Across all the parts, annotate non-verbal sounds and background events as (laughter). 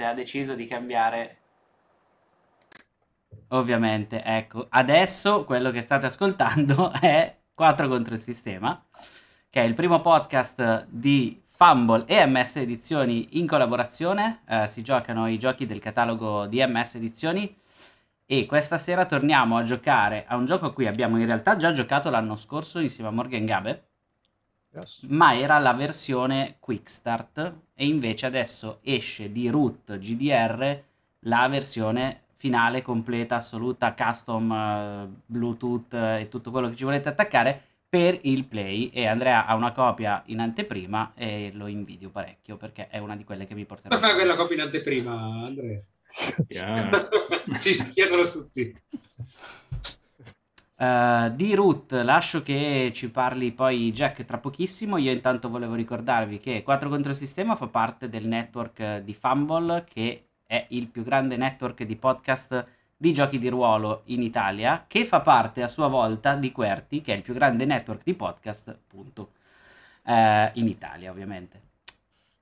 MS ha deciso di cambiare Ovviamente, ecco, adesso quello che state ascoltando (laughs) è 4 contro il sistema, che è il primo podcast di Fumble e MS Edizioni in collaborazione. Eh, si giocano i giochi del catalogo di MS Edizioni e questa sera torniamo a giocare a un gioco a cui abbiamo in realtà già giocato l'anno scorso insieme a Morgan Gabe. Yes. Ma era la versione Quick Start e invece adesso esce di root GDR la versione finale, completa, assoluta, custom, uh, Bluetooth uh, e tutto quello che ci volete attaccare per il play e Andrea ha una copia in anteprima e lo invidio parecchio perché è una di quelle che mi porterà. Ma fai quella copia in anteprima, Andrea? Yeah. (laughs) si chiedono tutti. Uh, di Root lascio che ci parli poi Jack tra pochissimo. Io intanto volevo ricordarvi che 4 contro sistema fa parte del network di Fumble che è il più grande network di podcast di giochi di ruolo in Italia, che fa parte a sua volta di Querti, che è il più grande network di podcast, appunto, eh, in Italia ovviamente.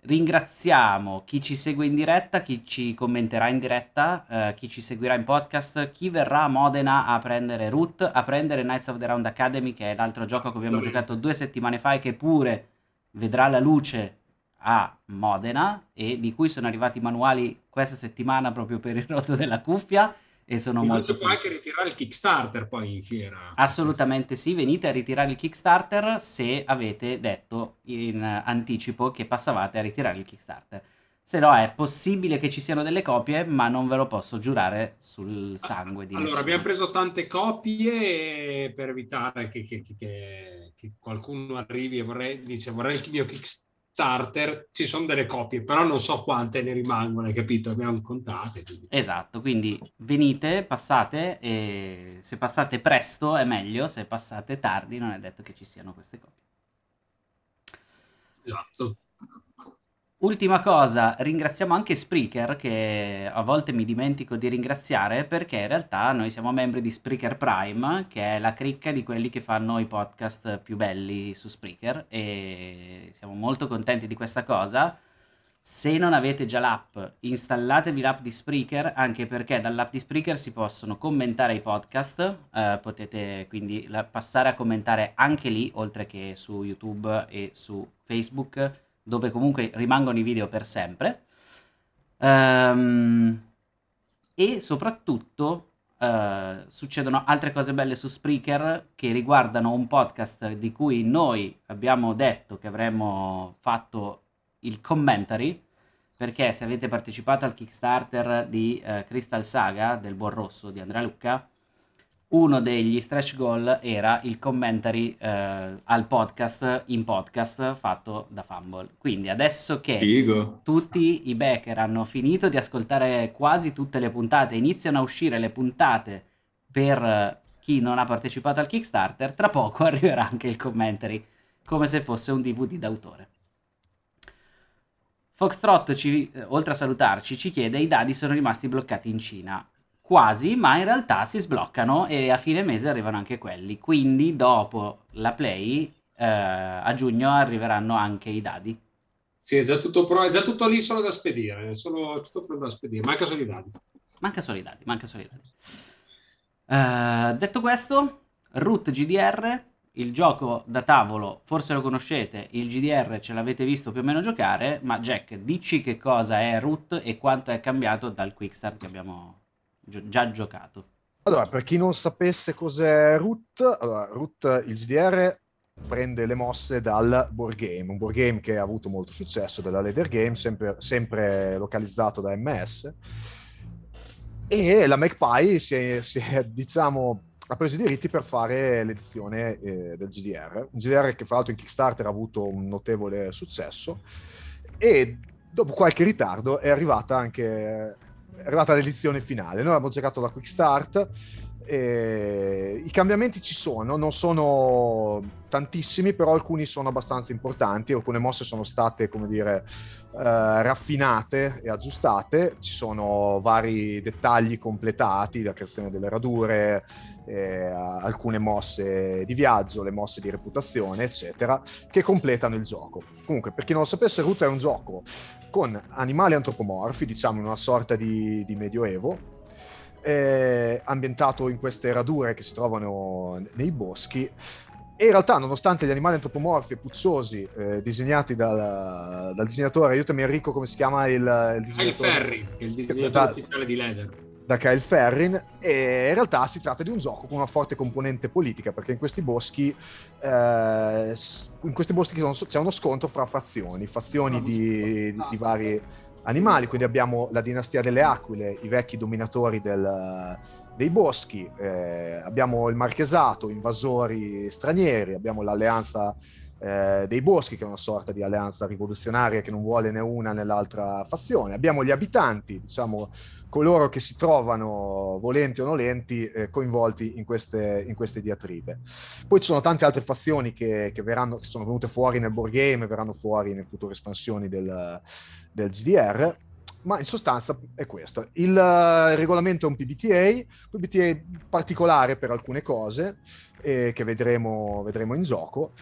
Ringraziamo chi ci segue in diretta, chi ci commenterà in diretta, eh, chi ci seguirà in podcast, chi verrà a Modena a prendere Root, a prendere Knights of the Round Academy, che è l'altro gioco che abbiamo giocato due settimane fa e che pure vedrà la luce a Modena e di cui sono arrivati i manuali questa settimana proprio per il (laughs) rotto della cuffia e sono Mi molto può anche ritirare il Kickstarter poi in fiera. Assolutamente sì, venite a ritirare il Kickstarter se avete detto in anticipo che passavate a ritirare il Kickstarter. Se no è possibile che ci siano delle copie, ma non ve lo posso giurare sul sangue di Allora, nessuno. abbiamo preso tante copie per evitare che, che, che, che qualcuno arrivi e vorrei, dice vorrei il mio Kickstarter starter ci sono delle copie, però non so quante ne rimangono, hai capito? Abbiamo contate. Quindi. Esatto, quindi venite, passate e se passate presto è meglio, se passate tardi non è detto che ci siano queste copie. Esatto. Ultima cosa, ringraziamo anche Spreaker che a volte mi dimentico di ringraziare perché in realtà noi siamo membri di Spreaker Prime, che è la cricca di quelli che fanno i podcast più belli su Spreaker e siamo molto contenti di questa cosa. Se non avete già l'app, installatevi l'app di Spreaker anche perché dall'app di Spreaker si possono commentare i podcast, eh, potete quindi passare a commentare anche lì oltre che su YouTube e su Facebook dove comunque rimangono i video per sempre. Um, e soprattutto uh, succedono altre cose belle su Spreaker che riguardano un podcast di cui noi abbiamo detto che avremmo fatto il commentary perché se avete partecipato al Kickstarter di uh, Crystal Saga del Buon Rosso di Andrea Lucca uno degli stretch goal era il commentary eh, al podcast in podcast fatto da Fumble. Quindi adesso che Figo. tutti i backer hanno finito di ascoltare quasi tutte le puntate, iniziano a uscire le puntate per chi non ha partecipato al Kickstarter, tra poco (laughs) arriverà anche il commentary come se fosse un DVD d'autore. Foxtrot, ci, eh, oltre a salutarci, ci chiede i dadi sono rimasti bloccati in Cina quasi, ma in realtà si sbloccano e a fine mese arrivano anche quelli. Quindi dopo la play eh, a giugno arriveranno anche i dadi. Sì, è già tutto, pro- è già tutto lì solo da spedire, solo tutto pronto da spedire, manca solo i dadi. Manca solo i dadi, manca solo i dadi. Uh, detto questo, Root GDR, il gioco da tavolo, forse lo conoscete, il GDR ce l'avete visto più o meno giocare, ma Jack, dici che cosa è Root e quanto è cambiato dal Quickstart che abbiamo già giocato. Allora, per chi non sapesse cos'è Root, allora, Root, il GDR prende le mosse dal board game, un board game che ha avuto molto successo della Leather Game, sempre, sempre localizzato da MS. E la Magpie si è, si è, diciamo, ha preso i diritti per fare l'edizione eh, del GDR. Un GDR che fra l'altro in Kickstarter ha avuto un notevole successo e dopo qualche ritardo è arrivata anche è arrivata l'edizione finale. Noi abbiamo giocato la Quick Start E I cambiamenti ci sono, non sono tantissimi, però alcuni sono abbastanza importanti. Alcune mosse sono state, come dire, eh, raffinate e aggiustate. Ci sono vari dettagli completati, la creazione delle radure, eh, alcune mosse di viaggio, le mosse di reputazione, eccetera, che completano il gioco. Comunque, per chi non lo sapesse, Root è un gioco con animali antropomorfi, diciamo in una sorta di, di medioevo, eh, ambientato in queste radure che si trovano nei boschi. E in realtà, nonostante gli animali antropomorfi e puzzosi eh, disegnati dal, dal, disegnatore, aiutami Enrico, come si chiama il, il disegnatore? Kyle Ferry, che è il disegnatore da, ufficiale di Leather. Da Kyle Ferrin, e in realtà si tratta di un gioco con una forte componente politica, perché in questi boschi, eh, in questi boschi c'è uno scontro fra fazioni, fazioni di, di, di vari animali, quindi abbiamo la dinastia delle aquile, i vecchi dominatori del, dei boschi, eh, abbiamo il marchesato, invasori stranieri, abbiamo l'alleanza eh, dei boschi, che è una sorta di alleanza rivoluzionaria che non vuole né una né l'altra fazione, abbiamo gli abitanti, diciamo coloro che si trovano, volenti o nolenti, eh, coinvolti in queste, in queste, diatribe. Poi ci sono tante altre fazioni che, che, verranno, che sono venute fuori nel board game, verranno fuori nelle future espansioni del, del GDR, ma in sostanza è questo. Il, uh, regolamento è un PBTA, PBTA particolare per alcune cose eh, che vedremo, vedremo in gioco.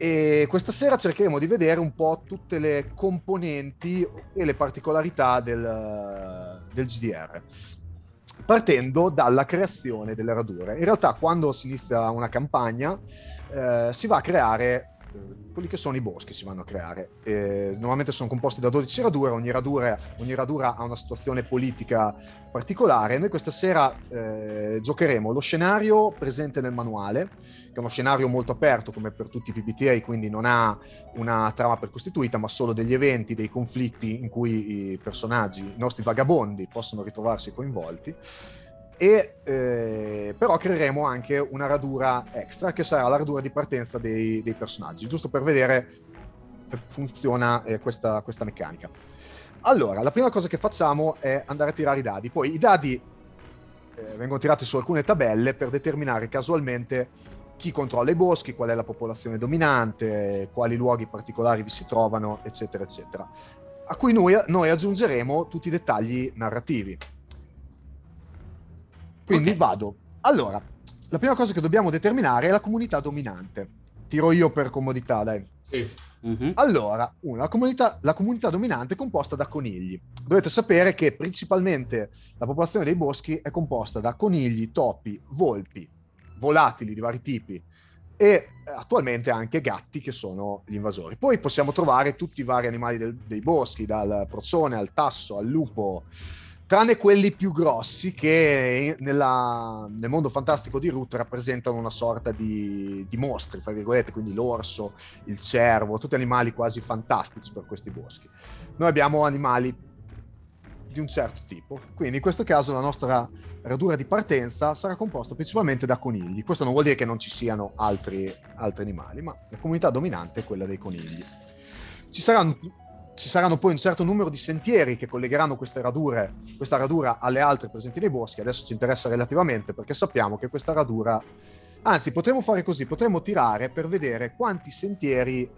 E questa sera cercheremo di vedere un po' tutte le componenti e le particolarità del, del GDR, partendo dalla creazione delle radure. In realtà, quando si inizia una campagna, eh, si va a creare quelli che sono i boschi si vanno a creare. Eh, normalmente sono composti da 12 radure, ogni radura, ogni radura, ha una situazione politica particolare. Noi questa sera eh, giocheremo lo scenario presente nel manuale, che è uno scenario molto aperto come per tutti i PBTA, quindi non ha una trama precostituita, ma solo degli eventi, dei conflitti in cui i personaggi, i nostri vagabondi, possono ritrovarsi coinvolti e eh, però creeremo anche una radura extra che sarà la radura di partenza dei, dei personaggi, giusto per vedere come funziona eh, questa, questa, meccanica. Allora, la prima cosa che facciamo è andare a tirare i dadi, poi i dadi eh, vengono tirati su alcune tabelle per determinare casualmente chi controlla i boschi, qual è la popolazione dominante, quali luoghi particolari vi si trovano, eccetera, eccetera, a cui noi, noi aggiungeremo tutti i dettagli narrativi quindi okay. vado. Allora, la prima cosa che dobbiamo determinare è la comunità dominante. Tiro io per comodità, dai. Sì. Mm-hmm. Allora, una, la, comunità, la, comunità, dominante è composta da conigli. Dovete sapere che principalmente la popolazione dei boschi è composta da conigli, topi, volpi, volatili di vari tipi e eh, attualmente anche gatti che sono gli invasori. Poi possiamo trovare tutti i vari animali del, dei boschi, dal procione al tasso al lupo, tranne quelli più grossi che nella, nel mondo fantastico di Root rappresentano una sorta di, di mostri, tra virgolette, quindi l'orso, il cervo, tutti animali quasi fantastici per questi boschi. Noi abbiamo animali di un certo tipo, quindi in questo caso la nostra radura di partenza sarà composta principalmente da conigli. Questo non vuol dire che non ci siano altri, altri animali, ma la comunità dominante è quella dei conigli. Ci saranno ci saranno poi un certo numero di sentieri che collegheranno queste radure, questa radura alle altre presenti nei boschi. Adesso ci interessa relativamente perché sappiamo che questa radura, anzi potremmo fare così, potremmo tirare per vedere quanti sentieri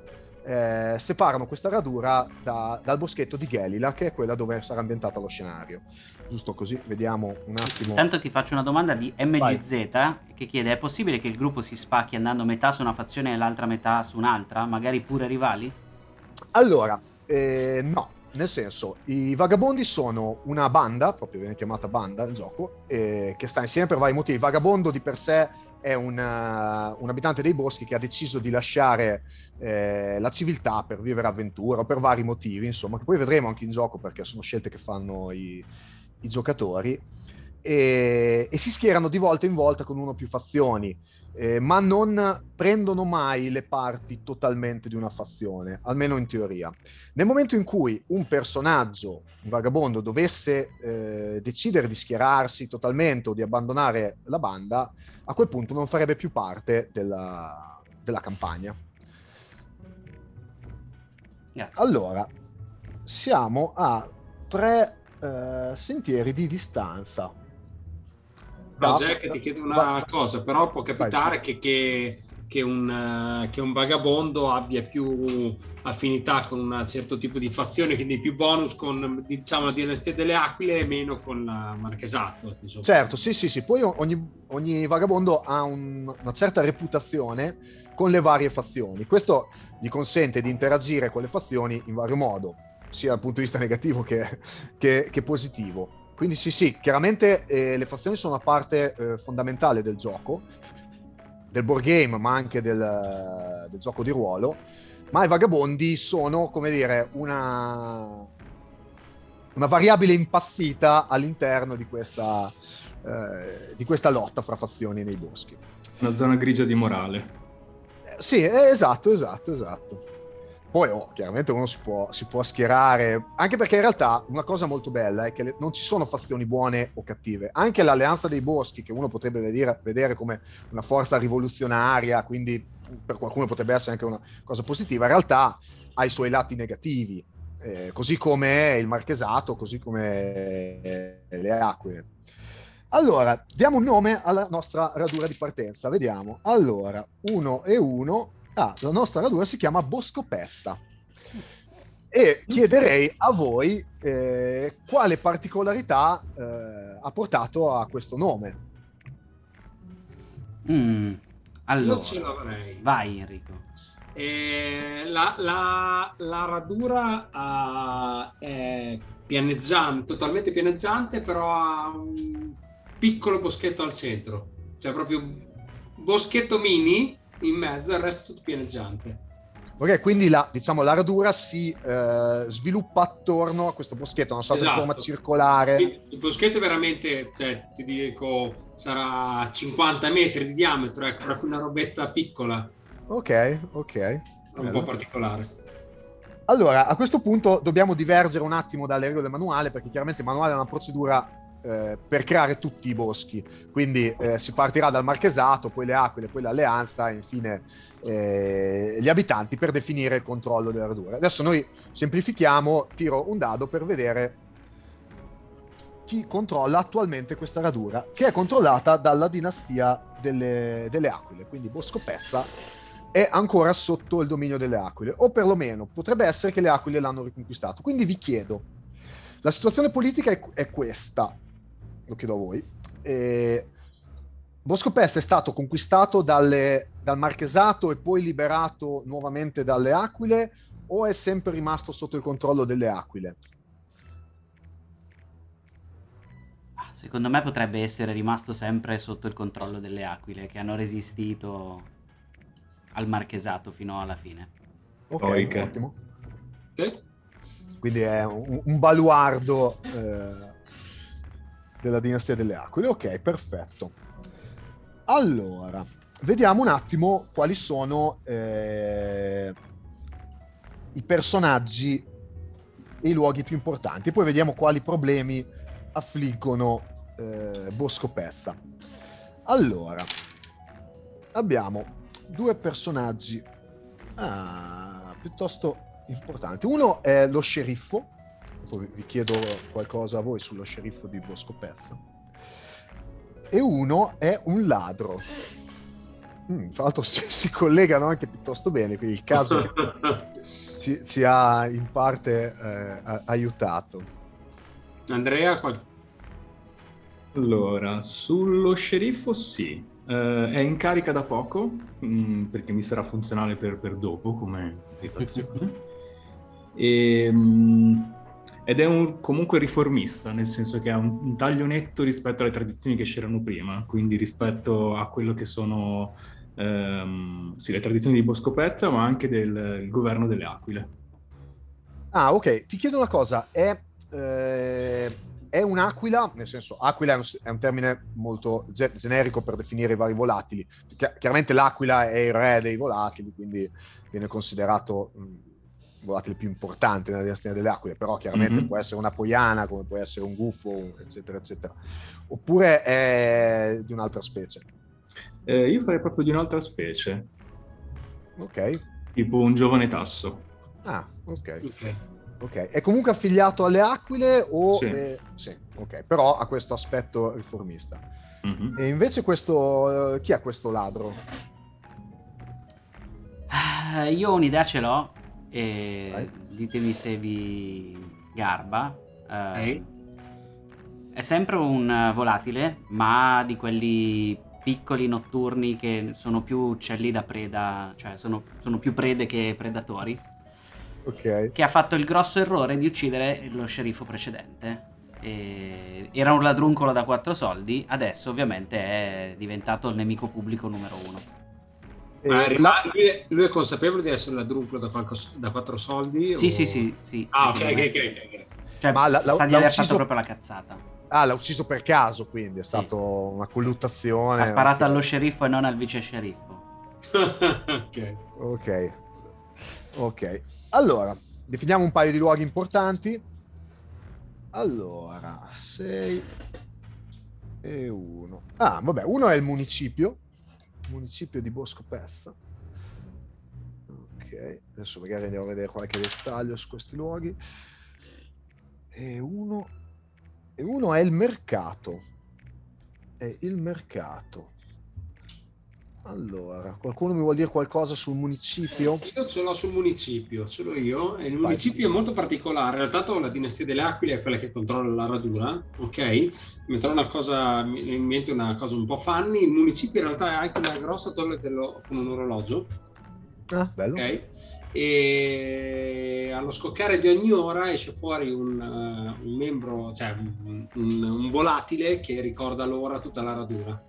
eh, separano questa radura da, dal boschetto di Gelila, che è quella dove sarà ambientato lo scenario. Giusto così, vediamo un attimo. Intanto ti faccio una domanda di MGZ Vai. che chiede: è possibile che il gruppo si spacchi andando metà su una fazione e l'altra metà su un'altra, magari pure rivali? Allora, eh, no, nel senso, i vagabondi sono una banda, proprio viene chiamata banda il gioco, eh, che sta insieme per vari motivi. Vagabondo di per sé è un, uh, un abitante dei boschi che ha deciso di lasciare eh, la civiltà per vivere avventura o per vari motivi, insomma, che poi vedremo anche in gioco perché sono scelte che fanno i, i giocatori. E, e, si schierano di volta in volta con uno o più fazioni eh, ma non prendono mai le parti totalmente di una fazione, almeno in teoria. Nel momento in cui un personaggio, un vagabondo, dovesse eh, decidere di schierarsi totalmente o di abbandonare la banda, a quel punto non farebbe più parte della, della campagna. Grazie. Allora, siamo a tre eh, sentieri di distanza No, Jack, ti chiedo una va, cosa, però può capitare vai. che, che che un, che un, vagabondo abbia più affinità con un certo tipo di fazione, quindi più bonus con diciamo, la dinastia delle aquile e meno con la marchesato. Insomma. Certo, sì, sì, sì. Poi ogni, ogni vagabondo ha un, una certa reputazione con le varie fazioni. Questo gli consente di interagire con le fazioni in vario modo, sia dal punto di vista negativo che, che, che positivo. Quindi sì, sì, chiaramente eh, le fazioni sono una parte eh, fondamentale del gioco del board game, ma anche del, del gioco di ruolo. Ma i vagabondi sono, come dire, una, una variabile impazzita all'interno di questa, eh, di questa lotta fra fazioni nei boschi. Una zona grigia di morale. Eh, sì, esatto, esatto, esatto. Poi oh, chiaramente uno si può, si può, schierare, anche perché in realtà una cosa molto bella è che le, non ci sono fazioni buone o cattive. Anche l'alleanza dei boschi, che uno potrebbe vedere, vedere come una forza rivoluzionaria, quindi per qualcuno potrebbe essere anche una cosa positiva, in realtà ha i suoi lati negativi, eh, così come il marchesato, così come eh, le acque. Allora, diamo un nome alla nostra radura di partenza, vediamo. Allora, 1 e 1 Ah, la nostra radura si chiama Bosco Pesta. E chiederei a voi eh, quale particolarità eh, ha portato a questo nome. Mm, allora, Io ce l'avrei. Vai Enrico. Eh, la, la, la, radura uh, è pianeggiante, totalmente pianeggiante, però ha un piccolo boschetto al centro. Cioè proprio boschetto mini in mezzo, il resto tutto pianeggiante. Ok, quindi la, diciamo, la radura si eh, sviluppa attorno a questo boschetto, una sorta esatto. di forma circolare. Il, il boschetto è veramente, cioè, ti dico, sarà 50 metri di diametro, ecco, proprio una robetta piccola. Ok, ok. Un Bello. po' particolare. Allora, a questo punto dobbiamo divergere un attimo dalle regole del manuale, perché chiaramente il manuale è una procedura eh, per creare tutti i boschi. Quindi eh, si partirà dal marchesato, poi le aquile, poi l'alleanza e infine eh, gli abitanti per definire il controllo delle radure. Adesso noi semplifichiamo, tiro un dado per vedere chi controlla attualmente questa radura, che è controllata dalla dinastia delle, delle aquile, quindi Bosco Pezza è ancora sotto il dominio delle aquile, o perlomeno potrebbe essere che le aquile l'hanno riconquistato. Quindi vi chiedo, la situazione politica è, è questa, lo chiedo a voi. E Bosco Pest è stato conquistato dalle, dal Marchesato e poi liberato nuovamente dalle Aquile o è sempre rimasto sotto il controllo delle Aquile? Secondo me potrebbe essere rimasto sempre sotto il controllo delle Aquile che hanno resistito al Marchesato fino alla fine. Ok, okay. ottimo. Okay. Quindi è un, un baluardo eh, della dinastia delle Aquile. Ok, perfetto. Allora, vediamo un attimo quali sono eh, i personaggi e i luoghi più importanti. Poi vediamo quali problemi affliggono eh, Bosco Pezza. Allora, abbiamo due personaggi ah, piuttosto importanti. Uno è lo sceriffo, poi vi chiedo qualcosa a voi sullo sceriffo di Bosco Pezza. E uno è un ladro. Mm, tra l'altro si, si, collegano anche piuttosto bene, quindi il caso (laughs) ci, ci, ha in parte eh, aiutato. Andrea, qual... Allora, sullo sceriffo sì, uh, è in carica da poco, mh, mm, perché mi sarà funzionale per, per dopo come (laughs) rifazione. e, mh, ed è un, comunque riformista, nel senso che ha un, un, taglio netto rispetto alle tradizioni che c'erano prima, quindi rispetto a quello che sono ehm, sì, le tradizioni di Boscopetta, ma anche del governo delle aquile. Ah, ok. Ti chiedo una cosa, è, eh, è un'aquila, nel senso, aquila è un, è un termine molto ge- generico per definire i vari volatili. chiaramente l'aquila è il re dei volatili, quindi viene considerato... Mh, volatile più importante nella dinastia delle aquile, però chiaramente mm-hmm. può essere una poiana, come può essere un gufo, eccetera, eccetera. Oppure è di un'altra specie? Eh, io farei proprio di un'altra specie. Ok. Tipo un giovane tasso. Ah, ok. Ok. okay. È comunque affiliato alle aquile o... Sì. È... sì, ok. Però ha questo aspetto riformista. Mm-hmm. E invece questo... Uh, chi è questo ladro? Uh, io un'idea ce l'ho e ditemi se vi garba. Uh, hey. È sempre un volatile, ma di quelli piccoli notturni che sono più uccelli da preda, cioè sono, sono più prede che predatori. Ok. Che ha fatto il grosso errore di uccidere lo sceriffo precedente. E era un ladruncolo da quattro soldi, adesso ovviamente è diventato il nemico pubblico numero uno. Ma rimane, lui, è, lui, è, consapevole di essere un ladruncolo da, qualco, da quattro soldi? Sì, o... sì, sì, sì. Ah, ok, ok, ok. Cioè, Ma la, la, sa di aver ucciso... fatto proprio la cazzata. Ah, l'ha ucciso per caso, quindi è stata sì. una colluttazione. Ha sparato okay. allo sceriffo e non al vice sceriffo. (laughs) ok. Ok. Ok. Allora, definiamo un paio di luoghi importanti. Allora, 6 e 1. Ah, vabbè, uno è il municipio, municipio di Bosco Pezza. Ok, adesso magari andiamo a vedere qualche dettaglio su questi luoghi. E uno, e uno è il mercato. È il mercato. Allora, qualcuno mi vuol dire qualcosa sul municipio? Io ce l'ho sul municipio, ce l'ho io. E il Vai. municipio è molto particolare. In realtà la dinastia delle Aquile è quella che controlla la radura, ok? Metterò una cosa, in mente una cosa un po' funny. Il municipio in realtà è anche una grossa torre dello, con un orologio. Ah, bello. Ok? E allo scoccare di ogni ora esce fuori un, uh, un membro, cioè un, un, un volatile che ricorda l'ora tutta la radura.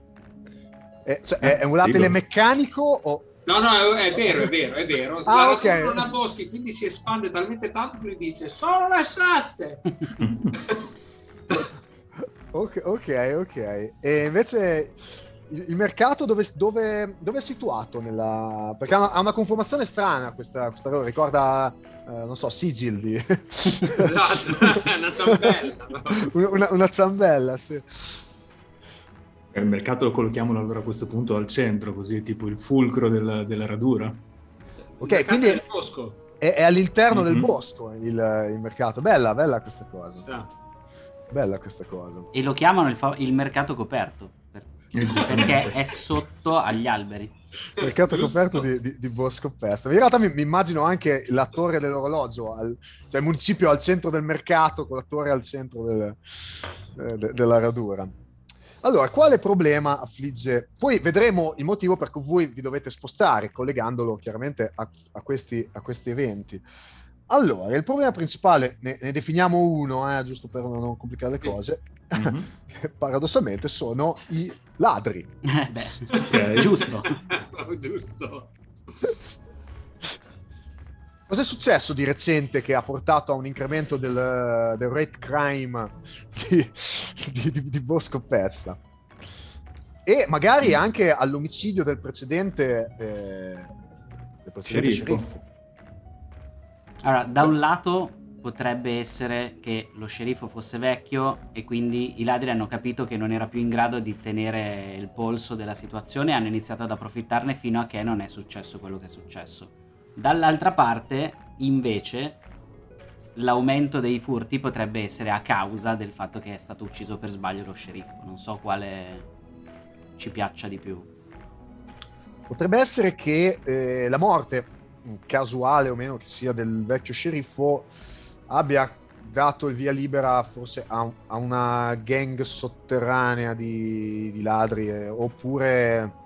È, cioè, è, è un latile meccanico o... No, no, è, è, vero, è vero, è vero. Ah, la okay. non ha boschi, quindi si espande talmente tanto che lui dice sono le sette. (laughs) ok, ok, ok. E invece il, mercato dove, dove, dove, è situato? Nella... Perché ha una, ha una conformazione strana questa, questa cosa, ricorda, eh, non so, Sigil di... (laughs) esatto, (laughs) una zambella. una, una zambella, sì. Il mercato lo collochiamolo allora a questo punto al centro, così tipo il fulcro della, della radura. Ok, quindi è, è, all'interno mm-hmm. del bosco il, il, mercato. Bella, bella questa cosa. Sì. Bella questa cosa. E lo chiamano il, fa- il mercato coperto, per- perché è sotto agli alberi. Mercato coperto di, di, di bosco perso. In realtà mi, mi, immagino anche la torre dell'orologio, al, cioè il municipio al centro del mercato con la torre al centro del, eh, de, della radura. Allora, quale problema affligge? Poi vedremo il motivo per cui voi vi dovete spostare, collegandolo chiaramente a, a, questi, a questi, eventi. Allora, il problema principale, ne, ne definiamo uno, eh, giusto per non complicare le cose, (laughs) mm-hmm. paradossalmente sono i ladri. Eh beh, okay. giusto. (laughs) giusto. Cos'è successo di recente che ha portato a un incremento del, del rate crime di, di, di, di Bosco Pezza? E magari anche all'omicidio del precedente, eh, del precedente sceriffo. sceriffo. Allora, da un lato potrebbe essere che lo sceriffo fosse vecchio e quindi i ladri hanno capito che non era più in grado di tenere il polso della situazione e hanno iniziato ad approfittarne fino a che non è successo quello che è successo. Dall'altra parte, invece, l'aumento dei furti potrebbe essere a causa del fatto che è stato ucciso per sbaglio lo sceriffo. Non so quale ci piaccia di più. Potrebbe essere che eh, la morte, casuale o meno che sia, del vecchio sceriffo abbia dato il via libera forse a, a una gang sotterranea di, di ladri eh, oppure...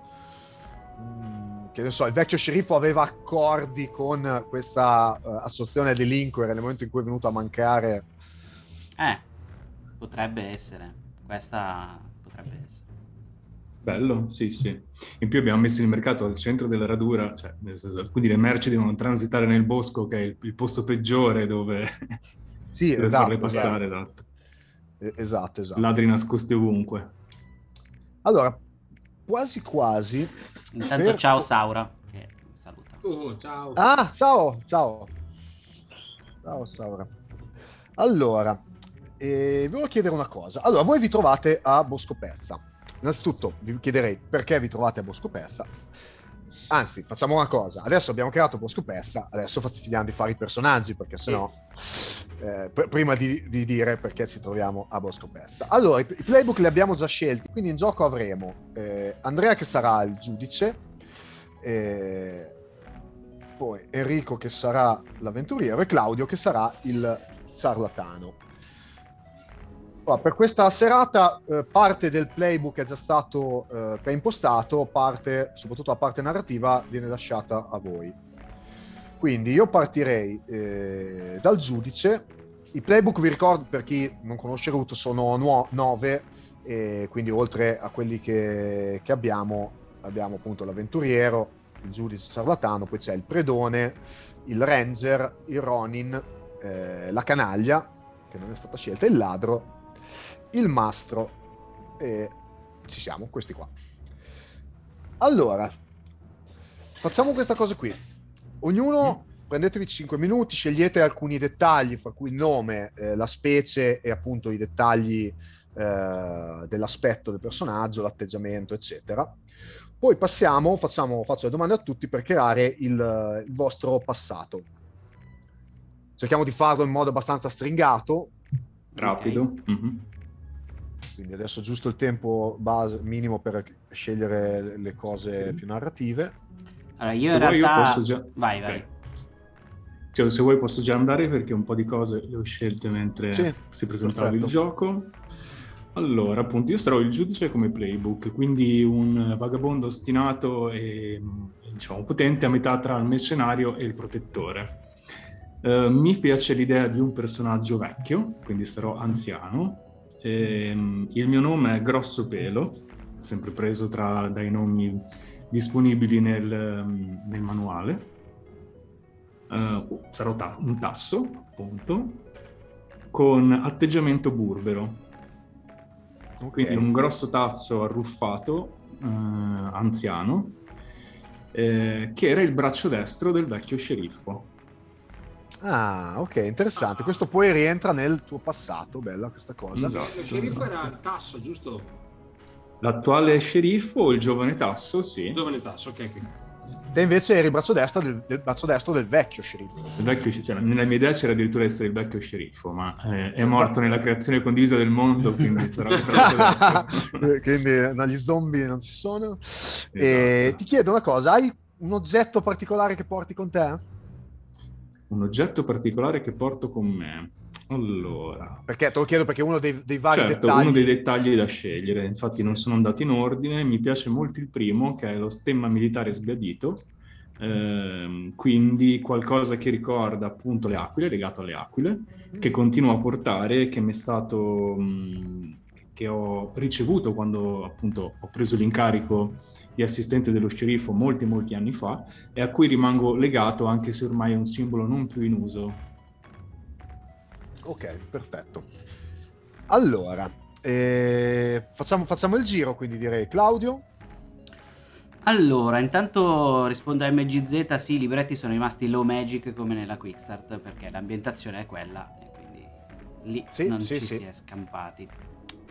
Che ne so, il vecchio sceriffo aveva accordi con questa uh, associazione a delinquere nel momento in cui è venuto a mancare. Eh, potrebbe essere. Questa potrebbe essere. Bello, sì, sì. In più abbiamo messo il mercato al centro della radura, cioè, nel senso, quindi le merci devono transitare nel bosco, che è il, il posto peggiore dove, (laughs) sì, dove esatto, farle passare, esatto. Esatto, esatto. esatto. Ladri nascosti ovunque. Allora, quasi quasi Intanto per... ciao Saura, che saluta. Oh, ciao. Ah, ciao, ciao. Ciao Saura. Allora, eh, volevo chiedere una cosa. Allora, voi vi trovate a Bosco Persa. Innanzitutto vi chiederei perché vi trovate a Bosco Persa. Anzi, facciamo una cosa. Adesso abbiamo creato Bosco Pezza, adesso finiamo di fare i personaggi, perché sennò... Eh, pr- prima di, di, dire perché ci troviamo a Bosco Pezza. Allora, i, i, playbook li abbiamo già scelti, quindi in gioco avremo eh, Andrea che sarà il giudice, eh, poi Enrico che sarà l'avventuriero e Claudio che sarà il ciarlatano. Per questa serata eh, parte del playbook è già stato eh, preimpostato, parte, soprattutto la parte narrativa, viene lasciata a voi. Quindi io partirei eh, dal giudice. I playbook, vi ricordo, per chi non conosce Root, sono nuo- nove, quindi oltre a quelli che, che abbiamo, abbiamo appunto l'avventuriero, il giudice ciarlatano, poi c'è il predone, il ranger, il ronin, eh, la canaglia, che non è stata scelta, il ladro il mastro e ci siamo, questi qua. Allora, facciamo questa cosa qui. Ognuno mm. prendetevi 5 minuti, scegliete alcuni dettagli, fra cui il nome, eh, la specie e appunto i dettagli eh, dell'aspetto del personaggio, l'atteggiamento, eccetera. Poi passiamo, facciamo, faccio le domande a tutti per creare il, il vostro passato. Cerchiamo di farlo in modo abbastanza stringato. Rapido. Okay. Mm-hmm quindi adesso giusto il tempo base, minimo per scegliere le cose più narrative. Allora io se in realtà... Io posso già... Vai, vai. Cioè, se vuoi posso già andare perché un po' di cose le ho scelte mentre sì, si presentava perfetto. il gioco. Allora, appunto, io sarò il giudice come playbook, quindi un vagabondo ostinato e diciamo potente a metà tra il mercenario e il protettore. Uh, mi piace l'idea di un personaggio vecchio, quindi sarò anziano, Ehm, il mio nome è Grosso Pelo, sempre preso tra, dai nomi disponibili nel, ehm, nel manuale. Uh, sarò ta- un tasso, appunto, con atteggiamento burbero. Okay. Quindi un grosso tasso arruffato, uh, anziano, eh, che era il braccio destro del vecchio sceriffo. Ah, ok, interessante. Ah. Questo poi rientra nel tuo passato, bella questa cosa. Esatto. Il sceriffo era il Tasso, giusto? L'attuale sceriffo o il giovane Tasso, sì. Il giovane Tasso, ok. Te invece eri il braccio destro del, del, braccio destro del vecchio sceriffo. Il vecchio, cioè, nella mia idea c'era addirittura essere il vecchio sceriffo, ma eh, è morto nella creazione condivisa del mondo, quindi sarà il braccio (laughs) destro. quindi no, gli zombie non ci sono. Esatto. E ti chiedo una cosa, hai un oggetto particolare che porti con te? Un oggetto particolare che porto con me. Allora. Perché te lo chiedo perché uno dei, dei vari certo, dettagli... uno dei dettagli da scegliere. Infatti non sono andato in ordine. Mi piace molto il primo, che è lo stemma militare sbiadito. Eh, quindi qualcosa che ricorda appunto le aquile, legato alle aquile, che continuo a portare, che mi è stato... Mh, che ho ricevuto quando appunto ho preso l'incarico di assistente dello sceriffo molti molti anni fa e a cui rimango legato anche se ormai è un simbolo non più in uso. Ok, perfetto. Allora, eh, facciamo, facciamo il giro, quindi direi Claudio. Allora, intanto rispondo a MGZ, sì, i libretti sono rimasti low magic come nella Quickstart perché l'ambientazione è quella e quindi lì sì, non sì, ci sì. si è scampati.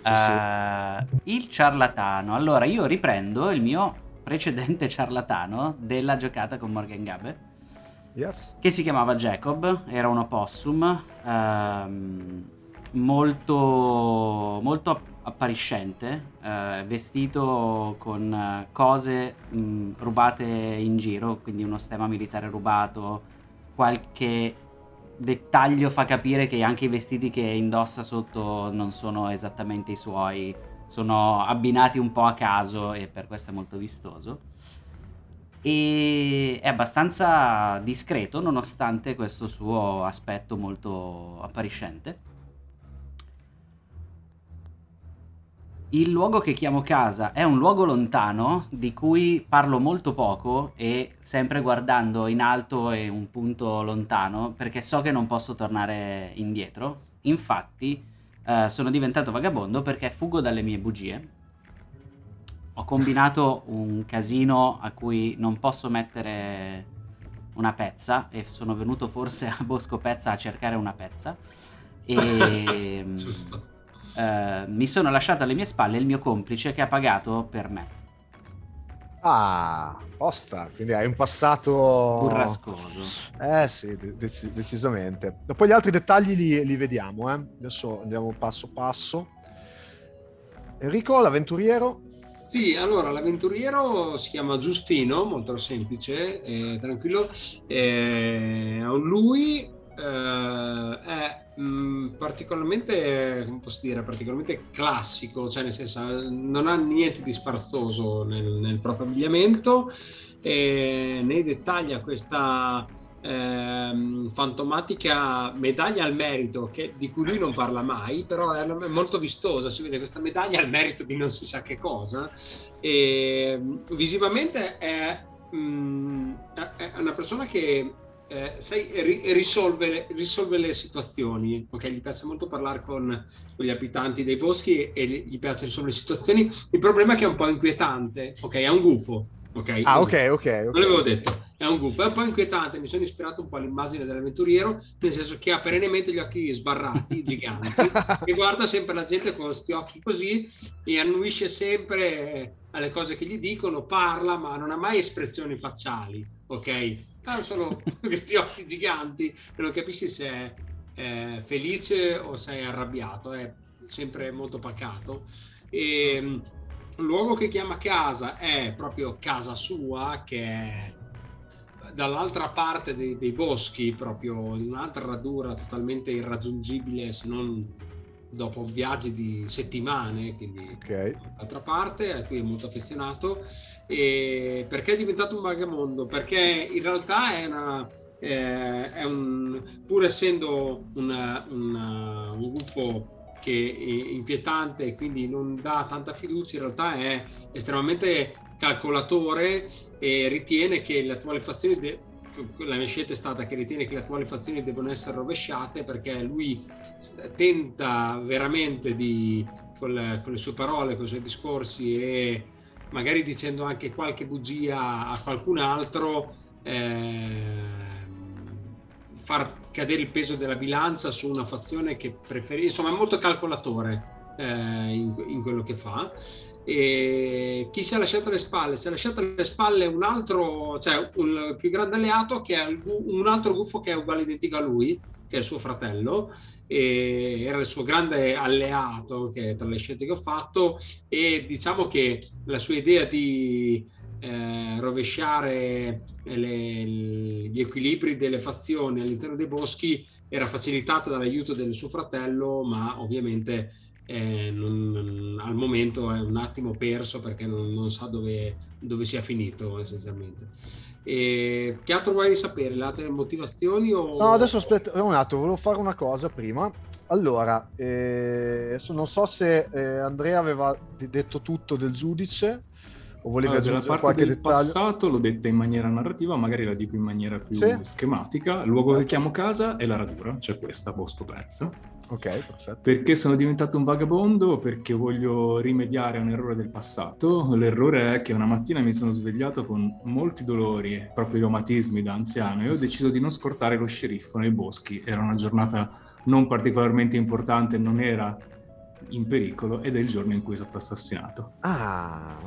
Uh, il ciarlatano. Allora, io riprendo il mio precedente (laughs) ciarlatano della giocata con Morgan Gabe. Yes. Che si chiamava Jacob, era un opossum uh, molto, molto appariscente, uh, vestito con cose mh, rubate in giro, quindi uno stemma militare rubato, qualche dettaglio fa capire che anche i vestiti che indossa sotto non sono esattamente i suoi, sono abbinati un po' a caso e per questo è molto vistoso. E è abbastanza discreto nonostante questo suo aspetto molto appariscente. Il luogo che chiamo casa è un luogo lontano di cui parlo molto poco e sempre guardando in alto e un punto lontano perché so che non posso tornare indietro. Infatti eh, sono diventato vagabondo perché fuggo dalle mie bugie. Ho combinato un casino a cui non posso mettere una pezza e sono venuto forse a Bosco Pezza a cercare una pezza. E... (laughs) Giusto eh, mi sono lasciato alle mie spalle il mio complice che ha pagato per me. Ah, Osta, quindi hai un passato... Burrascoso. Eh sì, dec- decisamente. Dopo gli altri dettagli li, li vediamo, eh. Adesso andiamo passo passo. Enrico, l'avventuriero? Sì, allora l'avventuriero si chiama Giustino, molto semplice, eh, tranquillo. Eh, lui eh, è mh, mm, particolarmente, come posso dire, particolarmente classico, cioè nel senso non ha niente di sfarzoso nel, nel proprio abbigliamento, e ne dettaglia questa ehm, fantomatica medaglia al merito che, di cui lui non parla mai, però è molto vistosa, si vede questa medaglia al merito di non si sa che cosa. E visivamente è, mh, mm, è una persona che eh, sai, risolve, risolve, le situazioni, ok? Gli piace molto parlare con, con, gli abitanti dei boschi e gli piace risolvere le situazioni. Il problema è che è un po' inquietante, ok? È un gufo, ok? Ah, ok, ok. okay. Non l'avevo detto, è un gufo, è un po' inquietante. Mi sono ispirato un po' all'immagine dell'avventuriero, nel senso che ha perennemente gli occhi sbarrati, (laughs) giganti, e guarda sempre la gente con questi occhi così e annuisce sempre alle cose che gli dicono, parla, ma non ha mai espressioni facciali, ok? Hanno solo (laughs) questi occhi giganti e non capisci se è eh, felice o se è arrabbiato, è sempre molto pacato. E, il mm, luogo che chiama casa è proprio casa sua, che è dall'altra parte dei, dei boschi, proprio in un'altra radura totalmente irraggiungibile se non dopo viaggi di settimane, quindi okay. d'altra parte, a cui è molto affezionato. E perché è diventato un vagabondo? Perché in realtà è una. Eh, è un, pur essendo una, una, un gufo che è inquietante e quindi non dà tanta fiducia, in realtà è estremamente calcolatore e ritiene che le attuali fazioni de- la mia scelta è stata che ritiene che le attuali fazioni devono essere rovesciate perché lui tenta veramente di, con le, con le sue parole, con i suoi discorsi e magari dicendo anche qualche bugia a qualcun altro, eh, far cadere il peso della bilancia su una fazione che preferisce, insomma è molto calcolatore eh, in, in, quello che fa e chi si è lasciato alle spalle? Si è lasciato alle spalle un altro, cioè un più grande alleato che è un altro gufo che è uguale identico a lui, che è il suo fratello, era il suo grande alleato che, tra le scelte che ho fatto e diciamo che la sua idea di eh, rovesciare le, gli equilibri delle fazioni all'interno dei boschi era facilitata dall'aiuto del suo fratello, ma ovviamente eh, non, al momento è un attimo perso perché non, non sa dove, dove, sia finito essenzialmente. E che altro vuoi sapere? Le altre motivazioni? O... No, adesso aspetta un attimo, volevo fare una cosa prima. Allora, eh, non so se eh, Andrea aveva detto tutto del giudice o volevi allora, aggiungere qualche del dettaglio? passato l'ho detta in maniera narrativa, magari la dico in maniera più sì. schematica. Il luogo che chiamo casa è la radura, cioè questa, Bosco Perza. Ok, perfetto. Perché sono diventato un vagabondo? Perché voglio rimediare a un errore del passato. L'errore è che una mattina mi sono svegliato con molti dolori, proprio reumatismi da anziano, e ho deciso di non scortare lo sceriffo nei boschi. Era una giornata non particolarmente importante, non era in pericolo, ed è il giorno in cui è stato assassinato. Ah,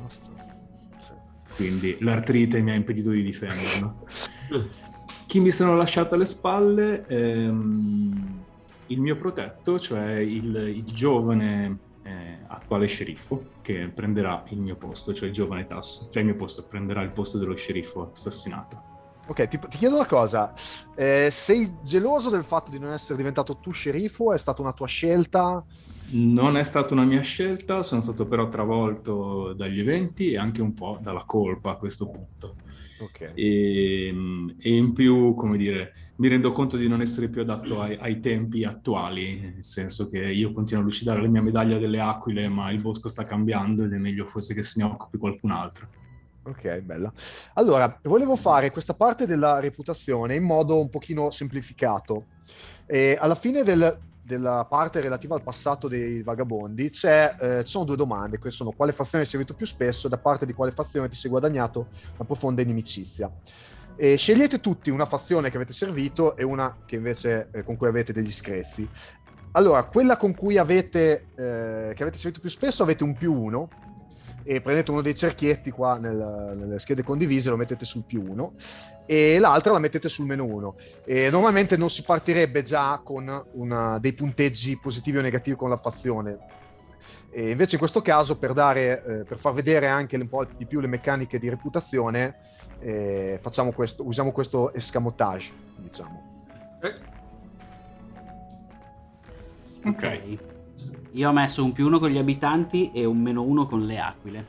quindi l'artrite mi ha impedito di difenderlo. (laughs) Chi mi sono lasciato alle spalle? Ehm il mio protetto, cioè il, il giovane eh, attuale sceriffo che prenderà il mio posto, cioè il giovane Tasso, cioè il mio posto, prenderà il posto dello sceriffo assassinato. Ok, ti, ti chiedo una cosa, eh, sei geloso del fatto di non essere diventato tu sceriffo? È stata una tua scelta? Non è stata una mia scelta, sono stato però travolto dagli eventi e anche un po' dalla colpa a questo punto. Okay. E, e, in più, come dire, mi rendo conto di non essere più adatto ai, ai, tempi attuali, nel senso che io continuo a lucidare la mia medaglia delle aquile, ma il bosco sta cambiando ed è meglio forse che se ne occupi qualcun altro. Ok, bella. Allora, volevo fare questa parte della reputazione in modo un pochino semplificato. E alla fine del, della parte relativa al passato dei vagabondi eh, ci sono due domande, queste sono quale fazione hai seguito più spesso e da parte di quale fazione ti sei guadagnato una profonda inimicizia. E scegliete tutti una fazione che avete servito e una che invece eh, con cui avete degli screzi. Allora, quella con cui avete, eh, che avete servito più spesso avete un più uno e prendete uno dei cerchietti qua nel, nelle schede condivise, lo mettete sul più 1 e l'altra la mettete sul meno 1. E normalmente non si partirebbe già con una, dei punteggi positivi o negativi con la fazione. E invece in questo caso, per, dare, eh, per far vedere anche un po' di più le meccaniche di reputazione, eh, questo, usiamo questo escamotage, diciamo. Eh. Ok. Io ho messo un più uno con gli abitanti e un meno uno con le aquile.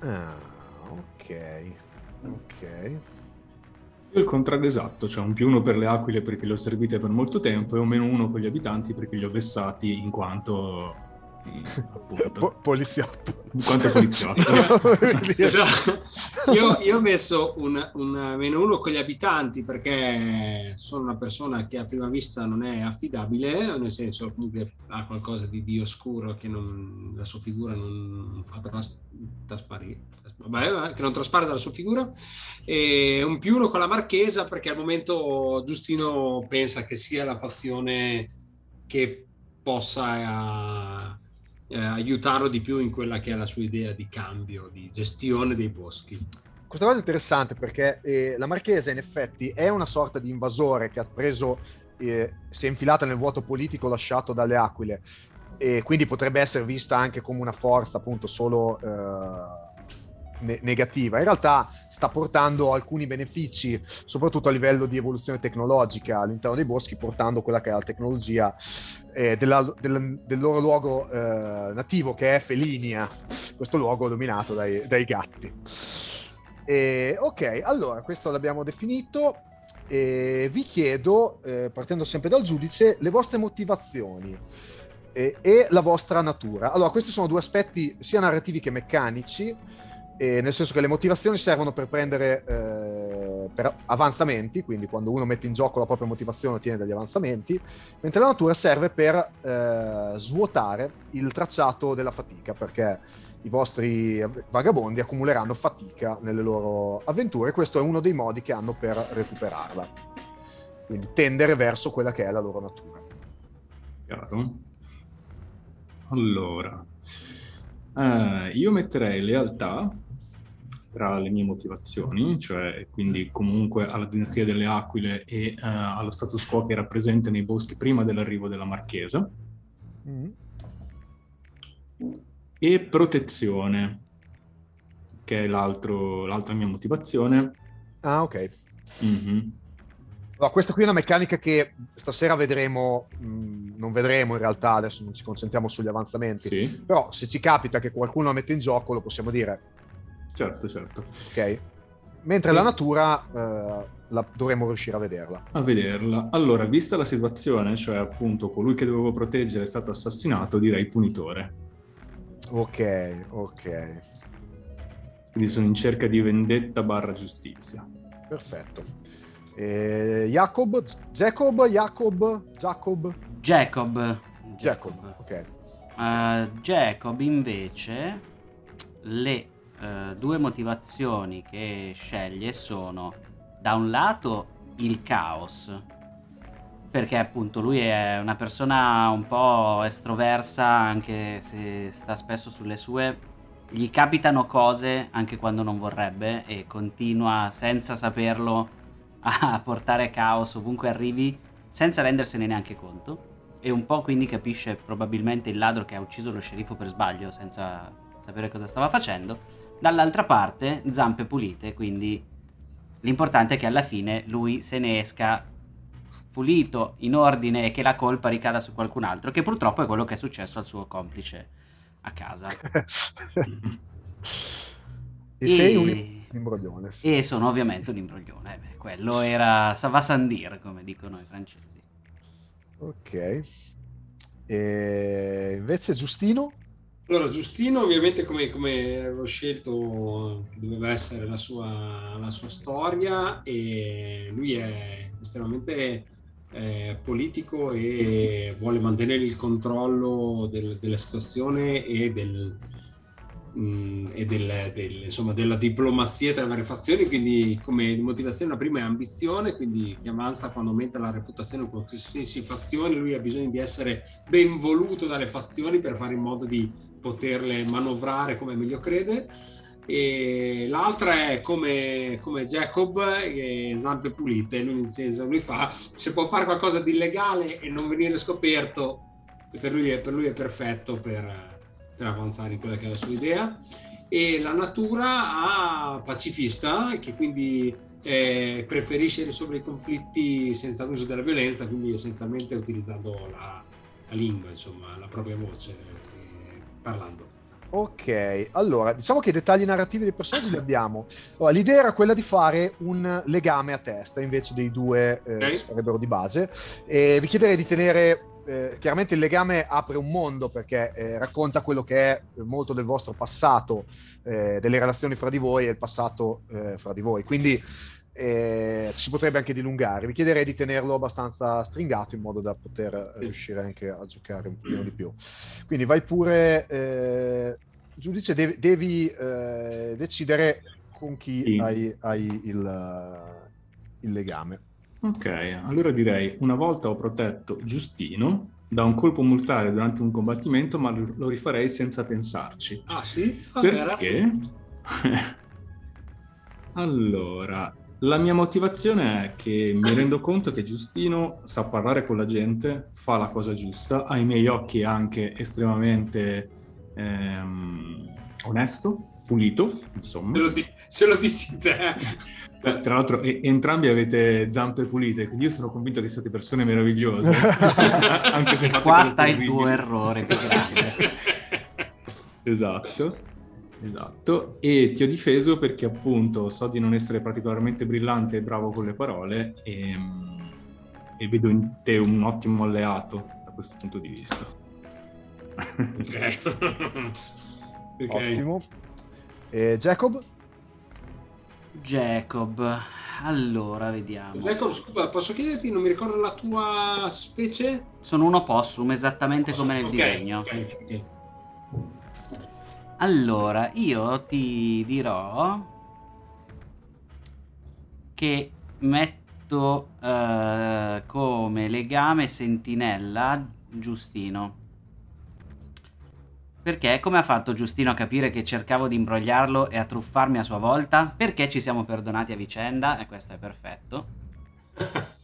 Ah, ok. Ok. Io il contrario esatto, cioè un più uno per le aquile perché le ho servite per molto tempo e un meno uno con gli abitanti perché li ho vessati in quanto Po- poliziotto. Quanto poliziotto. (laughs) io, io, ho messo un, un, meno uno con gli abitanti perché sono una persona che a prima vista non è affidabile, nel senso comunque ha qualcosa di, di oscuro che non, la sua figura non fa tras, trasparire. Vabbè, che non traspare dalla sua figura e un più uno con la marchesa perché al momento Giustino pensa che sia la fazione che possa eh, aiutarlo di più in quella che è la sua idea di cambio, di gestione dei boschi. Questa cosa è interessante perché eh, la Marchesa in effetti è una sorta di invasore che ha preso, eh, si è infilata nel vuoto politico lasciato dalle aquile e quindi potrebbe essere vista anche come una forza appunto solo eh, ne- negativa, in realtà sta portando alcuni benefici, soprattutto a livello di evoluzione tecnologica all'interno dei boschi, portando quella che è la tecnologia eh, della, del, del, loro luogo eh, nativo, che è Felinia, questo luogo dominato dai, dai gatti. E, ok, allora questo l'abbiamo definito. E vi chiedo, eh, partendo sempre dal giudice, le vostre motivazioni e, e la vostra natura. Allora, questi sono due aspetti sia narrativi che meccanici e nel senso che le motivazioni servono per prendere eh, per avanzamenti, quindi quando uno mette in gioco la propria motivazione ottiene degli avanzamenti, mentre la natura serve per eh, svuotare il tracciato della fatica, perché i vostri vagabondi accumuleranno fatica nelle loro avventure, questo è uno dei modi che hanno per recuperarla, quindi tendere verso quella che è la loro natura. Chiaro. Allora, eh, io metterei lealtà tra le mie motivazioni, cioè quindi comunque alla dinastia delle Aquile e uh, allo status quo che era presente nei boschi prima dell'arrivo della Marchesa. Mm. E protezione, che è l'altra mia motivazione. Ah, ok. Mm-hmm. Allora, questa qui è una meccanica che stasera vedremo, mh, mm, non vedremo in realtà, adesso non ci concentriamo sugli avanzamenti, sì. però se ci capita che qualcuno la mette in gioco lo possiamo dire Certo, certo. Ok. Mentre e... la natura eh, la, dovremmo riuscire a vederla. A vederla. Allora, vista la situazione, cioè appunto colui che dovevo proteggere è stato assassinato, direi punitore. Ok, ok. Quindi sono in cerca di vendetta barra giustizia. Perfetto. Eh, Jacob, Jacob, Jacob, Jacob. Jacob. Jacob, ok. Uh, Jacob invece le eh, due motivazioni che sceglie sono da un lato il caos, perché appunto lui è una persona un po' estroversa, anche se sta spesso sulle sue, gli capitano cose anche quando non vorrebbe e continua senza saperlo a portare caos ovunque arrivi senza rendersene neanche conto. E un po' quindi capisce probabilmente il ladro che ha ucciso lo sceriffo per sbaglio senza sapere cosa stava facendo Dall'altra parte, zampe pulite, quindi l'importante è che alla fine lui se ne esca pulito, in ordine e che la colpa ricada su qualcun altro, che purtroppo è quello che è successo al suo complice a casa. e, (laughs) e sei un imbroglione. E sono ovviamente un imbroglione. Eh beh, quello era Savasandir, come dicono i francesi. Ok. E invece Giustino? Allora, Giustino ovviamente come, come avevo scelto doveva essere la sua, la sua storia e lui è estremamente eh, politico e vuole mantenere il controllo del, della situazione e del, mh, e del, insomma, della diplomazia tra le varie fazioni, quindi come motivazione la prima è ambizione, quindi che avanza quando aumenta la reputazione con qualsiasi fazione, lui ha bisogno di essere ben voluto dalle fazioni per fare in modo di poterle manovrare come meglio crede e l'altra è come, come Jacob, zampe pulite, lui, lui fa, se può fare qualcosa di illegale e non venire scoperto, per lui è, per lui è perfetto per, per, avanzare in quella che è la sua idea. E la natura ha pacifista, che quindi eh, preferisce risolvere i conflitti senza l'uso della violenza, quindi essenzialmente utilizzando la, la lingua, insomma, la propria voce, parlando. Ok, allora diciamo che i dettagli narrativi dei personaggi li abbiamo. Allora, l'idea era quella di fare un legame a testa invece dei due eh, okay. che sarebbero di base. E vi chiederei di tenere. Eh, chiaramente il legame apre un mondo perché eh, racconta quello che è molto del vostro passato, eh, delle relazioni fra di voi e il passato eh, fra di voi. Quindi eh, si potrebbe anche dilungare. Vi chiederei di tenerlo abbastanza stringato in modo da poter riuscire anche a giocare un pochino di più. Quindi vai pure, eh, giudice, devi, devi eh, decidere con chi sì. hai, hai il, il legame. Ok, allora direi una volta ho protetto Giustino da un colpo mortale durante un combattimento, ma lo rifarei senza pensarci. Ah sì? Ah, Perché? allora, (laughs) la mia motivazione è che mi rendo conto che Giustino sa parlare con la gente, fa la cosa giusta, ai miei occhi è anche estremamente ehm, onesto, pulito, insomma. Se lo, di- se lo dici te. Tra l'altro e- entrambi avete zampe pulite, quindi io sono convinto che siate persone meravigliose. (laughs) anche se e qua sta il tuo errore più grande. (laughs) esatto. Esatto, e ti ho difeso perché appunto so di non essere particolarmente brillante e bravo con le parole e, e vedo in te un ottimo alleato da questo punto di vista. Ok. (laughs) okay. Ottimo. E Jacob? Jacob, allora vediamo. Jacob, scusa, posso chiederti, non mi ricordo la tua specie? Sono un opossum, esattamente Posso... come nel okay, disegno. Okay, okay. Allora, io ti dirò che metto uh, come legame sentinella Giustino. Perché? Come ha fatto Giustino a capire che cercavo di imbrogliarlo e a truffarmi a sua volta? Perché ci siamo perdonati a vicenda e questo è perfetto. (laughs)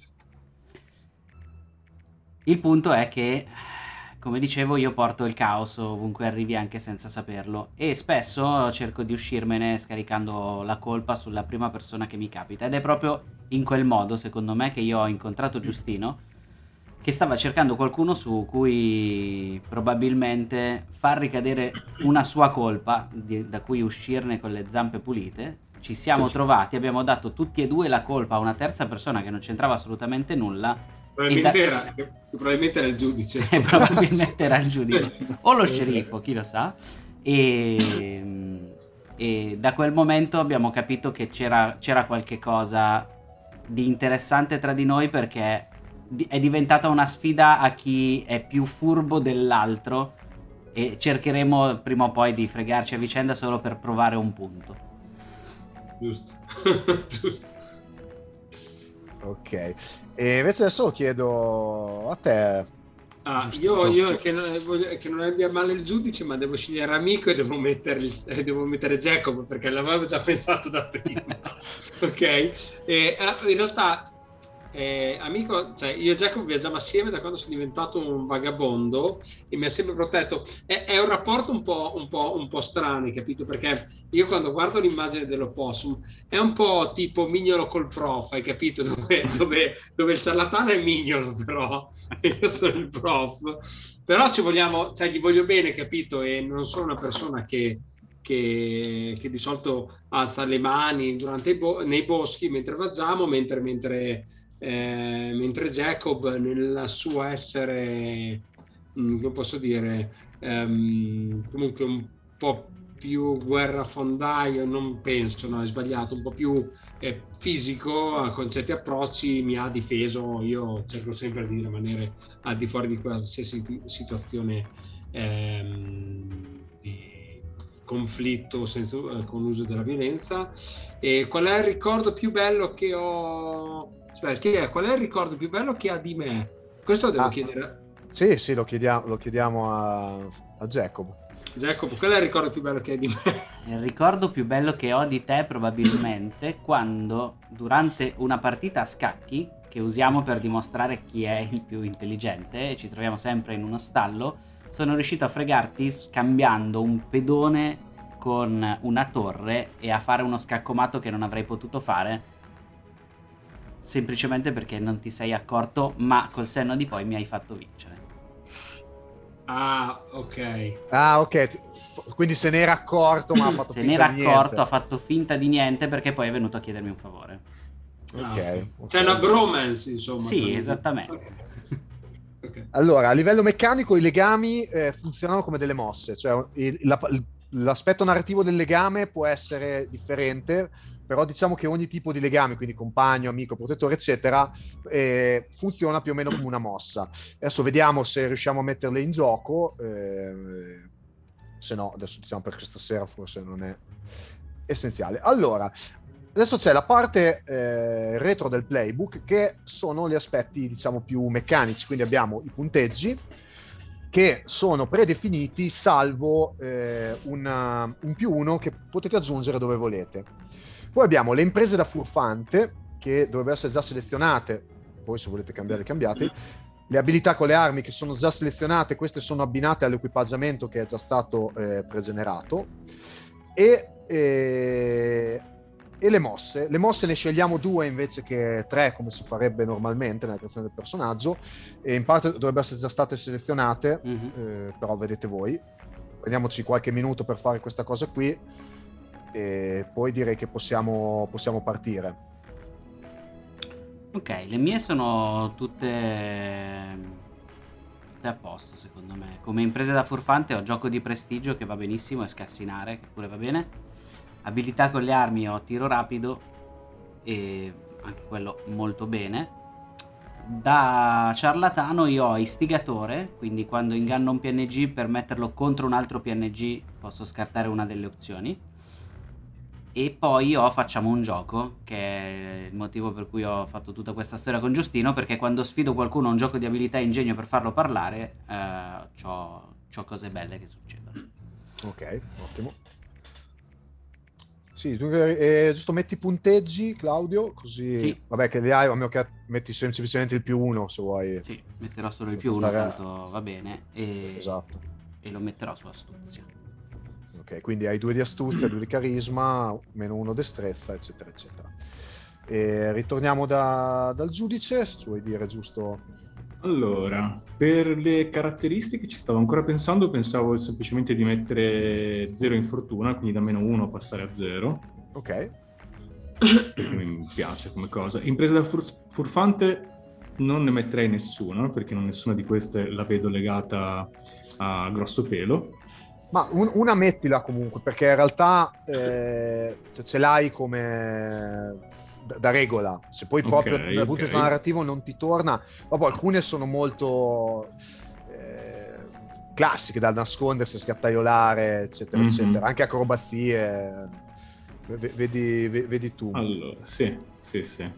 Il punto è che come dicevo io porto il caos ovunque arrivi anche senza saperlo. E spesso cerco di uscirmene scaricando la colpa sulla prima persona che mi capita. Ed è proprio in quel modo secondo me che io ho incontrato Giustino che stava cercando qualcuno su cui probabilmente far ricadere una sua colpa di, da cui uscirne con le zampe pulite. Ci siamo trovati, abbiamo dato tutti e due la colpa a una terza persona che non c'entrava assolutamente nulla Probabilmente, da... era, probabilmente, era, il giudice. (laughs) probabilmente era il giudice. (laughs) O lo sceriffo, chi lo sa. E, e da quel momento abbiamo capito che c'era, c'era qualche cosa di interessante tra di noi perché è diventata una sfida a chi è più furbo dell'altro e cercheremo prima o poi di fregarci a vicenda solo per provare un punto. Giusto. (laughs) Giusto. Ok. E invece adesso chiedo a te. Ah, io, io che, non, che, non, abbia male il giudice, ma devo scegliere amico e devo mettere, eh, devo mettere Jacob perché l'avevo già (laughs) pensato da prima. (laughs) ok? E, eh, in realtà eh, amico, cioè io e Jacob viaggiamo assieme da quando sono diventato un vagabondo e mi ha sempre protetto. È, è un rapporto un po', un, po', un po' strano, capito? Perché io quando guardo l'immagine dell'opossum è un po' tipo mignolo col prof, hai capito? (laughs) Dove, dove, dove il ciarlatano è mignolo, però (laughs) io sono il prof. Però ci vogliamo, cioè gli voglio bene, capito? E non sono una persona che, che, che, di solito alza le mani durante bo- nei boschi mentre viaggiamo, mentre, mentre eh, mentre Jacob nel suo essere, mm, come posso dire, ehm, comunque un po' più guerrafondaio, non penso, no, è sbagliato, un po' più eh, fisico con certi approcci mi ha difeso, io cerco sempre di rimanere al di fuori di qualsiasi situazione ehm, di, conflitto senza, eh, con l'uso della violenza. E qual è il ricordo più bello che ho? Aspetta, qual è il ricordo più bello che ha di me? Questo devo ah, chiedere. Sì, sì, lo chiediamo, lo chiediamo a, a Jacob. Jacob, qual è il ricordo più bello che hai di me? Il ricordo più bello che ho di te probabilmente quando durante una partita a scacchi che usiamo per dimostrare chi è il più intelligente e ci troviamo sempre in uno stallo, sono riuscito a fregarti scambiando un pedone con una torre e a fare uno scaccomato che non avrei potuto fare semplicemente perché non ti sei accorto, ma col senno di poi mi hai fatto vincere. Ah, ok. Ah, ok. Quindi se n'era accorto, ma ha (clears throat) fatto se n'era accorto, ha fatto finta di niente perché poi è venuto a chiedermi un favore. Ah, okay, ok. C'è una bromance, insomma. Sì, esattamente. Okay. Allora, a livello meccanico i legami eh, funzionano come delle mosse, cioè il, la, l'aspetto narrativo del legame può essere differente, però diciamo che ogni tipo di legame, quindi compagno, amico, protettore, eccetera, eh, funziona più o meno come una mossa. Adesso vediamo se riusciamo a metterle in gioco, eh, se no, adesso diciamo per questa sera forse non è essenziale. Allora, Adesso c'è la parte eh, retro del playbook che sono gli aspetti diciamo più meccanici, quindi abbiamo i punteggi che sono predefiniti salvo eh, una, un più uno che potete aggiungere dove volete. Poi abbiamo le imprese da furfante che dovrebbero essere già selezionate, poi se volete cambiare cambiate, le abilità con le armi che sono già selezionate, queste sono abbinate all'equipaggiamento che è già stato eh, pregenerato e eh, e le mosse. Le mosse ne scegliamo due invece che tre, come si farebbe normalmente nella creazione del personaggio, e in parte dovrebbero essere già state selezionate, mm-hmm. eh, però vedete voi. Prendiamoci qualche minuto per fare questa cosa qui e poi direi che possiamo, possiamo partire. Ok, le mie sono tutte, tutte a posto secondo me. Come imprese da furfante ho gioco di prestigio che va benissimo e scassinare che pure va bene Abilità con le armi ho tiro rapido e anche quello molto bene. Da ciarlatano io ho istigatore, quindi quando inganno un PNG per metterlo contro un altro PNG posso scartare una delle opzioni. E poi ho facciamo un gioco, che è il motivo per cui ho fatto tutta questa storia con Giustino, perché quando sfido qualcuno a un gioco di abilità e ingegno per farlo parlare, eh, ho cose belle che succedono. Ok, ottimo. Sì, eh, giusto metti i punteggi, Claudio, così... Sì. Vabbè, che li hai, a meno che metti semplicemente il più uno, se vuoi. Sì, metterò solo il più uno, stare... tanto va bene. E... Esatto. E lo metterò su astuzia. Ok, quindi hai due di astuzia, due di carisma, meno uno destrezza, eccetera, eccetera. E ritorniamo da, dal giudice, se vuoi dire giusto allora, per le caratteristiche ci stavo ancora pensando, pensavo semplicemente di mettere 0 in fortuna, quindi da meno 1 passare a 0. Ok. Mi piace come cosa. Impresa da fur- furfante non ne metterei nessuna, perché non nessuna di queste la vedo legata a grosso pelo. Ma un- una mettila comunque, perché in realtà eh, ce l'hai come da regola, se poi proprio okay, dal punto di vista narrativo non ti torna, proprio alcune sono molto eh, classiche da nascondersi, scattaiolare, eccetera, mm-hmm. eccetera, anche acrobazie, vedi, vedi, tu. Allora, sì, sì, sì.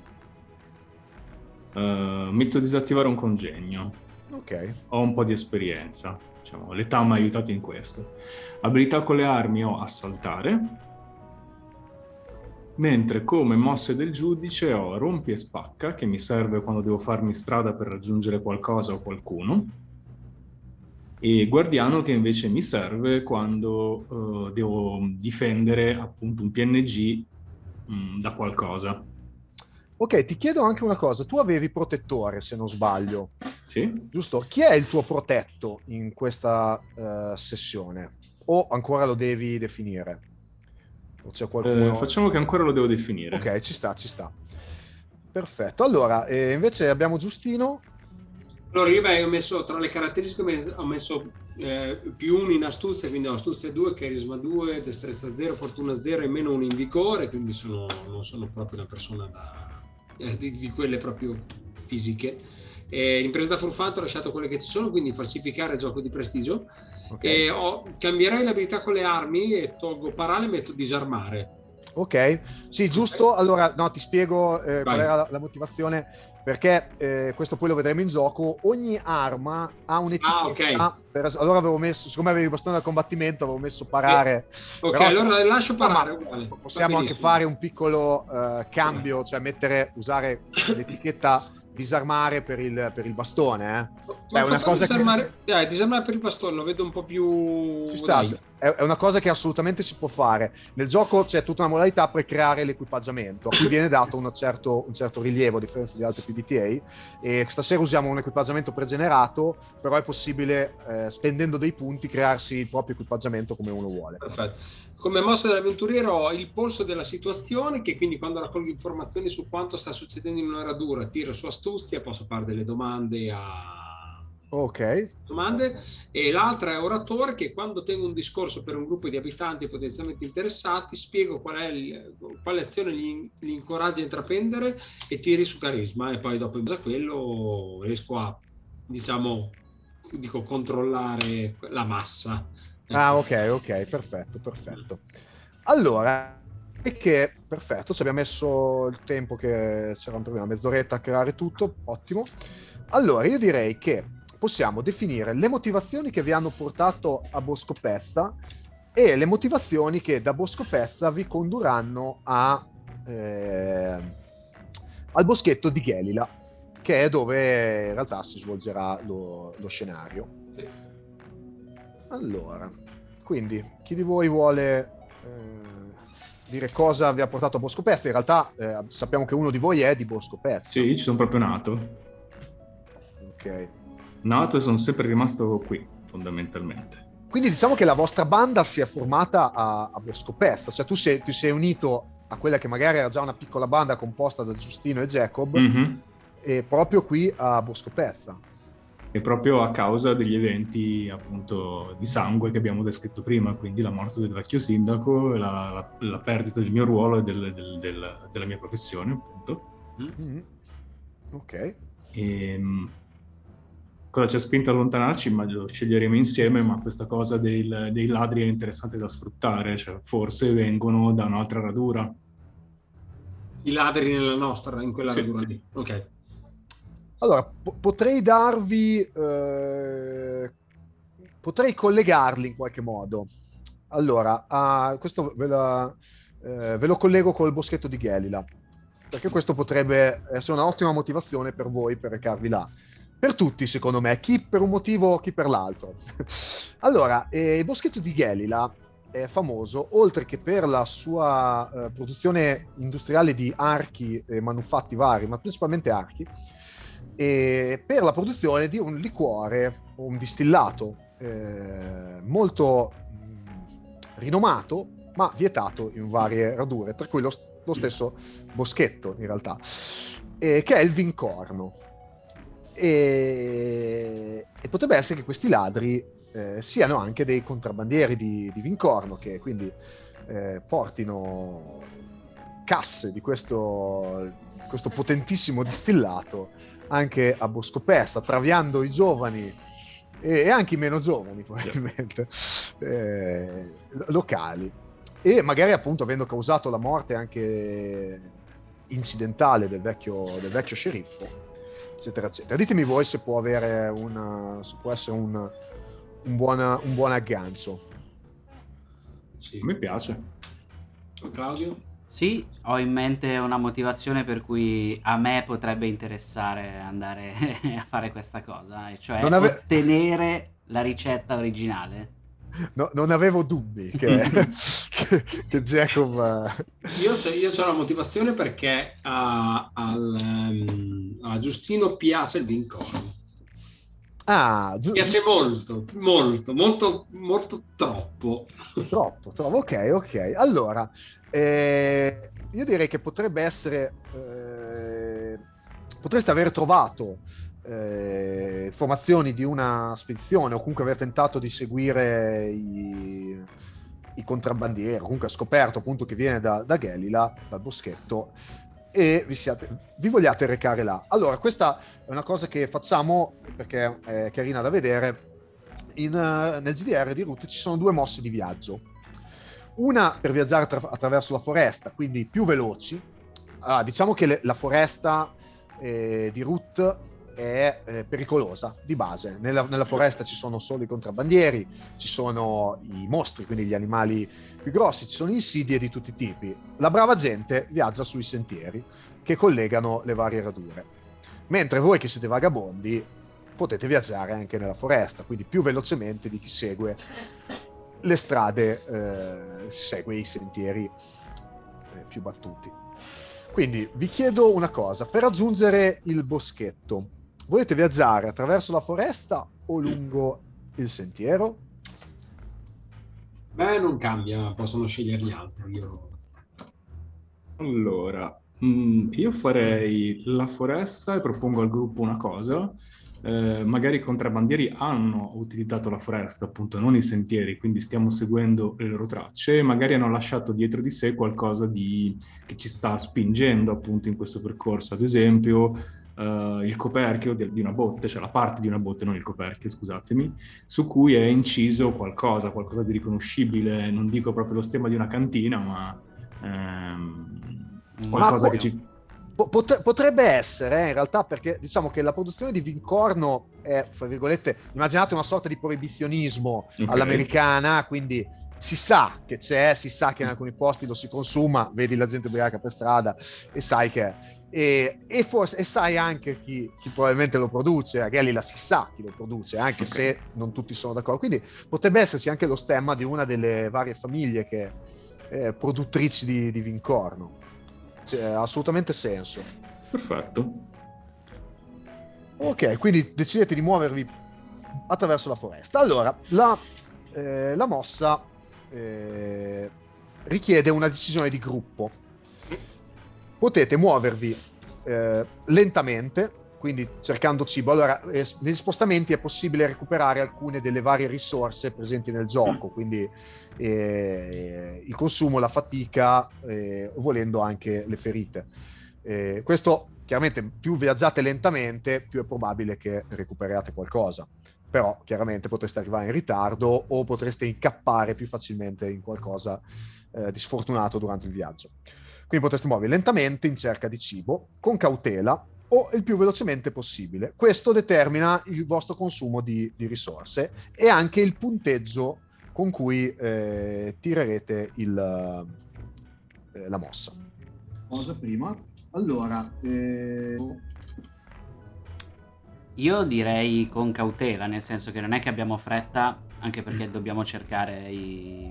Uh, metto a disattivare un congegno. Ok. Ho un po' di esperienza, diciamo, l'età mi ha aiutato in questo. Abilità con le armi ho assaltare mentre come mosse del giudice ho rompi e spacca, che mi serve quando devo farmi strada per raggiungere qualcosa o qualcuno, e guardiano che invece mi serve quando uh, devo difendere appunto un PNG mh, mm, da qualcosa. Ok, ti chiedo anche una cosa, tu avevi protettore se non sbaglio. Sì. Giusto? Chi è il tuo protetto in questa uh, sessione? O ancora lo devi definire? c'è qualcuno... Eh, facciamo che ancora lo devo definire. Ok, ci sta, ci sta. Perfetto. Allora, eh, invece abbiamo Giustino. Allora, io beh, ho messo tra le caratteristiche, ho messo eh, più uno in astuzia, quindi ho astuzia 2, carisma 2, destrezza 0, fortuna 0 e meno uno in vigore, quindi sono, non sono proprio una persona da, eh, di, di, quelle proprio fisiche. Eh, impresa da furfante ho lasciato quelle che ci sono, quindi falsificare gioco di prestigio Okay. Ho, cambierei l'abilità con le armi e tolgo parale e metto disarmare. Ok, sì, giusto. Okay. Allora, no, ti spiego eh, qual era la, la motivazione perché eh, questo poi lo vedremo in gioco, ogni arma ha un'etichetta. Ah, okay. per, allora avevo messo, siccome avevi bastone da combattimento, avevo messo parare. Ok, Però, allora lascio parare. Possiamo anche fare un piccolo uh, cambio, cioè mettere, usare (coughs) l'etichetta disarmare per il, per il bastone. Eh? Cioè, è una cosa disarmare, che... eh, disarmare per il bastone lo vedo un po' più... Sta, è, è, una cosa che assolutamente si può fare. Nel gioco c'è tutta una modalità per creare l'equipaggiamento, a cui viene dato certo, un certo rilievo a differenza di altri PBTA. E stasera usiamo un equipaggiamento pregenerato, però è possibile, eh, spendendo dei punti, crearsi il proprio equipaggiamento come uno vuole. Perfetto. Come mossa dell'avventuriero ho il polso della situazione, che quindi quando raccolgo informazioni su quanto sta succedendo in una radura, tiro su astuzia, posso fare delle domande a Ok. Domande. E l'altra è oratore che quando tengo un discorso per un gruppo di abitanti potenzialmente interessati spiego qual è il, quale azione gli, gli, incoraggia a intraprendere e tiri su carisma e poi dopo in base a quello riesco a diciamo dico controllare la massa. Ah ok ok perfetto perfetto. Allora e che perfetto ci abbiamo messo il tempo che c'era una mezz'oretta a creare tutto ottimo. Allora io direi che possiamo definire le motivazioni che vi hanno portato a Bosco Pezza e le motivazioni che da Bosco Pezza vi condurranno a, eh, al boschetto di Gelila, che è dove in realtà si svolgerà lo, lo scenario. Allora, quindi chi di voi vuole eh, dire cosa vi ha portato a Bosco Pezza? In realtà eh, sappiamo che uno di voi è di Bosco Pezza. Sì, ci sono proprio nato. Ok nato e sono sempre rimasto qui, fondamentalmente. Quindi diciamo che la vostra banda si è formata a, a Bosco Pezza, cioè tu sei, ti sei unito a quella che magari era già una piccola banda composta da Giustino e Jacob, mm-hmm. e proprio qui a Bosco Pezza. E proprio a causa degli eventi appunto di sangue che abbiamo descritto prima, quindi la morte del vecchio sindaco, la, la, la perdita del mio ruolo e del, del, del, della mia professione, appunto. Mm-hmm. Ok. E, ehm, cosa ci ha spinto a allontanarci, ma lo sceglieremo insieme, ma questa cosa dei, dei ladri è interessante da sfruttare, cioè forse vengono da un'altra radura. I ladri nella nostra, in quella sì, radura sì. lì. Ok. Allora, po- potrei darvi... Eh, potrei collegarli in qualche modo. Allora, uh, questo ve, la, eh, ve, lo collego col boschetto di Gelila, perché questo potrebbe essere un'ottima motivazione per voi per recarvi là per tutti, secondo me, chi per un motivo, chi per l'altro. (laughs) allora, eh, il boschetto di Gelila è famoso, oltre che per la sua eh, produzione industriale di archi e manufatti vari, ma principalmente archi, e per la produzione di un liquore, un distillato eh, molto mh, mm, rinomato, ma vietato in varie radure, tra cui lo, lo stesso boschetto in realtà, che è il vincorno. E, e potrebbe essere che questi ladri eh, siano anche dei contrabbandieri di, di Vincorno, che quindi eh, portino casse di questo, questo, potentissimo distillato anche a Bosco Persa, traviando i giovani e, e anche i meno giovani probabilmente eh, locali e magari appunto avendo causato la morte anche incidentale del vecchio, del vecchio sceriffo eccetera, eccetera. Ditemi voi se può avere una, se può essere un, un, buon, un buon aggancio. Sì, mi piace. Claudio? Sì, ho in mente una motivazione per cui a me potrebbe interessare andare (laughs) a fare questa cosa, e cioè ave... ottenere la ricetta originale. No, non avevo dubbi che, (laughs) che, che Jacob... Io, c'ho, io ho la motivazione perché a, al, um, a Giustino piace il vincorno. Ah, gi- piace molto, molto, molto, molto troppo. Troppo, troppo. Ok, ok. Allora, eh, io direi che potrebbe essere... Eh, potreste aver trovato eh, informazioni di una spedizione o comunque aver tentato di seguire i, i contrabbandieri, comunque ha scoperto appunto che viene da, da Gelila, dal boschetto, e vi, siate, vi, vogliate recare là. Allora, questa è una cosa che facciamo perché è carina da vedere. in, uh, nel GDR di Root ci sono due mosse di viaggio. Una per viaggiare tra- attraverso la foresta, quindi più veloci. Ah, diciamo che le- la foresta eh, di Root è eh, pericolosa di base. Nella, nella, foresta ci sono solo i contrabbandieri, ci sono i mostri, quindi gli animali più grossi, ci sono insidie di tutti i tipi. La brava gente viaggia sui sentieri che collegano le varie radure. Mentre voi che siete vagabondi potete viaggiare anche nella foresta, quindi più velocemente di chi segue le strade, eh, segue i sentieri eh, più battuti. Quindi vi chiedo una cosa, per raggiungere il boschetto, volete viaggiare attraverso la foresta o lungo il sentiero? Beh, non cambia, possono scegliere gli altri. Io... Allora, mh, mm, io farei la foresta e propongo al gruppo una cosa. Eh, magari i contrabbandieri hanno utilizzato la foresta, appunto, non i sentieri, quindi stiamo seguendo le loro tracce e magari hanno lasciato dietro di sé qualcosa di... che ci sta spingendo appunto in questo percorso. Ad esempio, uh, il coperchio di, di, una botte, cioè la parte di una botte, non il coperchio, scusatemi, su cui è inciso qualcosa, qualcosa di riconoscibile, non dico proprio lo stemma di una cantina, ma ehm, qualcosa ma che ci... Potrebbe essere, eh, in realtà, perché diciamo che la produzione di Vincorno è, fra virgolette, immaginate una sorta di proibizionismo okay. all'americana, quindi si sa che c'è, si sa che in alcuni posti lo si consuma, vedi la gente ubriaca per strada e sai che e, e, forse, e sai anche chi, chi, probabilmente lo produce, magari la si sa chi lo produce, anche okay. se non tutti sono d'accordo. Quindi potrebbe esserci anche lo stemma di una delle varie famiglie che eh, produttrici di, di vincorno. Cioè, ha assolutamente senso. Perfetto. Ok, quindi decidete di muovervi attraverso la foresta. Allora, la, eh, la mossa eh, richiede una decisione di gruppo potete muovervi eh, lentamente, quindi cercando cibo. Allora, eh, negli spostamenti è possibile recuperare alcune delle varie risorse presenti nel gioco, quindi eh, il consumo, la fatica, eh, volendo anche le ferite. Eh, questo chiaramente più viaggiate lentamente, più è probabile che recuperiate qualcosa. Però chiaramente potreste arrivare in ritardo o potreste incappare più facilmente in qualcosa eh, di sfortunato durante il viaggio. Quindi potreste muovervi lentamente in cerca di cibo, con cautela o il più velocemente possibile. Questo determina il vostro consumo di, di risorse e anche il punteggio con cui eh, tirerete il, eh, la mossa. Cosa prima? Allora, eh... io direi con cautela, nel senso che non è che abbiamo fretta, anche perché dobbiamo cercare i,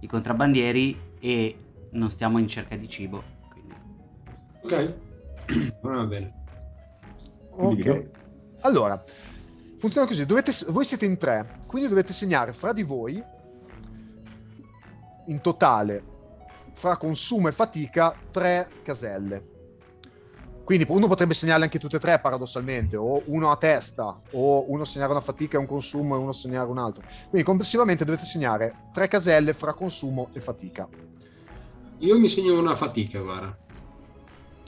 i contrabbandieri e non stiamo in cerca di cibo. Quindi. Ok, (clears throat) va bene. Ok, allora, funziona così, dovete, voi siete in tre, quindi dovete segnare fra di voi, in totale, fra consumo e fatica, tre caselle. Quindi uno potrebbe segnare anche tutte e tre paradossalmente, o uno a testa, o uno segnare una fatica e un consumo e uno segnare un altro. Quindi complessivamente dovete segnare tre caselle fra consumo e fatica. Io mi segno una fatica, guarda.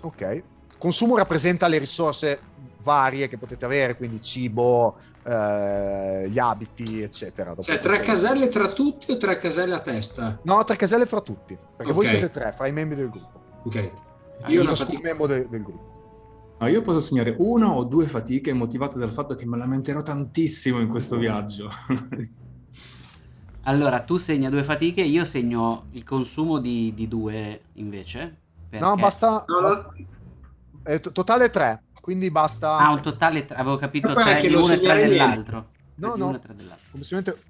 Ok. Consumo rappresenta le risorse varie che potete avere, quindi cibo, eh, gli abiti, eccetera. Cioè, tre caselle tra tutti o tre caselle a testa? No, tre caselle fra tutti, perché okay. voi siete tre, fra i membri del gruppo. Ok. Ah, io sono fatica... membro de- del gruppo. Ah, io posso segnare una o due fatiche motivate dal fatto che me lamenterò tantissimo in questo viaggio. (laughs) Allora, tu segna due fatiche, io segno il consumo di, di due invece. Perché... No, basta... Basta... Eh, totale tre, quindi basta... Ah, un totale tre, avevo capito tre di uno e tre dell'altro. No, no, uno complessivamente...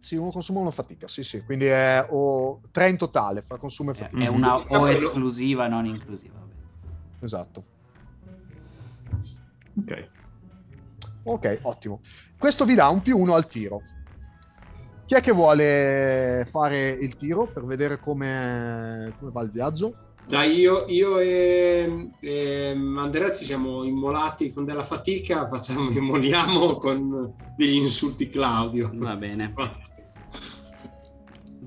Sì, uno consumo e uno fatica, sì, sì, quindi è o... tre in totale fra consumo e fatica. È una o esclusiva, non inclusiva. Esatto. Ok. Ok, ottimo. Questo vi dà un più uno al tiro. Chi è che vuole fare il tiro per vedere come, come va il viaggio? Dai, io, io e, e, Andrea ci siamo immolati con della fatica, (laughs) facciamo, immoliamo con degli insulti Claudio. Va bene.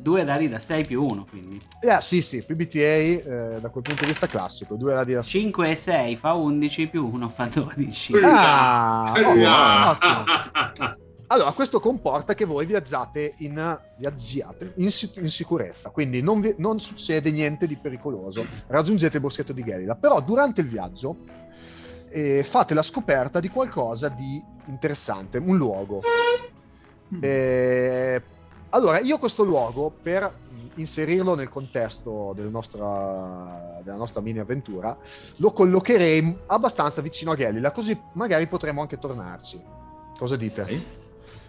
Due dadi da 6 più 1, quindi. Eh, sì, sì, PBTA eh, da quel punto di vista classico, due dadi da 5 e 6 fa 11 più 1 fa 12. Ah, ottimo, Ah. ottimo. Allora, questo comporta che voi viaggiate in, viaggiate in, in sicurezza, quindi non, vi- non succede niente di pericoloso. Raggiungete il boschetto di Gerila, però durante il viaggio eh, fate la scoperta di qualcosa di interessante, un luogo. Eh, allora, io questo luogo, per inserirlo nel contesto del nostra- della nostra mini avventura, lo collocherei abbastanza vicino a Gelila, così magari potremo anche tornarci. Cosa dite? Ok.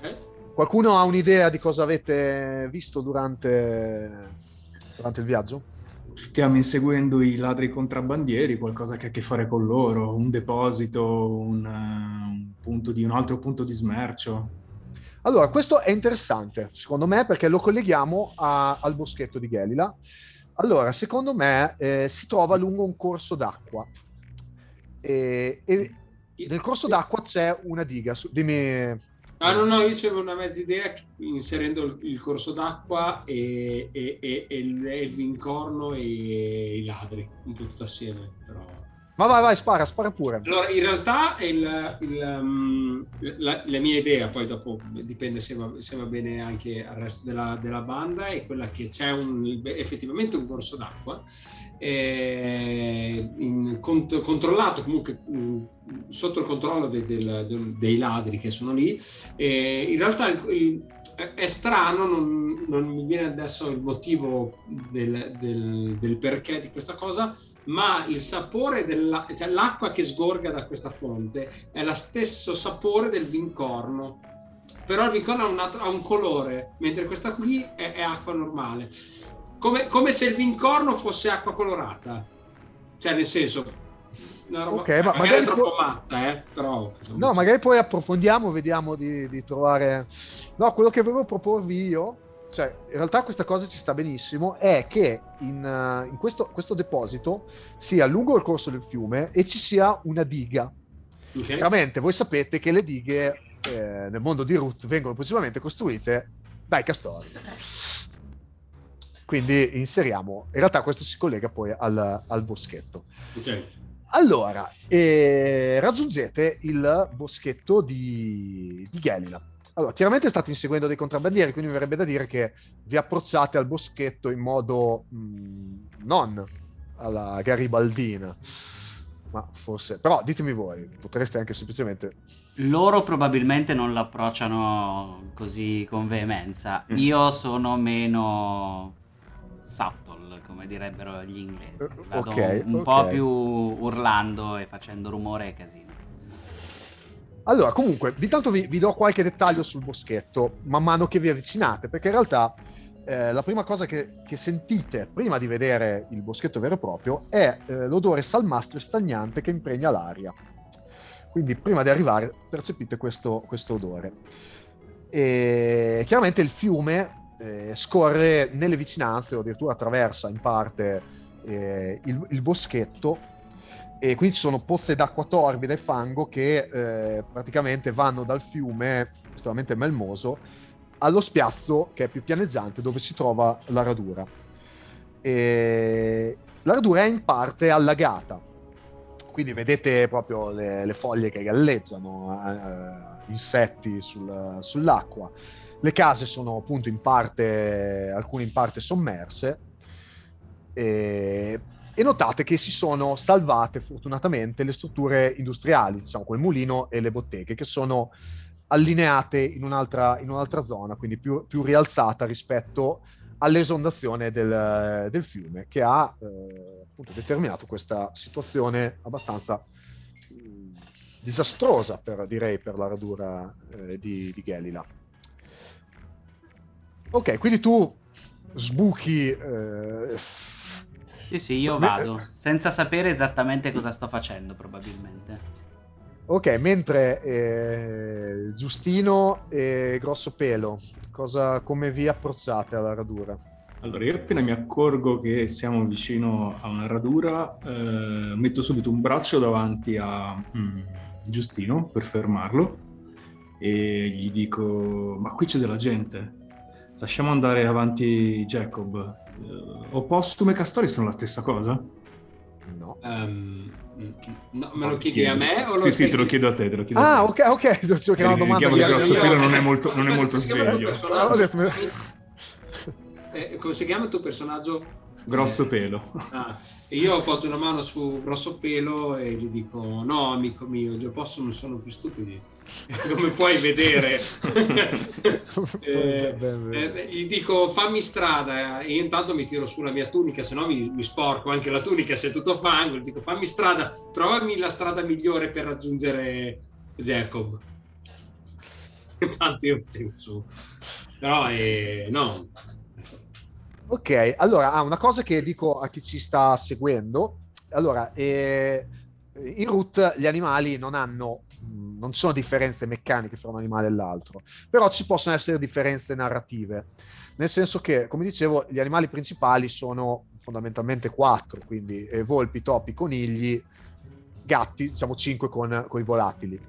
Eh? Qualcuno ha un'idea di cosa avete visto durante, durante il viaggio? Stiamo inseguendo i ladri contrabbandieri, qualcosa che ha a che fare con loro, un deposito, un, eh, un punto di, un altro punto di smercio. Allora, questo è interessante, secondo me, perché lo colleghiamo a- al boschetto di Gelila. Allora, secondo me, eh, si trova lungo un corso d'acqua. E, e nel corso d'acqua c'è una diga. Su- dimmi... Ah, no, no, io c'avevo una mezza idea inserendo il, il corso d'acqua e, e- e- il, il vincorno e i ladri, un po' tutto assieme. Però. Ma vai, vai, spara, spara pure. Allora, in realtà il, il, um, la, la mia idea, poi dopo dipende se va, se va bene anche al resto della, della banda, è quella che c'è un, effettivamente un corso d'acqua eh, in- cont- controllato comunque mh, sotto il controllo de- del- del- dei ladri che sono lì. E in realtà il- il- è strano, non, non mi viene adesso il motivo del, del- del perché di questa cosa, ma il sapore della, cioè l'acqua che sgorga da questa fonte è lo stesso sapore del vincorno. Però il vincorno ha un, altro- ha un colore, mentre questa qui è, è acqua normale. Come, come se il vincorno fosse acqua colorata. Cioè, nel senso... Una roba, Ok, ma magari, magari è troppo può- matta, eh? Però... No, magari poi approfondiamo, vediamo di, di trovare... No, quello che volevo proporvi io, cioè in realtà questa cosa ci sta benissimo, è che in, eh, in questo, questo deposito sia lungo il corso del fiume e ci sia una diga. Ok. Chiaramente voi sapete che le dighe eh, nel mondo di Root vengono principalmente costruite dai castori. Quindi inseriamo, in realtà questo si collega poi al, al boschetto. Ok. Allora, eh, raggiungete il boschetto di, di Gelila. Allora, chiaramente state inseguendo dei contrabbandieri, quindi mi verrebbe da dire che vi approcciate al boschetto in modo mh, non alla garibaldina, ma forse... Però ditemi voi, potreste anche semplicemente... Loro probabilmente non l'approcciano così con veemenza. Mm. Io sono meno subtle, come direbbero gli inglesi. Eh, Vado ok, un ok. po' più urlando e facendo rumore e casino. Allora, comunque, intanto vi, vi do qualche dettaglio sul boschetto man mano che vi avvicinate, perché in realtà eh, la prima cosa che, che sentite prima di vedere il boschetto vero e proprio è eh, l'odore salmastro e stagnante che impregna l'aria. Quindi prima di arrivare percepite questo, questo odore. E chiaramente il fiume eh, scorre nelle vicinanze o addirittura attraversa in parte eh, il, il boschetto e quindi ci sono pozze d'acqua torbida e fango che eh, praticamente vanno dal fiume estremamente melmoso allo spiazzo che è più pianeggiante dove si trova la radura. E la radura è in parte allagata, quindi vedete proprio le, le foglie che galleggiano, eh, insetti sul- sull'acqua. Le case sono appunto in parte, alcune in parte sommerse. E, e notate che si sono salvate fortunatamente le strutture industriali, diciamo quel mulino e le botteghe, che sono allineate in un'altra, in un'altra zona, quindi più, più rialzata rispetto all'esondazione del, del fiume, che ha eh, appunto determinato questa situazione abbastanza mh, disastrosa, per, direi, per la radura eh, di, di Gelila. Ok, quindi tu sbuchi... Sì, sì, io vado, senza sapere esattamente cosa sto facendo, probabilmente. Ok, mentre eh, Giustino e Grosso Pelo, cosa, come vi approcciate alla radura? Allora, io appena mi accorgo che siamo vicino a una radura, eh, metto subito un braccio davanti a mm, Giustino per fermarlo e gli dico: Ma qui c'è della gente. Lasciamo andare avanti Jacob. Uh, Opossum e Castori sono la stessa cosa? No. Um, no, me lo chiedi a me o lo Sì, sì, te lo chiedo a te. Te lo chiedo Ah, a te. ok, ok. Che era una domanda. Chiamo che- grosso io- pelo non è molto, non è molto sveglio. Ah, ho detto- Eh, come si chiama il tuo personaggio? Grosso Eh, pelo. ah, e io appoggio una mano su grosso pelo e gli dico: No, amico mio, gli non sono più stupidi. (laughs) Come puoi vedere, (laughs) Eh, eh, gli dico fammi strada e io intanto mi tiro su la mia tunica, se no mi, mi sporco anche la tunica, se è tutto fango. Gli dico fammi strada, trovami la strada migliore per raggiungere Jacob. (laughs) Intanto io tiro su, però eh, no, Ok, allora, ah, una cosa che dico a chi ci sta seguendo, allora, eh, in root gli animali non hanno, non ci sono differenze meccaniche fra un animale e l'altro, però ci possono essere differenze narrative, nel senso che, come dicevo, gli animali principali sono fondamentalmente quattro, quindi eh, volpi, topi, conigli, gatti, diciamo cinque con, con i volatili.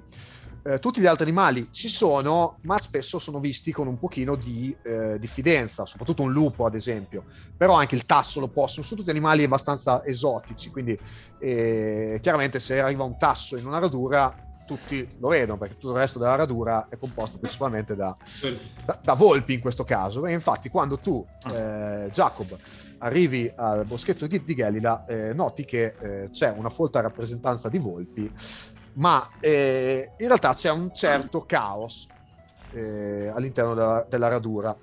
Eh, tutti gli altri animali ci sono, ma spesso sono visti con un pochino di eh, diffidenza, soprattutto un lupo, ad esempio. Però anche il tasso lo possono, sono tutti animali abbastanza esotici, quindi eh, chiaramente se arriva un tasso in una radura, tutti lo vedono, perché tutto il resto della radura è composto principalmente da, da, da volpi in questo caso. E infatti, quando tu, eh, Jacob, arrivi al boschetto di, di Gelila, eh, noti che eh, c'è una folta rappresentanza di volpi, ma eh, in realtà c'è un certo caos eh, all'interno della, della radura.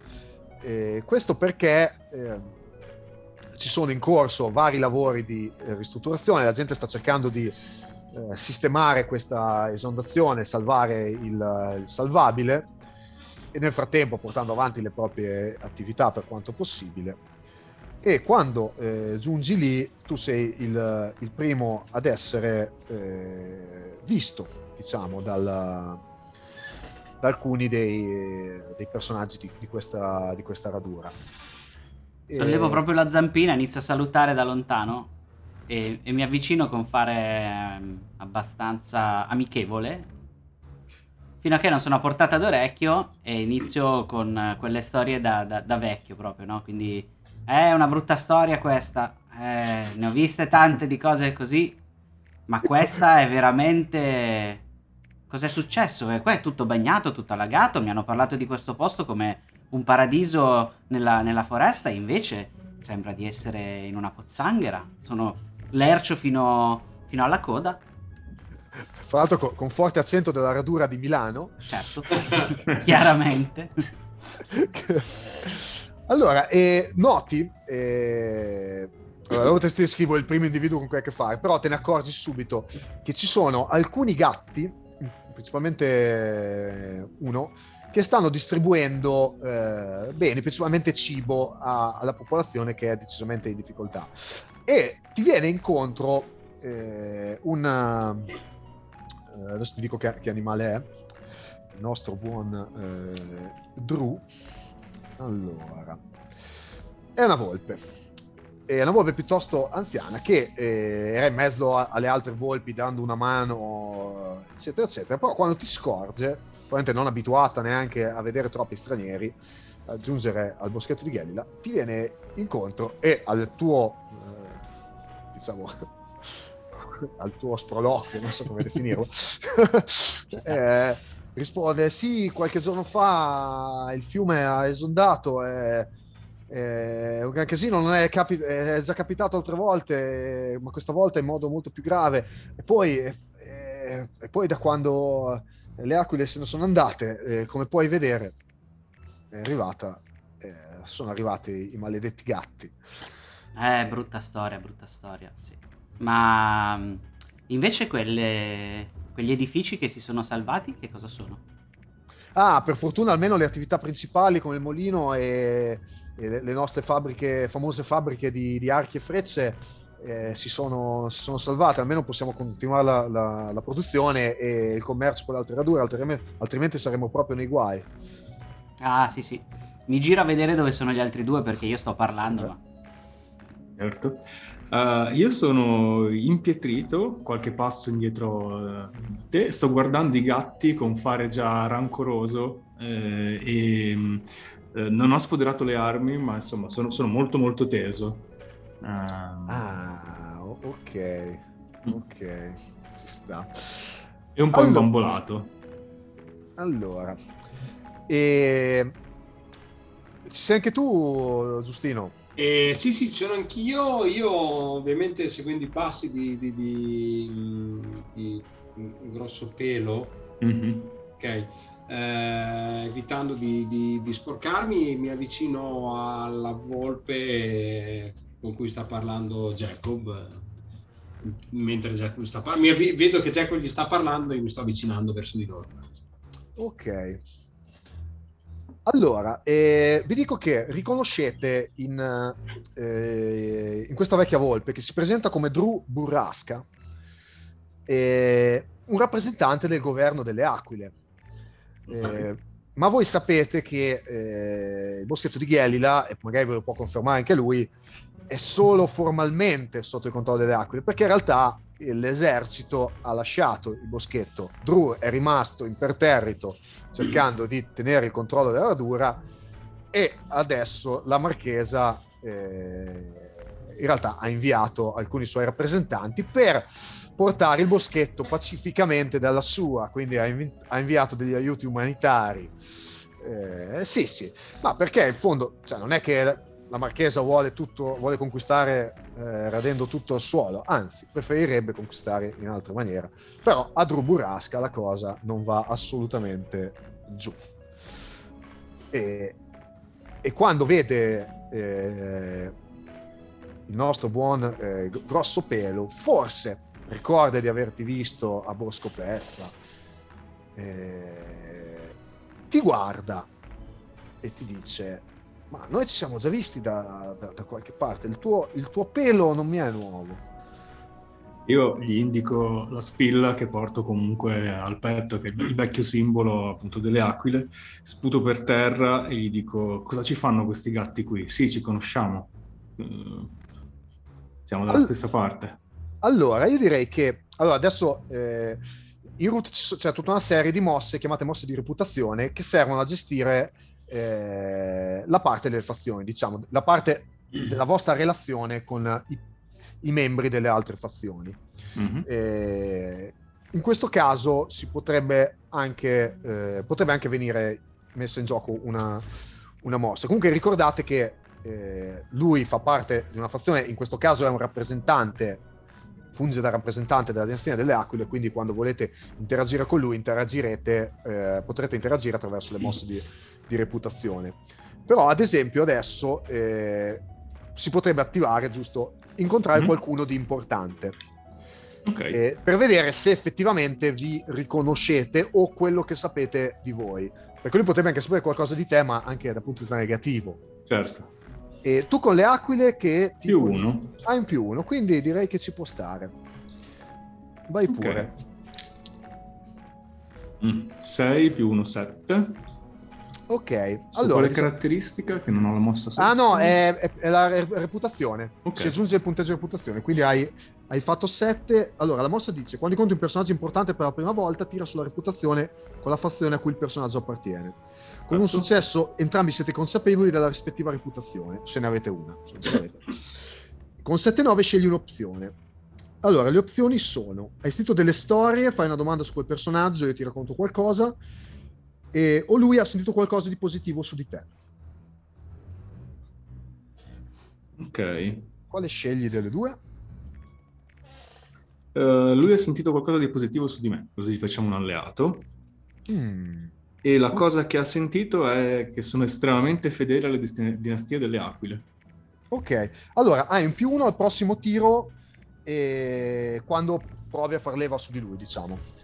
Eh, questo perché ci sono in corso vari lavori di ristrutturazione, la gente sta cercando di eh, sistemare questa esondazione, salvare il, il salvabile e nel frattempo portando avanti le proprie attività per quanto possibile. E quando eh, giungi lì, tu sei il, il primo ad essere eh, visto, diciamo, dal, da alcuni dei, dei personaggi di, di questa, di questa radura. Sollevo E- proprio la zampina, inizio a salutare da lontano e, e mi avvicino con fare ehm, abbastanza amichevole. Fino a che non sono a portata d'orecchio e inizio con eh, quelle storie da, da- da vecchio proprio, no? Quindi è una brutta storia questa. Eh, ne ho viste tante di cose così, ma questa è veramente... Cos'è successo? Eh, qua è tutto bagnato, tutto allagato. Mi hanno parlato di questo posto come un paradiso nella, nella foresta, invece sembra di essere in una pozzanghera. Sono lercio fino, fino alla coda, Fra l'altro con, con forte accento della radura di Milano. certo, (laughs) chiaramente. (laughs) allora, eh, noti, eh, allora, te scrivo il primo individuo con cui hai a che fare, però te ne accorgi subito che ci sono alcuni gatti, principalmente uno, che stanno distribuendo eh, beni, principalmente cibo a- alla popolazione che è decisamente in difficoltà. E ti viene incontro eh, un... eh, adesso ti dico che, che animale è, il nostro buon eh, Drew. Allora, è una volpe. È una volpe piuttosto anziana che eh, era in mezzo a- alle altre volpi dando una mano, eccetera, eccetera. Però quando ti scorge, probabilmente non abituata neanche a vedere troppi stranieri, a giungere al boschetto di Gelila, ti viene incontro e al tuo, eh, diciamo, (laughs) al tuo sproloquio, non so come definirlo, (laughs) eh, risponde sì, qualche giorno fa il fiume ha esondato e eh, un gran casino non è, capi- è già capitato altre volte, ma questa volta in modo molto più grave. E poi, eh, e poi da quando le aquile se ne sono andate, eh, come puoi vedere, è arrivata, eh, sono arrivati i maledetti gatti. Eh, brutta storia, brutta storia, sì. Ma mh, invece quelle, quegli edifici che si sono salvati, che cosa sono? Ah, per fortuna almeno le attività principali come il molino e, e le, le nostre fabbriche, famose fabbriche di, di archi e frecce eh, si, sono, si sono salvate, almeno possiamo continuare la, la- la produzione e il commercio con le altre radure, altrimenti, altrimenti saremmo proprio nei guai. Ah, sì, sì. Mi giro a vedere dove sono gli altri due perché io sto parlando, ma... Certo. Uh, io sono impietrito, qualche passo indietro uh, di te, sto guardando i gatti con fare già rancoroso eh, e Eh, non ho sfoderato le armi, ma insomma sono, sono molto molto teso. Ehm, ah, ok, mm. ok, ci sta. E un po' allora, imbambolato. Allora, e... ci sei anche tu, Giustino? Eh, sì, sì, sono anch'io. Io, ovviamente, seguendo i passi di, di, di, di grosso pelo, mm-hmm. ok, eh, evitando di, sporcarmi, mi avvicino alla volpe con cui sta parlando Jacob. Mentre Jacob sta parlando, vedo che Jacob gli sta parlando e mi sto avvicinando verso di loro. Ok. Allora, eh, vi dico che riconoscete in, eh, in, questa vecchia volpe che si presenta come Drew Burrasca eh, un rappresentante del governo delle Aquile. Okay. ma voi sapete che eh, il boschetto di Ghelila, e magari ve lo può confermare anche lui, è solo formalmente sotto il controllo delle Aquile, perché in realtà l'esercito ha lasciato il boschetto, Drew è rimasto imperterrito cercando di tenere il controllo della radura e adesso la marchesa eh, in realtà ha inviato alcuni suoi rappresentanti per portare il boschetto pacificamente dalla sua, quindi ha, invi- ha inviato degli aiuti umanitari. Eh, sì, sì, ma perché in fondo cioè, non è che la Marchesa vuole, tutto, vuole conquistare eh, radendo tutto al suolo, anzi preferirebbe conquistare in altra maniera. Però a Drew Burrasca la cosa non va assolutamente giù. E, e quando vede eh, il nostro buon eh, grosso pelo, forse ricorda di averti visto a Bosco Pezza, eh, ti guarda e ti dice ma noi ci siamo già visti da, da, da qualche parte, il tuo, il tuo, pelo non mi è nuovo. Io gli indico la spilla che porto comunque al petto, che è il vecchio simbolo appunto delle aquile, sputo per terra e gli dico cosa ci fanno questi gatti qui? Sì, ci conosciamo, uh, siamo dalla All... stessa parte. Allora, io direi che allora, adesso eh, in root c'è tutta una serie di mosse chiamate mosse di reputazione che servono a gestire eh, la parte delle fazioni, diciamo, la parte della vostra relazione con i, i membri delle altre fazioni. Mm-hmm. Eh, in questo caso si potrebbe anche, eh, potrebbe anche venire messa in gioco una, una mossa. Comunque ricordate che eh, lui fa parte di una fazione, in questo caso è un rappresentante, funge da rappresentante della dinastia delle Aquile, quindi quando volete interagire con lui interagirete, eh, potrete interagire attraverso le mosse di, di reputazione. Però, ad esempio, adesso eh, si potrebbe attivare, giusto, incontrare mm-hmm. qualcuno di importante. Okay. Eh, per vedere se effettivamente vi riconoscete o quello che sapete di voi. Perché lui potrebbe anche sapere qualcosa di te, ma anche dal punto di vista negativo. Certo. E tu con le aquile che... Più uno. Ah, in più uno, quindi direi che ci può stare. Vai pure. 6 mm. più 1, 7. Ok, Su allora. Quale caratteristica che non ho la mossa sotto? Ah, no, è, è, è la reputazione. Okay. Si aggiunge il punteggio di reputazione. Quindi hai, hai, fatto 7. Allora, la mossa dice: quando incontri un personaggio importante per la prima volta, tira sulla reputazione con la fazione a cui il personaggio appartiene. Con un certo. successo, entrambi siete consapevoli della rispettiva reputazione, se ne avete una. Con 7-9 scegli un'opzione. Allora, le opzioni sono: hai scritto delle storie, fai una domanda su quel personaggio, io ti racconto qualcosa e, o lui ha sentito qualcosa di positivo su di te. Ok. Quale scegli delle due? Uh, lui ha sentito qualcosa di positivo su di me, così facciamo un alleato. Mm. E la cosa che ha sentito è che sono estremamente fedele alle dinastie delle aquile. Ok, allora hai in più uno al prossimo tiro e quando provi a far leva su di lui, diciamo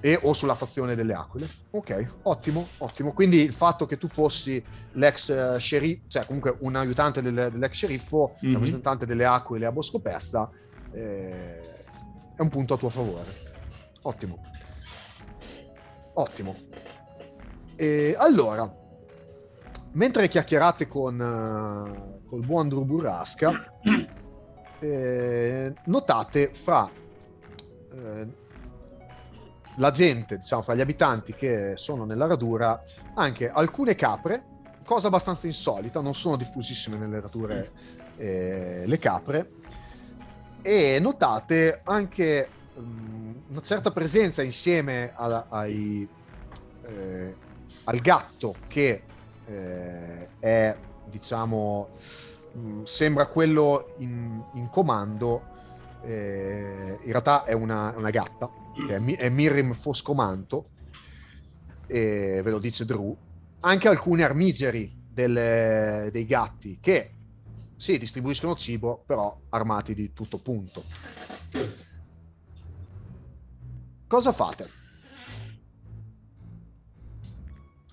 e o sulla fazione delle aquile. Ok, ottimo, ottimo. Quindi il fatto che tu fossi l'ex uh, sceriffo, cioè comunque un aiutante del, dell'ex sceriffo, mm-hmm. rappresentante delle aquile a Bosco Persa, eh, è un punto a tuo favore. Ottimo. Ottimo. E allora, mentre chiacchierate con uh, col buon Drew Burrasca, (clears throat) eh, notate fra eh, la gente, diciamo, fra gli abitanti che sono nella radura, anche alcune capre, cosa abbastanza insolita, non sono diffusissime nelle radure eh, le capre, e notate anche um, una certa presenza insieme a, ai, eh, al gatto che eh, è, diciamo, mh, mm, sembra quello in, in comando, eh, in realtà è una, una gatta, che è, è Mirrim Foscomanto, e ve lo dice Drew, anche alcuni armigeri delle, dei gatti che sì, distribuiscono cibo, però armati di tutto punto. Cosa fate?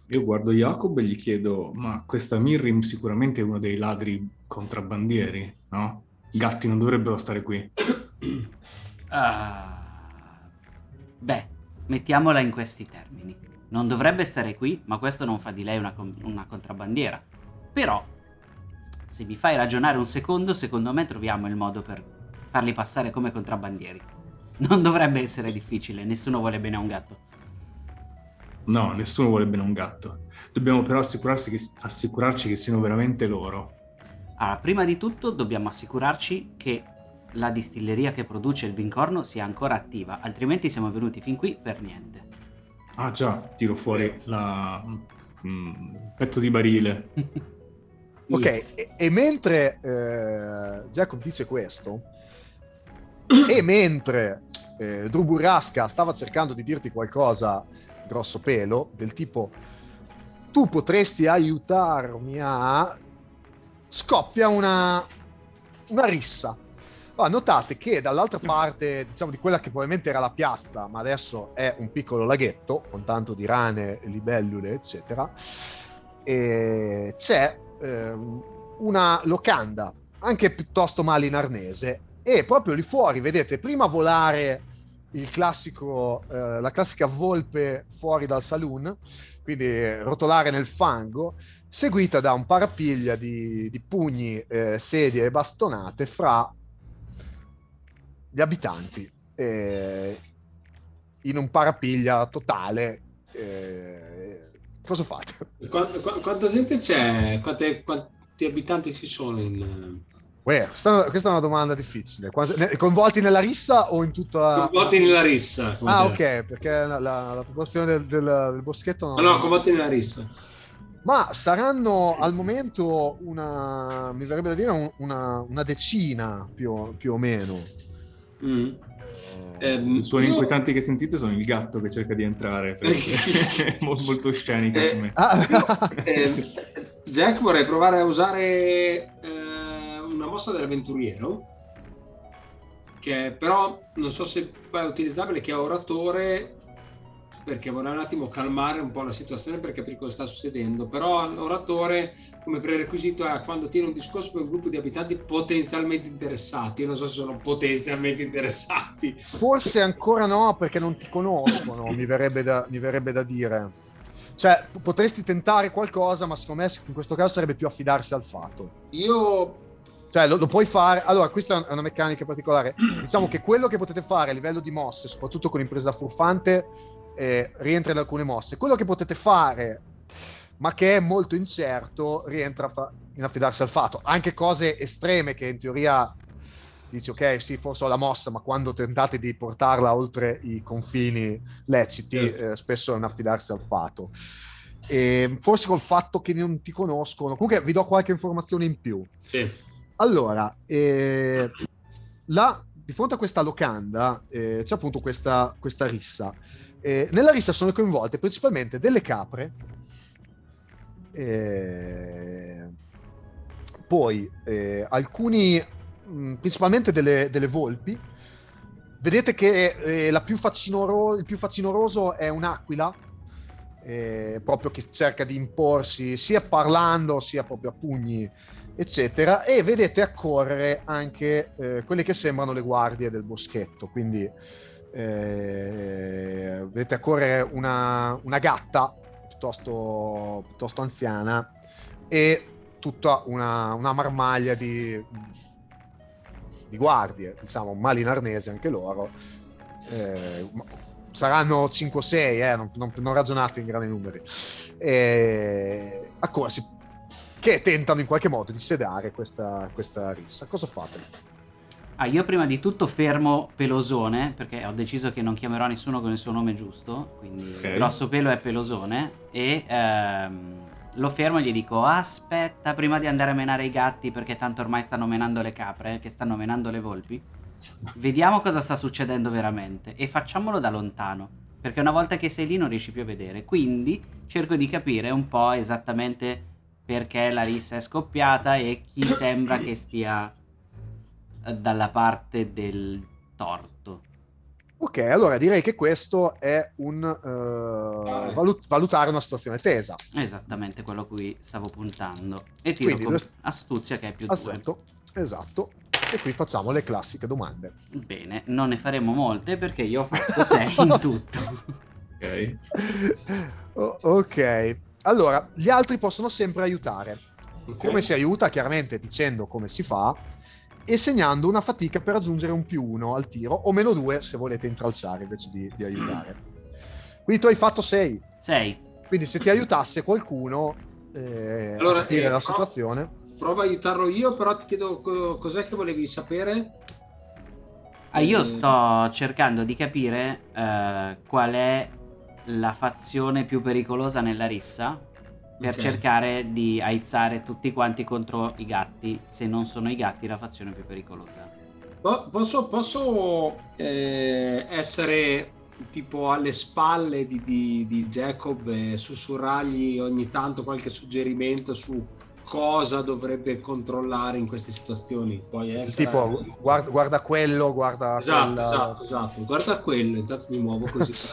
Io guardo Jacob e gli chiedo, ma questa Mirrim sicuramente è uno dei ladri contrabbandieri, no? Gatti non dovrebbero stare qui. Uh, (coughs) beh, mettiamola in questi termini. Non dovrebbe stare qui, ma questo non fa di lei una, una contrabbandiera. Però, se mi fai ragionare un secondo, secondo me troviamo il modo per farli passare come contrabbandieri. Non dovrebbe essere difficile, nessuno vuole bene a un gatto. No, nessuno vuole bene a un gatto. Dobbiamo però che, assicurarci che siano veramente loro. Allora, prima di tutto dobbiamo assicurarci che la distilleria che produce il vincorno sia ancora attiva, altrimenti siamo venuti fin qui per niente. Ah già, tiro fuori la... Mm, pezzo di barile. (laughs) ok, e, e mentre eh, Jacob dice questo, (coughs) e mentre eh, Drew Burrasca stava cercando di dirti qualcosa grosso pelo, del tipo tu potresti aiutarmi a... scoppia una, una rissa. Ah, notate che dall'altra parte, diciamo, di quella che probabilmente era la piazza, ma adesso è un piccolo laghetto, con tanto di rane, libellule, eccetera, c'è eh, una locanda, anche piuttosto male in arnese, e proprio lì fuori vedete prima volare classico, eh, la classica volpe fuori dal saloon, quindi rotolare nel fango, seguita da un parapiglia di, di pugni, eh, sedie e bastonate fra gli abitanti eh, in un parapiglia totale. Eh, cosa fate? Quanta, quanta gente c'è? Quante, quanti abitanti ci sono in Uè, questa, questa, è una domanda difficile. Coinvolti nella rissa o in tutta... Coinvolti nella rissa. Ah, ok, perché la, la, la popolazione del, del, del boschetto... Non... No, no, coinvolti nella rissa. Ma saranno al momento una, mi verrebbe da dire, una, una decina più, più, o meno. Mm. Eh, I suoni io... inquietanti che sentite sono il gatto che cerca di entrare, (laughs) molto, molto scenica eh, come... ah, eh, Jack vorrei provare a usare eh, una mossa dell'avventuriero che però non so se è utilizzabile che è oratore perché vorrei un attimo calmare un po' la situazione per capire cosa sta succedendo però l'oratore come prerequisito è quando tiene un discorso per un gruppo di abitanti potenzialmente interessati io non so se sono potenzialmente interessati forse ancora no perché non ti conoscono mi, verrebbe da, mi verrebbe da dire cioè, potresti tentare qualcosa, ma secondo me in questo caso sarebbe più affidarsi al fatto. Io cioè, lo, lo, puoi fare. Allora, questa è una meccanica particolare. Diciamo che quello che potete fare a livello di mosse, soprattutto con impresa furfante, eh, rientra in alcune mosse. Quello che potete fare, ma che è molto incerto, rientra in affidarsi al fatto. Anche cose estreme che in teoria dici, ok, sì, forse ho la mossa, ma quando tentate di portarla oltre i confini leciti, eh, spesso è un affidarsi al fatto. E forse col fatto che non ti conoscono. Comunque vi do qualche informazione in più. Sì allora, eh, là, di fronte a questa locanda eh, c'è appunto questa, questa rissa. Eh, nella rissa sono coinvolte principalmente delle capre, eh, poi eh, alcuni, mh, mm, principalmente delle, delle, volpi. Vedete che eh, più facinoro, il più facinoroso è un'aquila, proprio che cerca di imporsi sia parlando sia proprio a pugni eccetera, e vedete accorrere anche eh, quelle che sembrano le guardie del boschetto, quindi eh, vedete accorrere una, una gatta piuttosto, piuttosto, anziana e tutta una, una marmaglia di, di, guardie, diciamo mali in arnese anche loro, eh, saranno 5 o 6, eh, non, non, non, ragionate in grandi numeri, eh, accorsi che tentano in qualche modo di sedare questa, questa rissa. Cosa fate? Ah, io prima di tutto fermo Pelosone, perché ho deciso che non chiamerò nessuno con il suo nome giusto, quindi okay. grosso pelo è Pelosone, e ehm, lo fermo e gli dico aspetta prima di andare a menare i gatti, perché tanto ormai stanno menando le capre, che stanno menando le volpi, vediamo cosa sta succedendo veramente e facciamolo da lontano, perché una volta che sei lì non riesci più a vedere, quindi cerco di capire un po' esattamente perché la rissa è scoppiata e chi sembra che stia dalla parte del torto. Ok, allora direi che questo è un uh, valut- valutare una situazione tesa. Esattamente quello a cui stavo puntando. E tiro Quindi, con astuzia che è più esatto, due. Esatto. E qui facciamo le classiche domande. Bene, non ne faremo molte perché io ho fatto (laughs) 6 in tutto. ok. (laughs) O- ok. Allora, gli altri possono sempre aiutare. Okay. Come si aiuta? Chiaramente dicendo come si fa e segnando una fatica per aggiungere un più uno al tiro o meno due se volete intralciare invece di, di aiutare. Quindi tu hai fatto 6. 6. Quindi se ti aiutasse qualcuno eh, allora, a capire eh, la situazione. Prova a aiutarlo io, però ti chiedo cos'è che volevi sapere? Ah, io eh, sto cercando di capire eh, qual è la fazione più pericolosa nella rissa per okay. cercare di aizzare tutti quanti contro i gatti, se non sono i gatti la fazione più pericolosa. Posso, posso eh, essere tipo alle spalle di, di, di Jacob e sussurrargli ogni tanto qualche suggerimento su cosa dovrebbe controllare in queste situazioni. Poi essere... Tipo, guarda, guarda, quello, guarda esatto, quella... esatto, esatto, guarda quello, intanto mi muovo così. (laughs)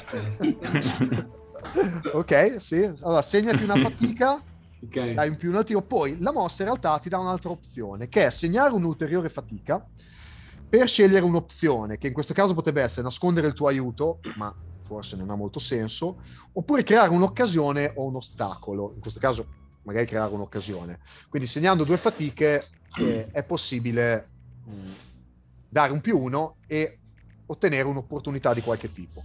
(laughs) (laughs) ok, sì. Allora, segnati una fatica, (laughs) okay. dai un più un tiro. Poi la mossa in realtà ti dà un'altra opzione, che è segnare un'ulteriore fatica per scegliere un'opzione, che in questo caso potrebbe essere nascondere il tuo aiuto, ma forse non ha molto senso, oppure creare un'occasione o un ostacolo. In questo caso magari creare un'occasione. Quindi segnando due fatiche eh, è possibile mh, dare un più uno e ottenere un'opportunità di qualche tipo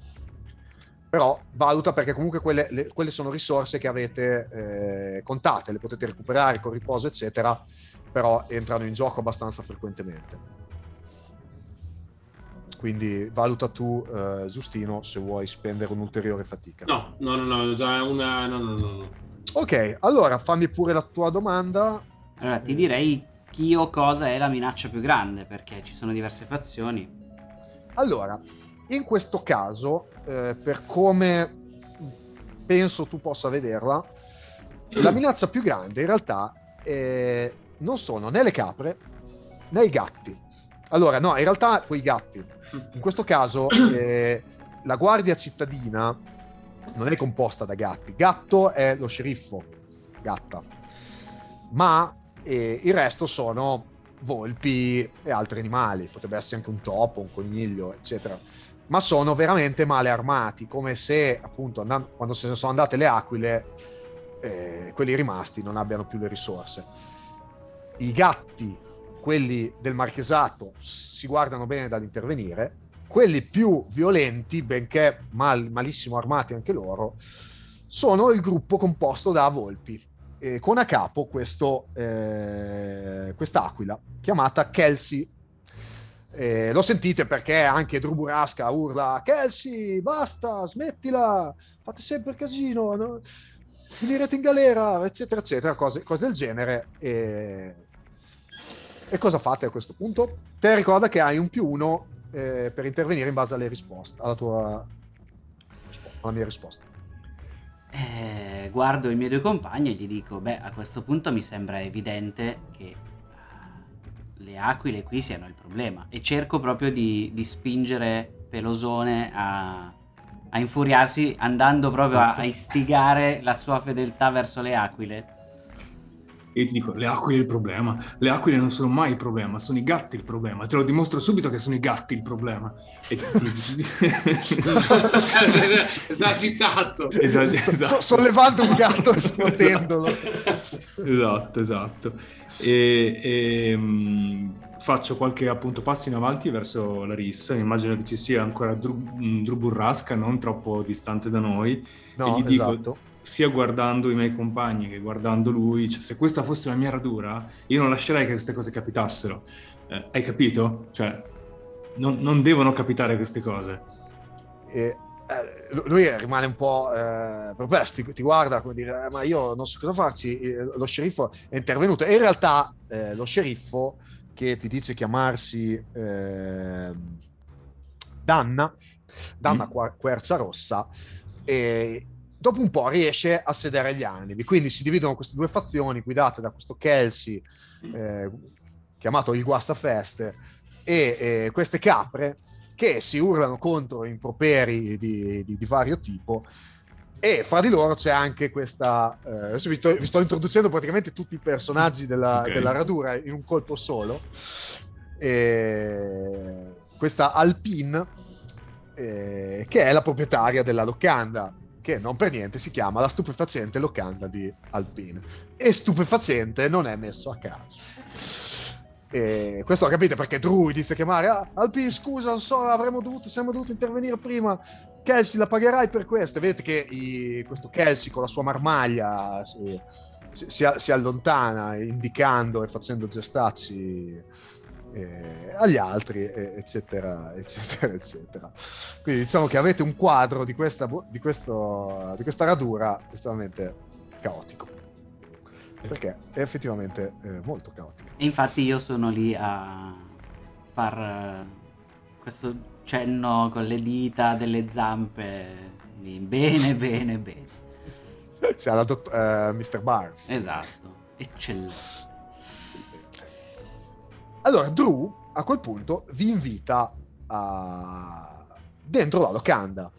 però valuta perché comunque quelle, le, quelle sono risorse che avete eh, contate, le potete recuperare con riposo, eccetera, però entrano in gioco abbastanza frequentemente. Quindi valuta tu, eh, Giustino, se vuoi spendere un'ulteriore fatica. No, no, no, no, già una... No, no, no. Ok, allora fammi pure la tua domanda. Allora, ti direi chi o cosa è la minaccia più grande, perché ci sono diverse fazioni. Allora, in questo caso, eh, per come penso tu possa vederla, la minaccia più grande in realtà eh, non sono né le capre né i gatti. Allora, no, in realtà quei gatti. In questo caso eh, la guardia cittadina non è composta da gatti. Gatto è lo sceriffo, gatta. Ma eh, il resto sono volpi e altri animali. Potrebbe essere anche un topo, un coniglio, eccetera ma sono veramente male armati, come se appunto andando, quando se ne sono andate le aquile, eh, quelli rimasti non abbiano più le risorse. I gatti, quelli del marchesato, si guardano bene dall'intervenire, quelli più violenti, benché mal, malissimo armati anche loro, sono il gruppo composto da volpi, eh, con a capo questo, eh, quest'aquila chiamata Kelsey eh, lo sentite perché anche Drew Burasca urla Kelsey, basta, smettila, fate sempre casino, no? finirete in galera, eccetera, eccetera, cose, cose del genere. E... e... cosa fate a questo punto? Te ricorda che hai un più uno eh, per intervenire in base alle risposte, alla tua alla mia risposta. Eh, guardo i miei due compagni e gli dico, beh, a questo punto mi sembra evidente che le aquile qui siano il problema e cerco proprio di, di spingere Pelosone a, a, infuriarsi andando proprio a, a, istigare la sua fedeltà verso le aquile. Io ti dico, le aquile è il problema. Le aquile non sono mai il problema, sono i gatti il problema. Te lo dimostro subito che sono i gatti il problema. E ti... (laughs) Esagitato. Esatto, esatto. Sollevando un gatto e scuotendolo. Esatto, esatto. E, e mh, faccio qualche appunto passo in avanti verso la rissa. Immagino che ci sia ancora Drew, Drew Burrasca, non troppo distante da noi. No, e gli dico, esatto. Sia guardando i miei compagni che guardando lui, cioè, se questa fosse la mia radura, io non lascerei che queste cose capitassero. Eh, hai capito? Cioè, non, non devono capitare queste cose. E, eh, lui rimane un po' eh, perplesso, ti, ti guarda come dire, "Eh, ma io non so cosa farci, Eh, lo sceriffo è intervenuto e in realtà eh, lo sceriffo che ti dice chiamarsi ehm, Danna, Danna Mm. Quercia Rossa, e dopo un po' riesce a sedere gli animi, quindi si dividono queste due fazioni guidate da questo Kelsey eh, chiamato il Guastafeste e eh, queste capre che si urlano contro improperi di, di- di vario tipo e fra di loro c'è anche questa eh, adesso vi sto, vi sto introducendo praticamente tutti i personaggi della, Ok. della radura in un colpo solo. E questa Alpine eh, che è la proprietaria della locanda che non per niente si chiama la stupefacente locanda di Alpine. E stupefacente non è messo a caso. E questo lo capite perché Drew a chiamare ah, Alpine scusa non so avremmo dovuto saremmo dovuti intervenire prima. Kelsey la pagherai per questo. E vedete che i- questo Kelsey con la sua marmaglia si, si- si- si allontana indicando e facendo gestacci eh, agli altri e- eccetera eccetera eccetera quindi diciamo che avete un quadro di questa, di questo, di questa radura estremamente caotico perché è effettivamente eh, molto caotico E infatti io sono lì a far eh, questo cenno con le dita delle zampe. Bene, bene, bene. (laughs) c'è la dott- eh, Mr. Barnes Esatto. Eccellente. Allora, Drew a quel punto vi invita a... dentro la locanda.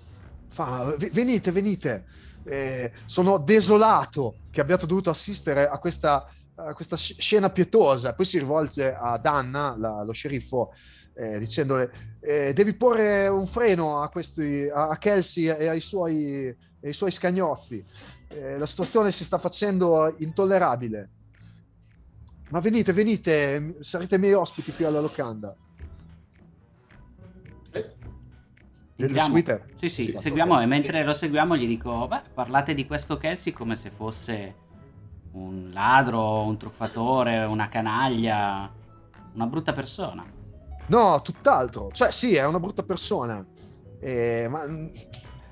Fa, "V- venite, venite. Eh, sono desolato che abbiate dovuto assistere a questa, a questa sc- scena pietosa. Poi si rivolge a Danna, la- lo sceriffo, eh, dicendole: eh, Devi porre un freno a, questi, a Kelsey e ai suoi, ai suoi scagnozzi. Eh, la situazione si sta facendo intollerabile. Ma venite, venite, sarete miei ospiti qui alla locanda. Eh, Entriamo. Sì, sì, Sì, seguiamo e mentre lo seguiamo gli dico, beh, parlate di questo Kelsey come se fosse un ladro, un truffatore, una canaglia, una brutta persona. No, tutt'altro. Cioè, sì, è una brutta persona. Eh, ma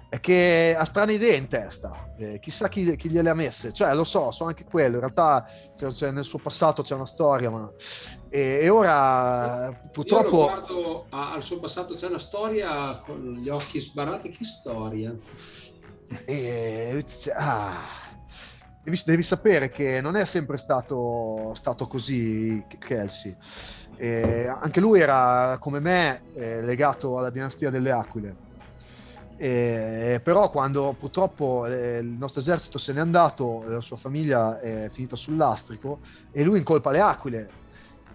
è che ha strane idee in testa. Eh, chissà chi, chi gliele ha messe. Cioè, lo so, so anche quello. In realtà c'è- c'è- nel suo passato c'è una storia, ma... E, e ora, Io purtroppo... guardo a- al suo passato, c'è una storia con gli occhi sbarrati. Che storia? E dice, ah, devi, devi sapere che non è sempre stato, stato così Kelsey. Eh, anche lui era come me eh, legato alla dinastia delle Aquile. Eh, però quando purtroppo eh, il nostro esercito se n'è andato, la sua famiglia è finita sul lastrico e lui incolpa le Aquile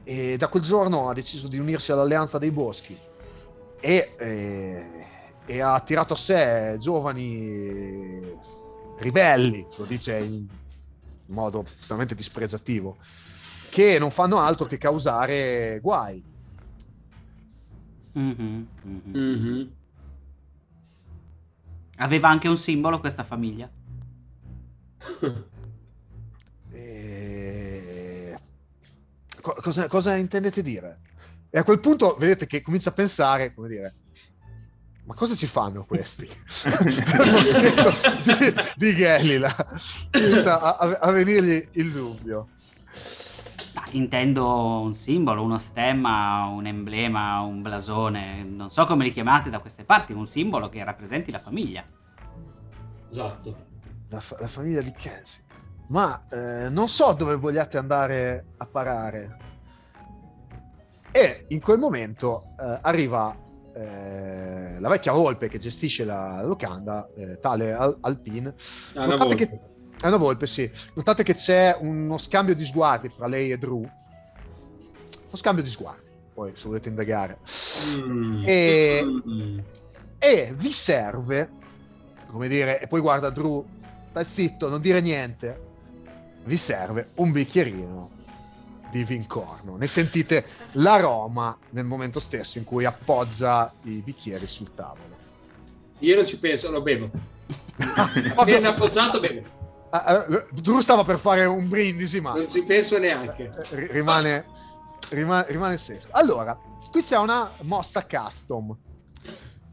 e da quel giorno ha deciso di unirsi all'Alleanza dei Boschi e, eh, e ha attirato a sé giovani ribelli, lo dice in modo estremamente dispregiativo, che non fanno altro che causare guai. Mhm, mhm. Mhm. Aveva anche un simbolo questa famiglia? (laughs) E... co- cosa, cosa intendete dire? E a quel punto vedete che comincia a pensare, come dire, ma cosa ci fanno questi? (laughs) di, di Galila. Comincia a, a- a venirgli il dubbio. Ah, intendo un simbolo, uno stemma, un emblema, un blasone, non so come li chiamate da queste parti, un simbolo che rappresenti la famiglia. Esatto. La, fa- la famiglia di Kelsey. Ma eh, non so dove vogliate andare a parare. E in quel momento eh, arriva eh, la vecchia volpe che gestisce la locanda, eh, tale Al- Alpine. Ah, Notate che È una volpe, sì. Notate che c'è uno scambio di sguardi fra lei e Drew. Uno scambio di sguardi, poi se volete indagare. Mm. E- Mm. E vi serve, come dire, e poi guarda Drew, stai zitto, non dire niente. Vi serve un bicchierino di vincorno. Ne sentite l'aroma nel momento stesso in cui appoggia i bicchieri sul tavolo. Io non ci penso, lo bevo. Viene (laughs) appoggiato, bevo. Ah, eh, Drew stava per fare un brindisi, ma Non ci penso neanche. eh, ri- rimane, rimane, rimane senso. Allora, qui c'è una mossa custom,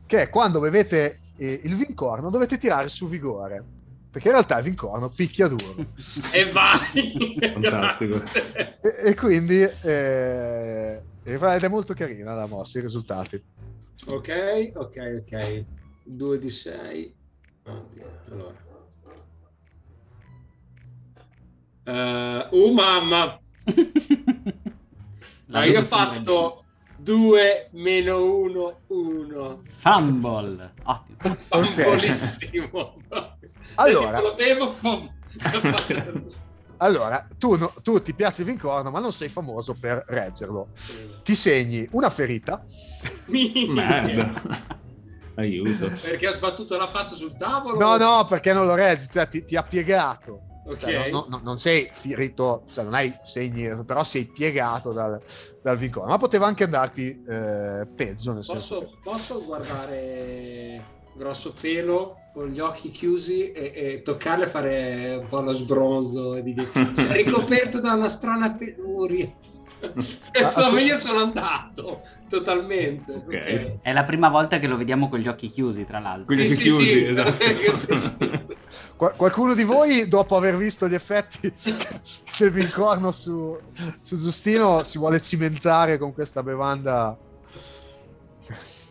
che è quando bevete eh, il vincorno dovete tirare su vigore, perché in realtà il vincorno picchia duro. (laughs) E vai! Fantastico. e, e quindi eh, ed è molto carina la mossa, i risultati. ok, ok, ok. 2 di 6. Allora. Eh, oh mamma! (laughs) La Ma io ho fatto 2 meno 1, 1. Fumble. Ottimo. Fambolissimo. (laughs) Allora. (laughs) Allora, tu, no- tu ti piace il vincorno, ma non sei famoso per reggerlo. Ti segni una ferita, Merda. Aiuto. Perché ho sbattuto la faccia sul tavolo? no, no, perché non lo reggi, cioè, ti, ti ha piegato. Ok. Cioè, no- no- non sei ferito, cioè, non hai segni, però sei piegato dal, dal vincorno. Ma poteva anche andarti eh, peggio, nel senso Posso, posso guardare grosso pelo con gli occhi chiusi e, e toccarle e fare un po' lo sbronzo e di dire (laughs) sei ricoperto da una strana peluria. (laughs) Insomma, io sono andato totalmente. Ok. È la prima volta che lo vediamo con gli occhi chiusi, tra l'altro. Con gli occhi sì, chiusi, (laughs) sì. esatto. Qual- qualcuno di voi, dopo aver visto gli effetti (laughs) del vincorno su, su Giustino, si vuole cimentare con questa bevanda?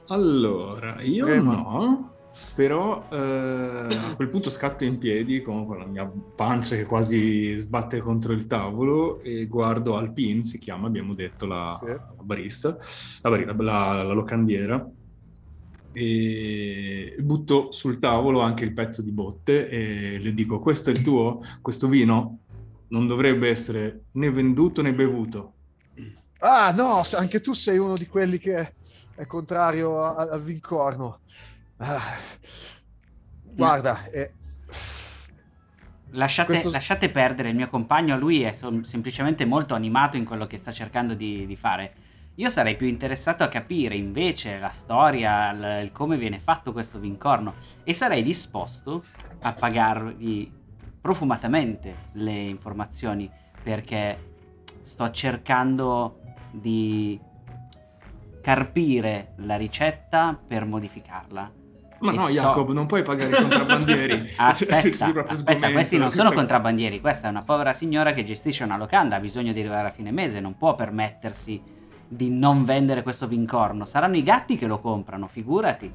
Allora, io Crema. no, però eh, a quel punto scatto in piedi con, con la mia pancia che quasi sbatte contro il tavolo e guardo Alpine, si chiama, abbiamo detto, la, Sì. la barista, la, la- la locandiera, e butto sul tavolo anche il pezzo di botte e le dico, questo è il tuo? Questo vino non dovrebbe essere né venduto né bevuto. Ah, no, anche tu sei uno di quelli che è contrario a- al vincorno. Ah, guarda, eh, Lasciate, Questo- lasciate perdere il mio compagno, lui è som- semplicemente molto animato in quello che sta cercando di, di fare. Io sarei più interessato a capire invece la storia, il, il come viene fatto questo vincorno e sarei disposto a pagarvi profumatamente le informazioni perché sto cercando di carpire la ricetta per modificarla. Ma E no, so- Jacob, non puoi pagare i contrabbandieri. (laughs) (laughs) Aspetta, aspetta, questi non sono contrabbandieri, questa è una povera signora che gestisce una locanda, ha bisogno di arrivare a fine mese, non può permettersi di non vendere questo vincorno. Saranno i gatti che lo comprano, figurati.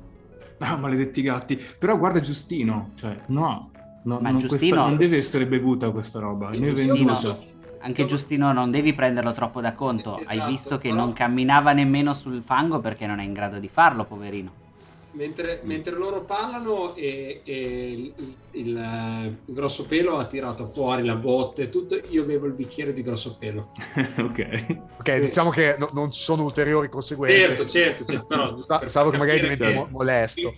Ah, maledetti gatti. Però guarda Giustino, cioè, no. no Ma non, Giustino- questa- non deve essere bevuta questa roba, Giustino- venduta. Anche Giustino non devi prenderlo troppo da conto, hai Esatto, visto che però- non camminava nemmeno sul fango perché non è in grado di farlo, poverino. Mentre, mentre loro parlano e, e il, il, il grosso pelo ha tirato fuori la botte, tutto, io bevo il bicchiere di grosso pelo. (laughs) ok. ok, diciamo che no- non ci sono ulteriori conseguenze. Certo, certo, certo, però... (laughs) Sa- salvo che magari diventi mo- molesto.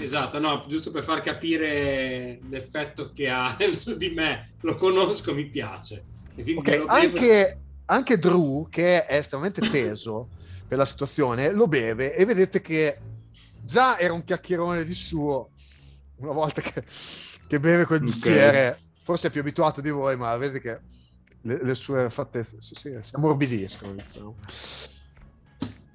Esatto, no, giusto per far capire l'effetto che ha (laughs) su di me. Lo conosco, mi piace. Quindi Ok, lo bevo- anche, anche Drew, che è estremamente teso (coughs) per la situazione, lo beve e vedete che già era un chiacchierone di suo una volta che, che beve quel bicchiere. Forse è più abituato di voi, ma vedete che le, le sue fattezze sì, sì, si ammorbidiscono. Diciamo.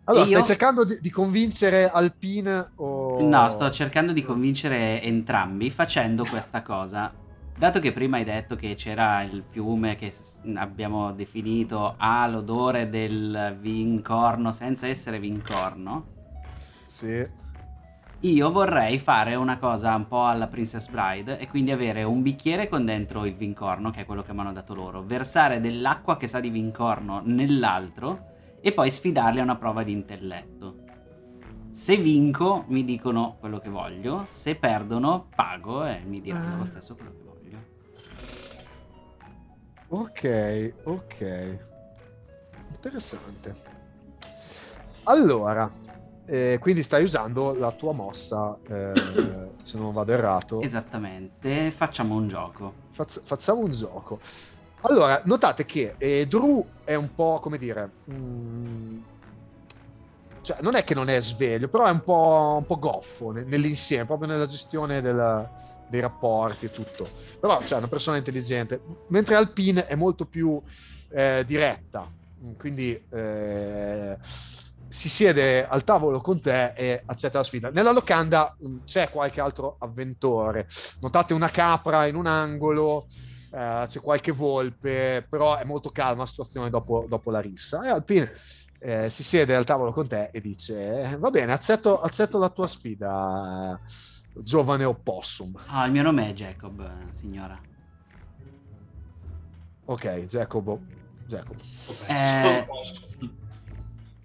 Allora, io? stai cercando di, di convincere Alpine o... No, sto cercando di convincere entrambi facendo questa cosa. Dato che prima hai detto che c'era il fiume che abbiamo definito ha l'odore del vincorno senza essere vincorno, Sì. Io vorrei fare una cosa un po' alla Princess Bride e quindi avere un bicchiere con dentro il vincorno, che è quello che mi hanno dato loro, versare dell'acqua che sa di vincorno nell'altro e poi sfidarli a una prova di intelletto. Se vinco mi dicono quello che voglio, se perdono pago e mi diranno Ah. lo stesso quello che voglio. Ok, ok. Interessante. Allora, eh, quindi stai usando la tua mossa, eh, se non vado errato. Esattamente, facciamo un gioco. Faz- facciamo un gioco. Allora, notate che eh, Drew è un po', come dire... mm, cioè, non è che non è sveglio, però è un po', un po goffo ne- nell'insieme, proprio nella gestione della- dei rapporti e tutto. Però cioè, è una persona intelligente. Mentre Alpine è molto più eh, diretta, quindi eh, si siede al tavolo con te e accetta la sfida. Nella locanda mm, c'è qualche altro avventore. Notate una capra in un angolo, eh, c'è qualche volpe, però è molto calma la situazione dopo, dopo la rissa. E Alpine eh, si siede al tavolo con te e dice: "Eh, Va bene, accetto, accetto la tua sfida, giovane opossum. Ah, il mio nome è Jacob, signora. Ok, Jacobo. Jacob. Ok, Eh.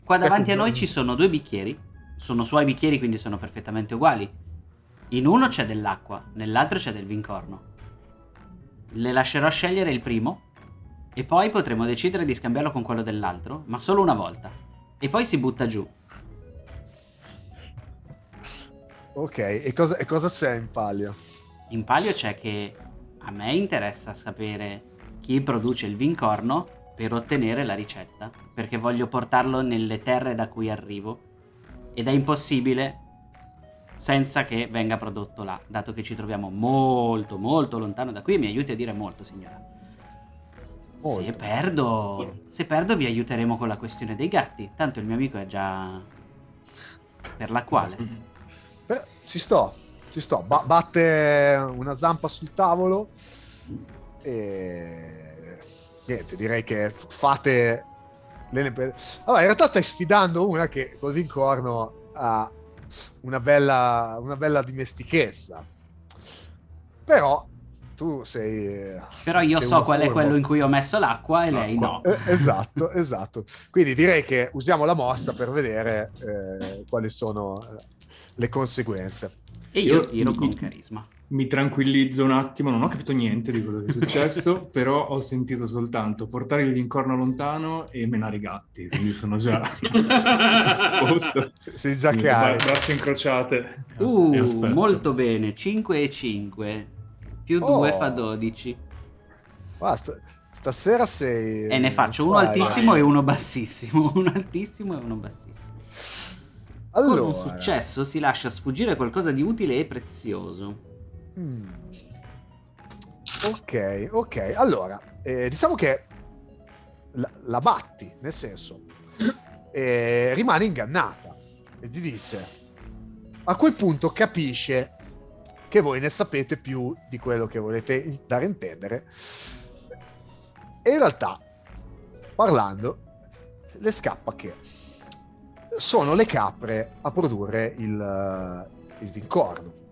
Qua davanti a noi ci sono due bicchieri. Sono suoi bicchieri, quindi sono perfettamente uguali. In uno c'è dell'acqua, nell'altro c'è del vincorno. Le lascerò scegliere il primo e poi potremo decidere di scambiarlo con quello dell'altro, ma solo una volta. E poi si butta giù. Ok, e cosa, e cosa c'è in palio? In palio c'è che a me interessa sapere chi produce il vincorno per ottenere la ricetta, perché voglio portarlo nelle terre da cui arrivo ed è impossibile senza che venga prodotto là, dato che ci troviamo molto molto lontano da qui, mi aiuti a dire molto, signora. Se Molto. perdo, se perdo vi aiuteremo con la questione dei gatti, tanto il mio amico è già per la quale. Beh, ci sto, ci sto. Ba- batte una zampa sul tavolo e niente, direi che fate le Allora, in realtà stai sfidando una che col vincorno ha una bella, una bella dimestichezza. Però tu sei... Però io sei so qual è furbo. quello in cui ho messo l'acqua e lei no. Eh, esatto, (laughs) esatto. Quindi direi che usiamo la mossa per vedere eh, quali sono le conseguenze. E Io- tiro con carisma. Mi tranquillizzo un attimo, non ho capito niente di quello che è successo, (laughs) però ho sentito soltanto portare il vincorno lontano e menare i gatti, quindi sono già (laughs) a posto. Sei già chiaro. bra- braccia incrociate. Uh, molto bene, 5 e 5. Più Oh. 2 fa 12. Basta. Stasera sei... E ne faccio uno Vai. altissimo e uno bassissimo. (laughs) Uno altissimo e uno bassissimo. Allora. Con un successo si lascia sfuggire qualcosa di utile e prezioso. Mm. Ok, ok. Allora, eh, diciamo che la, la batti, nel senso, (coughs) eh, rimane ingannata e ti dice, a quel punto capisce che voi ne sapete più di quello che volete dare a intendere e in realtà, parlando, le scappa che sono le capre a produrre il, il vincorno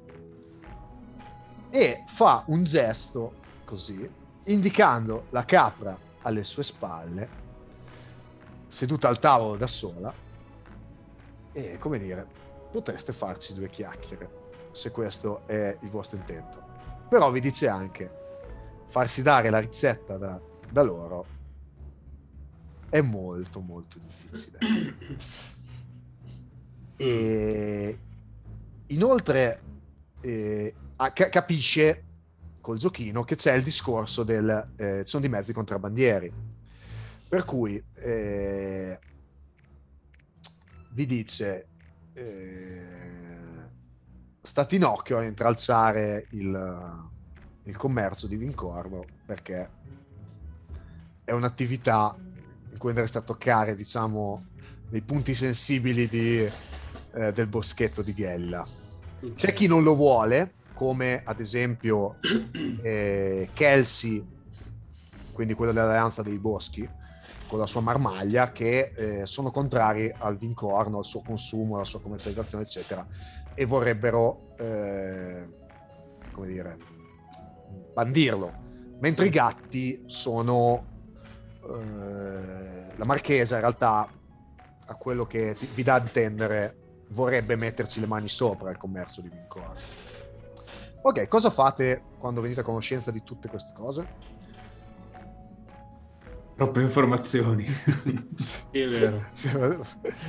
e fa un gesto così, indicando la capra alle sue spalle, seduta al tavolo da sola, e come dire, potreste farci due chiacchiere, se questo è il vostro intento. Però vi dice anche, farsi dare la ricetta da, da loro è molto molto difficile. (coughs) E inoltre eh, capisce col giochino che c'è il discorso del eh, sono di mezzi contrabbandieri. Per cui eh, vi dice eh, occhio a intralciare il, il commercio di Vincorno perché è un'attività in cui andreste a toccare diciamo dei punti sensibili di, eh, del boschetto di Ghella. C'è chi non lo vuole, come ad esempio eh, Kelsey, quindi quello dell'Alleanza dei Boschi, con la sua marmaglia, che eh, sono contrari al vincorno, al suo consumo, alla sua commercializzazione, eccetera, e vorrebbero, eh, come dire, bandirlo. Mentre i gatti sono... eh, la marchesa in realtà, a quello che vi dà a intendere, vorrebbe metterci le mani sopra il commercio di vincorno. Ok, cosa fate quando venite a conoscenza di tutte queste cose? Troppe informazioni. Sì, è vero. (laughs)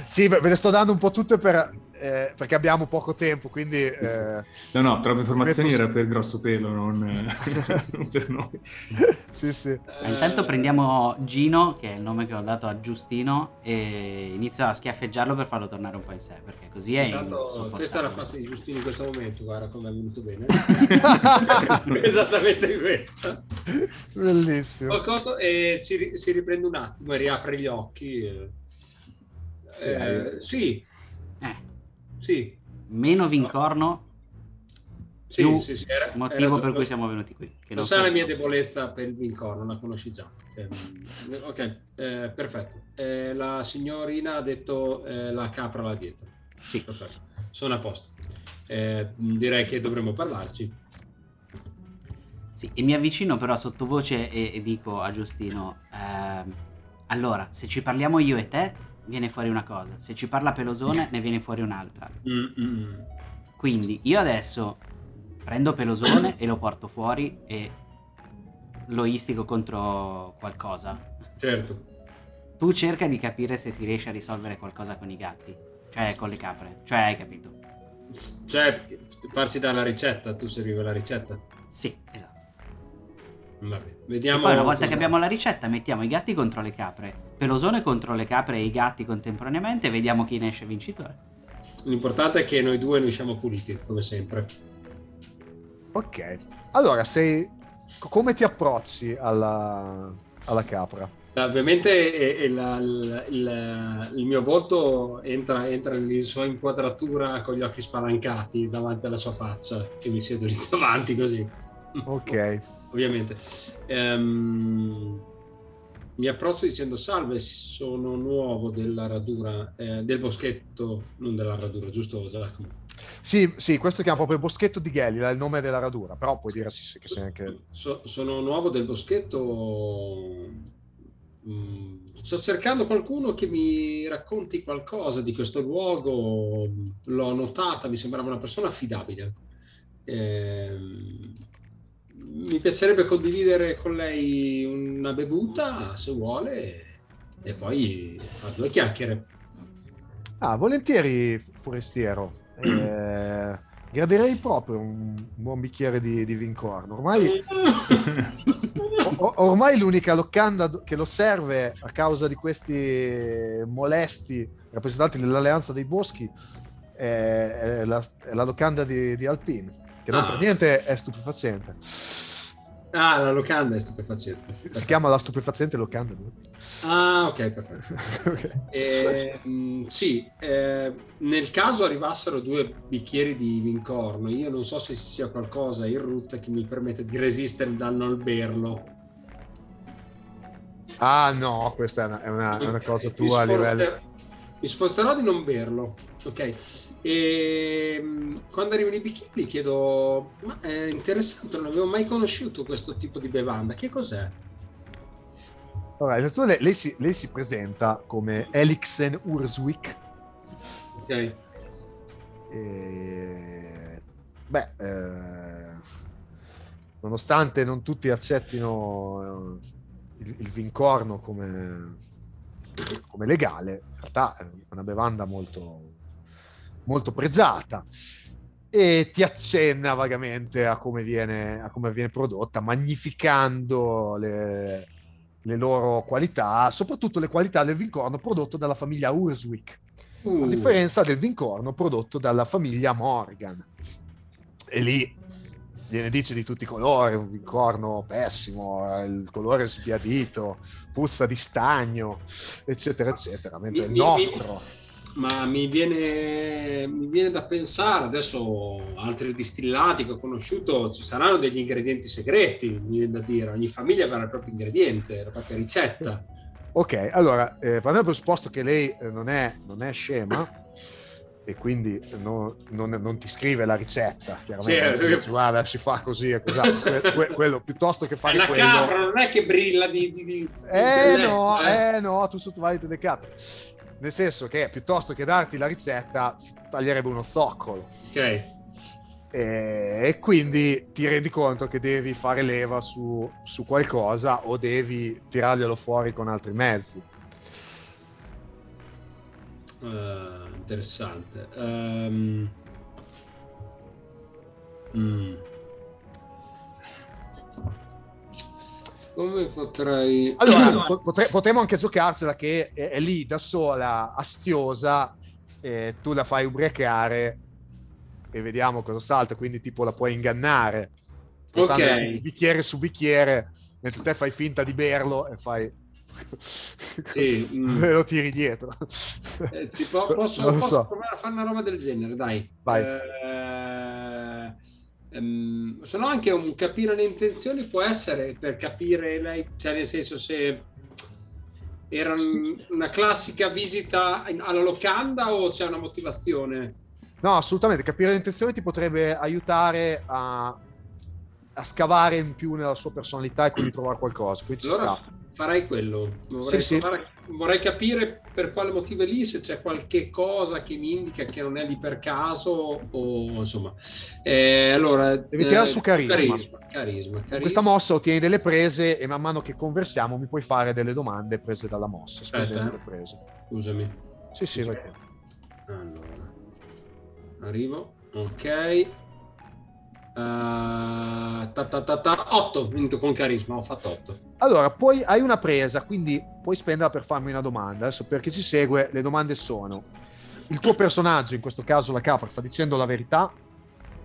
sì, ve le sto dando un po' tutte per, eh, perché abbiamo poco tempo, quindi... Eh, no, no, troppe informazioni metto- era per grosso pelo, non, non (laughs) per noi. sì, sì. Ma Intanto prendiamo Gino, che è il nome che ho dato a Giustino, e inizio a schiaffeggiarlo per farlo tornare un po' in sé, perché così è Intanto, questa è la fase di Giustino in questo momento, guarda come è venuto bene. (laughs) Esattamente questa. Bellissimo. Qualcosa e si, si riprende un attimo e riapre gli occhi. eh. Sì. Eh, sì, Eh, sì, meno vincorno, sì, Più sì, sì, era- motivo era- per cui siamo venuti qui. Che Non sai la mia debolezza per il vincorno, la conosci già. Ok, eh, perfetto. Eh, la signorina ha detto eh, la capra là dietro. Sì, Perfetto, sono a posto. Eh, direi che dovremmo parlarci. Sì, e mi avvicino però sottovoce e, e dico a Giustino, ehm, allora, se ci parliamo io e te, viene fuori una cosa, se ci parla Pelosone, ne viene fuori un'altra. Mm, mm, mm. Quindi io adesso prendo Pelosone e lo porto fuori e lo istigo contro qualcosa. Certo. Tu cerca di capire se si riesce a risolvere qualcosa con i gatti, cioè con le capre, cioè hai capito? Cioè, farsi dare la ricetta, tu serviva la ricetta. Sì, esatto. Vabbè, E vediamo. poi una volta che abbiamo la ricetta mettiamo i gatti contro le capre, Pelosone contro le capre e i gatti contemporaneamente e vediamo chi ne esce vincitore. L'importante è che noi due ne usciamo puliti, come sempre. Ok. Allora, sei... co- come ti approcci alla, alla capra? Ovviamente eh, eh, la- il, il- il mio volto entra, entra in sua inquadratura con gli occhi spalancati davanti alla sua faccia e mi siedo lì (laughs) davanti così. Ok. (laughs) Ovviamente. Ehm, mi approccio dicendo salve, sono nuovo della radura, eh, del boschetto, non della radura, giusto Giacomo? Sì, sì, questo chiama proprio il boschetto di Gelila, il nome della radura, però puoi dire sì, sì, che sei anche... So- sono nuovo del boschetto. Mm, sto cercando qualcuno che mi racconti qualcosa di questo luogo. L'ho notata, mi sembrava una persona affidabile. Ehm, mi piacerebbe condividere con lei una bevuta, se vuole, e poi fare due chiacchiere. Ah, volentieri, forestiero. Eh, gradirei proprio un buon bicchiere di, di vincorno. Ormai, (laughs) o- ormai l'unica locanda che lo serve a causa di questi molesti rappresentanti dell'Alleanza dei Boschi è, la, è la locanda di, di Alpin, che non Ah. per niente è stupefacente. Ah, la locanda è stupefacente. Si chiama la stupefacente locanda. Ah, ok, perfetto. (laughs) Ok. Eh, mh, sì, eh, nel caso arrivassero due bicchieri di vincorno, io non so se ci sia qualcosa in rotta che mi permette di resistere il danno al berlo. Ah no, questa è una, è una- è una cosa tua a livello... Mi sforzerò di non berlo, ok? E mh, quando arrivano i bicchieri chiedo, ma è interessante, non avevo mai conosciuto questo tipo di bevanda, che cos'è? Allora, innanzitutto lei, lei si, lei si presenta come Elixen Urswick. Ok, E... Beh, eh, nonostante non tutti accettino eh, il, il vincorno come, come legale, realtà è una bevanda molto, molto pregiata e ti accenna vagamente a come viene, a come viene prodotta, magnificando le, le loro qualità, soprattutto le qualità del vincorno prodotto dalla famiglia Urswick a Uh, differenza del vincorno prodotto dalla famiglia Morgan. E lì gliene dice di tutti i colori, un vincorno pessimo, il colore sbiadito, puzza di stagno, eccetera, eccetera. Mentre Mi- il mi- nostro... Ma mi viene, mi viene da pensare, adesso altri distillati che ho conosciuto, ci saranno degli ingredienti segreti, mi viene da dire, ogni famiglia avrà il proprio ingrediente, la propria ricetta. Ok, allora, eh, partiamo dal presupposto che lei eh, non, è, non è scema e quindi no- non, non ti scrive la ricetta, chiaramente. Sì, eh, Dice, guarda, si fa così e così. (laughs) Que- que- quello, piuttosto che È fare una quello... capra, non è che brilla di... di, di- Eh no, eh. eh no, tu sottovaluti le capre. Nel senso che piuttosto che darti la ricetta, si taglierebbe uno zoccolo. Ok, E, e quindi ti rendi conto che devi fare leva su, su qualcosa o devi tirarglielo fuori con altri mezzi. Uh, interessante. Um... Mm. Come potrei... Allora, (clears throat) potre, potremmo anche giocarcela che è, è, lì da sola, astiosa, e tu la fai ubriacare e vediamo cosa salta, quindi tipo la puoi ingannare. Ok. Bicchiere su bicchiere, mentre te fai finta di berlo e fai... Sì, mm. (laughs) lo tiri dietro. Eh, tipo, posso, posso so. provare a fare una roba del genere, dai. Vai. Eh, ehm, se no anche un capire le intenzioni può essere per capire lei, cioè nel senso se era una classica visita alla locanda o c'è una motivazione? No, assolutamente, capire le intenzioni ti potrebbe aiutare a, a scavare in più nella sua personalità e quindi trovare qualcosa. Quindi allora, farei quello. Vorrei, sì, provare, sì. vorrei, capire per quale motivo è lì, se c'è qualche cosa che mi indica che non è lì per caso o insomma. Eh, allora, Devi tirare eh, su carisma. Carisma, carisma, carisma. questa mossa ottieni delle prese e man mano che conversiamo mi puoi fare delle domande prese dalla mossa. Aspetta, eh. prese. Scusami. Sì, sì, vai. Allora. Arrivo. Ok. Uh, ta, ta, ta, ta, 8 con carisma, ho fatto 8. Allora, poi hai una presa, quindi puoi spenderla per farmi una domanda. Adesso per chi ci segue, le domande sono: il tuo personaggio, in questo caso la capra, sta dicendo la verità?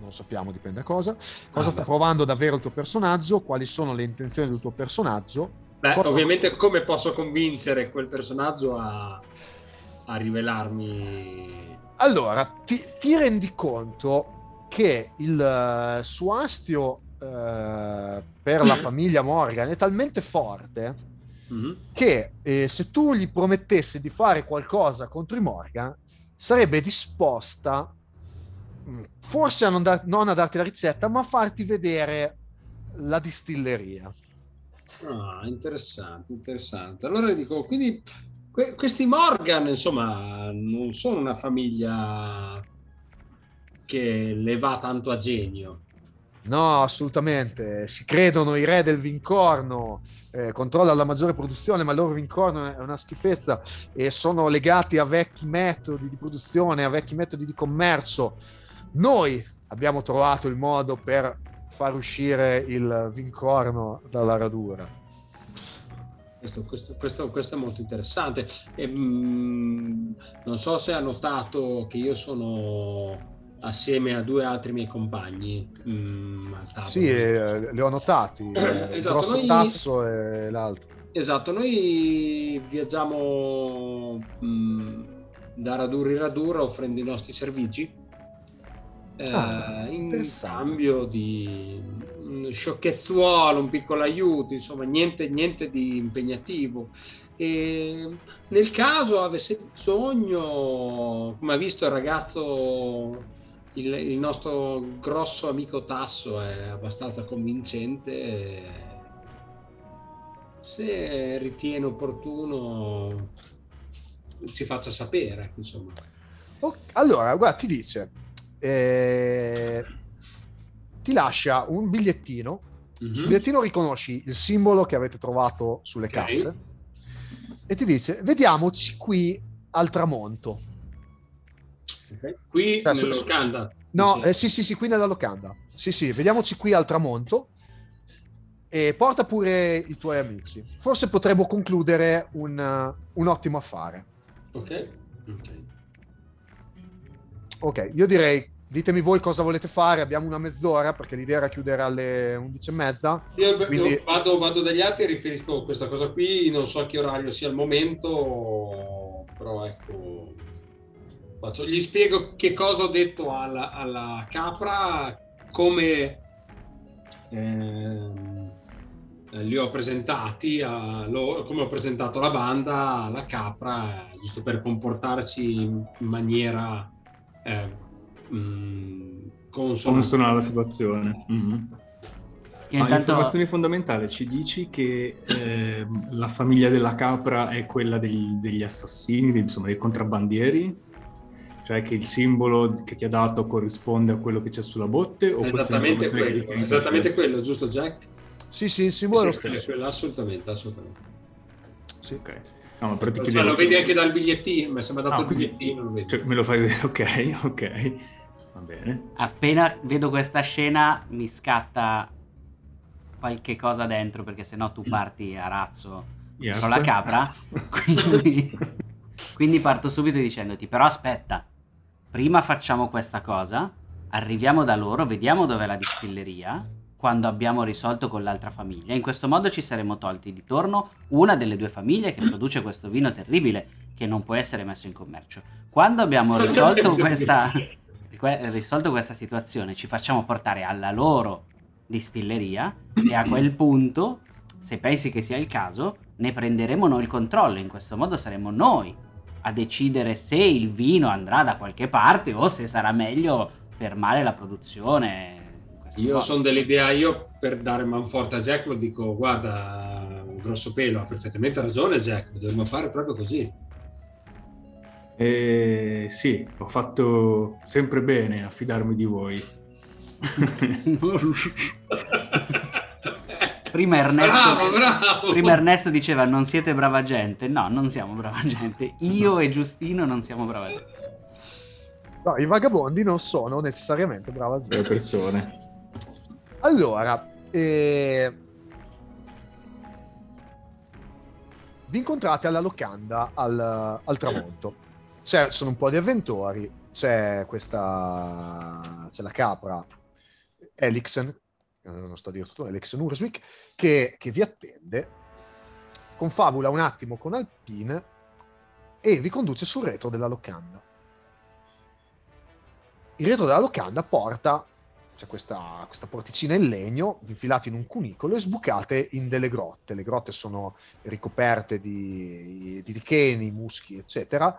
Non sappiamo, dipende da cosa. Cosa ah, sta beh. provando davvero il tuo personaggio? Quali sono le intenzioni del tuo personaggio? Beh, Poi... ovviamente come posso convincere quel personaggio a, a rivelarmi... Allora, ti, ti rendi conto che il uh, suo astio uh, per la (coughs) famiglia Morgan è talmente forte mm-hmm. che eh, se tu gli promettessi di fare qualcosa contro i Morgan sarebbe disposta mm, forse a non, dar- non a darti la ricetta ma a farti vedere la distilleria ah interessante interessante allora dico quindi que- questi Morgan insomma non sono una famiglia che le va tanto a genio. No, assolutamente. Si credono i re del vincorno, eh, controllano la maggiore produzione, ma il loro vincorno è una schifezza e sono legati a vecchi metodi di produzione, a vecchi metodi di commercio. Noi abbiamo trovato il modo per far uscire il vincorno dalla radura. Questo, questo, questo, questo, è molto interessante. E, mm, non so se ha notato che io sono assieme a due altri miei compagni mm, al tavolo. Sì, eh, li ho notati, (clears throat) eh, esatto, grosso noi... tasso e l'altro. Esatto, noi viaggiamo mh, mm, da radura in radura offrendo i nostri servizi eh, ah, in cambio di un sciocchezzuolo, un piccolo aiuto, insomma niente, niente di impegnativo. E nel caso avesse bisogno, come ha visto il ragazzo il, il, nostro grosso amico Tasso è abbastanza convincente. Se ritiene opportuno, ci faccia sapere. Insomma. Allora, guarda, ti dice, eh, ti lascia un bigliettino. Mm-hmm. Sul bigliettino riconosci il simbolo che avete trovato sulle okay. casse e ti dice: Vediamoci qui al tramonto. Okay. Qui cioè, nella locanda? No, eh, sì, sì, sì, qui nella locanda. Sì, sì, vediamoci qui al tramonto. E porta pure i tuoi amici. Forse potremmo concludere un, uh, un ottimo affare. Ok. Ok. Ok, io direi ditemi voi cosa volete fare, abbiamo una mezz'ora perché l'idea era chiudere alle 11.30. Io, quindi... io vado, vado, dagli altri e riferisco questa cosa qui, non so a che orario sia il momento, però ecco, Faccio, gli spiego che cosa ho detto alla, alla capra, come eh, li ho presentati, a loro, come ho presentato la banda alla capra, giusto per comportarci in maniera eh, mh, mm, consona. alla situazione. Mm-hmm. Intanto... informazioni fondamentali, ci dici che eh, la famiglia della capra è quella degli, degli assassini, insomma dei contrabbandieri? Cioè che il simbolo che ti ha dato corrisponde a quello che c'è sulla botte? O Esattamente che quello, ti tieni esattamente quello, giusto Jack? Sì, sì, il simbolo è lo stesso. quello, assolutamente, assolutamente. Sì. Ok. No, ma però ti Cioè, lo vedi anche dal bigliettino, mi sembra dato Ah, il quindi- bigliettino, lo vedi. Cioè, me lo fai vedere, (laughs) ok, ok. Va bene. Appena vedo questa scena mi scatta qualche cosa dentro perché sennò tu parti a razzo Yeah. con la capra. (laughs) Quindi, quindi parto subito dicendoti: però aspetta, prima facciamo questa cosa, arriviamo da loro, vediamo dov'è la distilleria. Quando abbiamo risolto con l'altra famiglia, in questo modo ci saremmo tolti di torno una delle due famiglie che produce questo vino terribile che non può essere messo in commercio. Quando abbiamo risolto (laughs) questa, que- risolto questa situazione, ci facciamo portare alla loro distilleria e a quel punto, se pensi che sia il caso, ne prenderemo noi il controllo. In questo modo saremo noi a decidere se il vino andrà da qualche parte o se sarà meglio fermare la produzione. Io sono dell'idea, io per dare manforte a Jack lo dico, guarda, grosso pelo, ha perfettamente ragione Jack, dovremmo fare proprio così. Eh, sì, ho fatto sempre bene a fidarmi di voi. (laughs) (laughs) Prima Ernesto, Bravo, bravo. prima Ernesto diceva non siete brava gente. No, non siamo brava gente. Io e Giustino non siamo brava gente. No, i vagabondi non sono necessariamente brava Le gente. persone. Allora, eh, vi incontrate alla locanda al, al tramonto. C'è, sono un po' di avventori, c'è questa, c'è la capra Elixen, eh, a dire tutto, Elixen Urswick, che, che vi attende, confabula un attimo con Alpine e vi conduce sul retro della locanda. Il retro della locanda porta c'è questa, questa porticina in legno, vi infilate in un cunicolo e sbucate in delle grotte. Le grotte sono ricoperte di, di licheni, muschi, eccetera.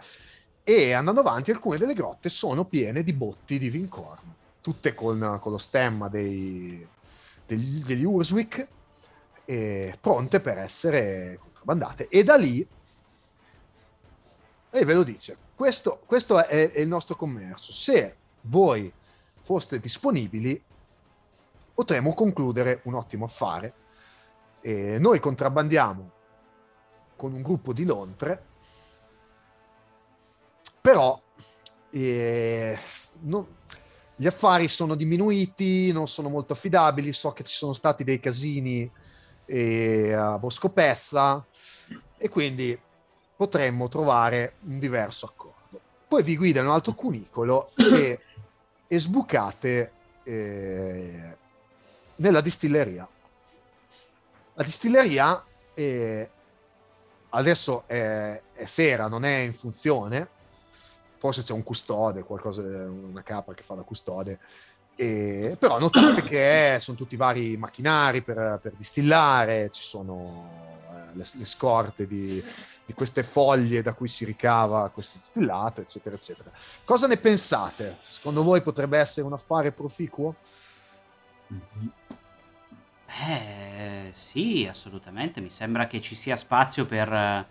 E andando avanti, alcune delle grotte sono piene di botti di vincorno, tutte con, con lo stemma dei, degli, degli Urswick, e pronte per essere contrabbandate. E da lì, e ve lo dice, questo, questo è, è il nostro commercio. Se voi foste disponibili, potremmo concludere un ottimo affare. E noi contrabbandiamo con un gruppo di lontre, però eh, non- gli affari sono diminuiti, non sono molto affidabili, so che ci sono stati dei casini eh, a Boscopezza e quindi potremmo trovare un diverso accordo. Poi vi guida in un altro cunicolo e e sbucate eh, nella distilleria. La distilleria eh, adesso è, è sera, non è in funzione, forse c'è un custode, qualcosa, una capra che fa da custode, e- però notate che sono tutti vari macchinari per, per distillare, ci sono eh, le, le scorte di, di queste foglie da cui si ricava questo distillato, eccetera, eccetera. Cosa ne pensate? Secondo voi potrebbe essere un affare proficuo? Eh, sì, assolutamente. Mi sembra che ci sia spazio per eh,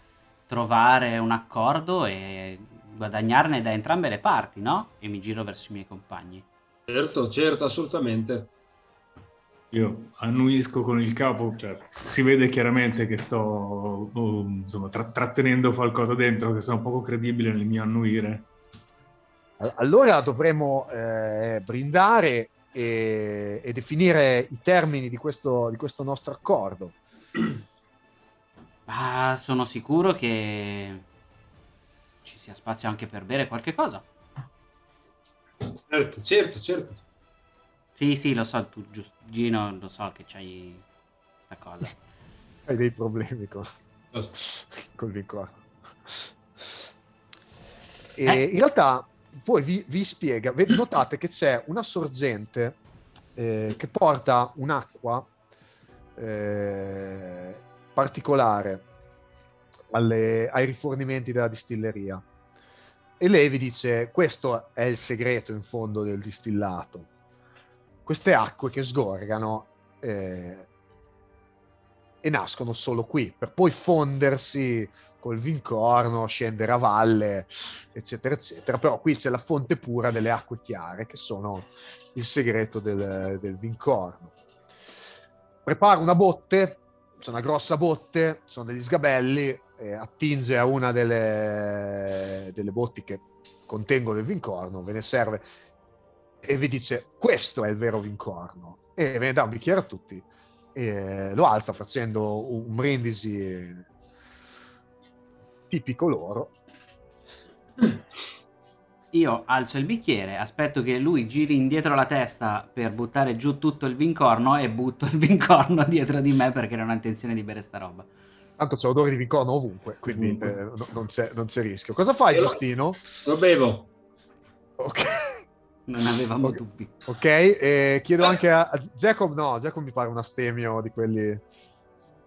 trovare un accordo e guadagnarne da entrambe le parti, no? E mi giro verso i miei compagni. Certo, certo, assolutamente. Io annuisco con il capo, cioè, si vede chiaramente che sto oh, insomma, tra- trattenendo qualcosa dentro, che sono poco credibile nel mio annuire. All- Allora dovremo eh, brindare e, e definire i termini di questo, di questo nostro accordo. Ma sono sicuro che ci sia spazio anche per bere qualche cosa. Certo, certo, certo. Sì, sì, lo so, tu, Gino, lo so che c'hai questa cosa. (laughs) Hai dei problemi con, Cosa? col vincorno. E Eh. In realtà poi vi, vi spiega, notate che c'è una sorgente eh, che porta un'acqua eh, particolare alle- ai rifornimenti della distilleria. E lei vi dice: Questo è il segreto in fondo del distillato. Queste acque che sgorgano eh, e nascono solo qui, per poi fondersi col vincorno, scendere a valle, eccetera, eccetera. Però qui c'è la fonte pura delle acque chiare, che sono il segreto del, del vincorno. Prepara una botte, c'è una grossa botte, sono degli sgabelli, eh, attinge a una delle, delle botti che contengono il vincorno, ve ne serve e vi dice questo è il vero vincorno e ve ne dà un bicchiere a tutti e lo alza facendo un brindisi tipico loro Io alzo il bicchiere, aspetto che lui giri indietro la testa per buttare giù tutto il vincorno e butto il (laughs) vincorno dietro di me perché non ho intenzione di bere sta roba. Tanto c'è odore di vincorno ovunque quindi Ovunque. eh, no- non, c'è, non c'è rischio cosa fai Io- Giustino? Lo bevo. ok Non avevamo Ok. dubbi. Ok, e chiedo anche a, a Jacob, no, Jacob mi pare un astemio di quelli...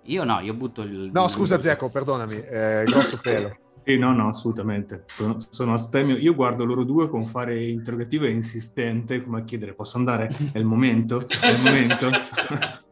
Io no, io butto il... No, scusa Jacob, perdonami, eh, grosso (laughs) pelo. Sì, no, no, assolutamente. Sono, sono astemio. Io guardo loro due con fare interrogativo e insistente, come a chiedere, posso andare? È il momento? È il momento? (laughs)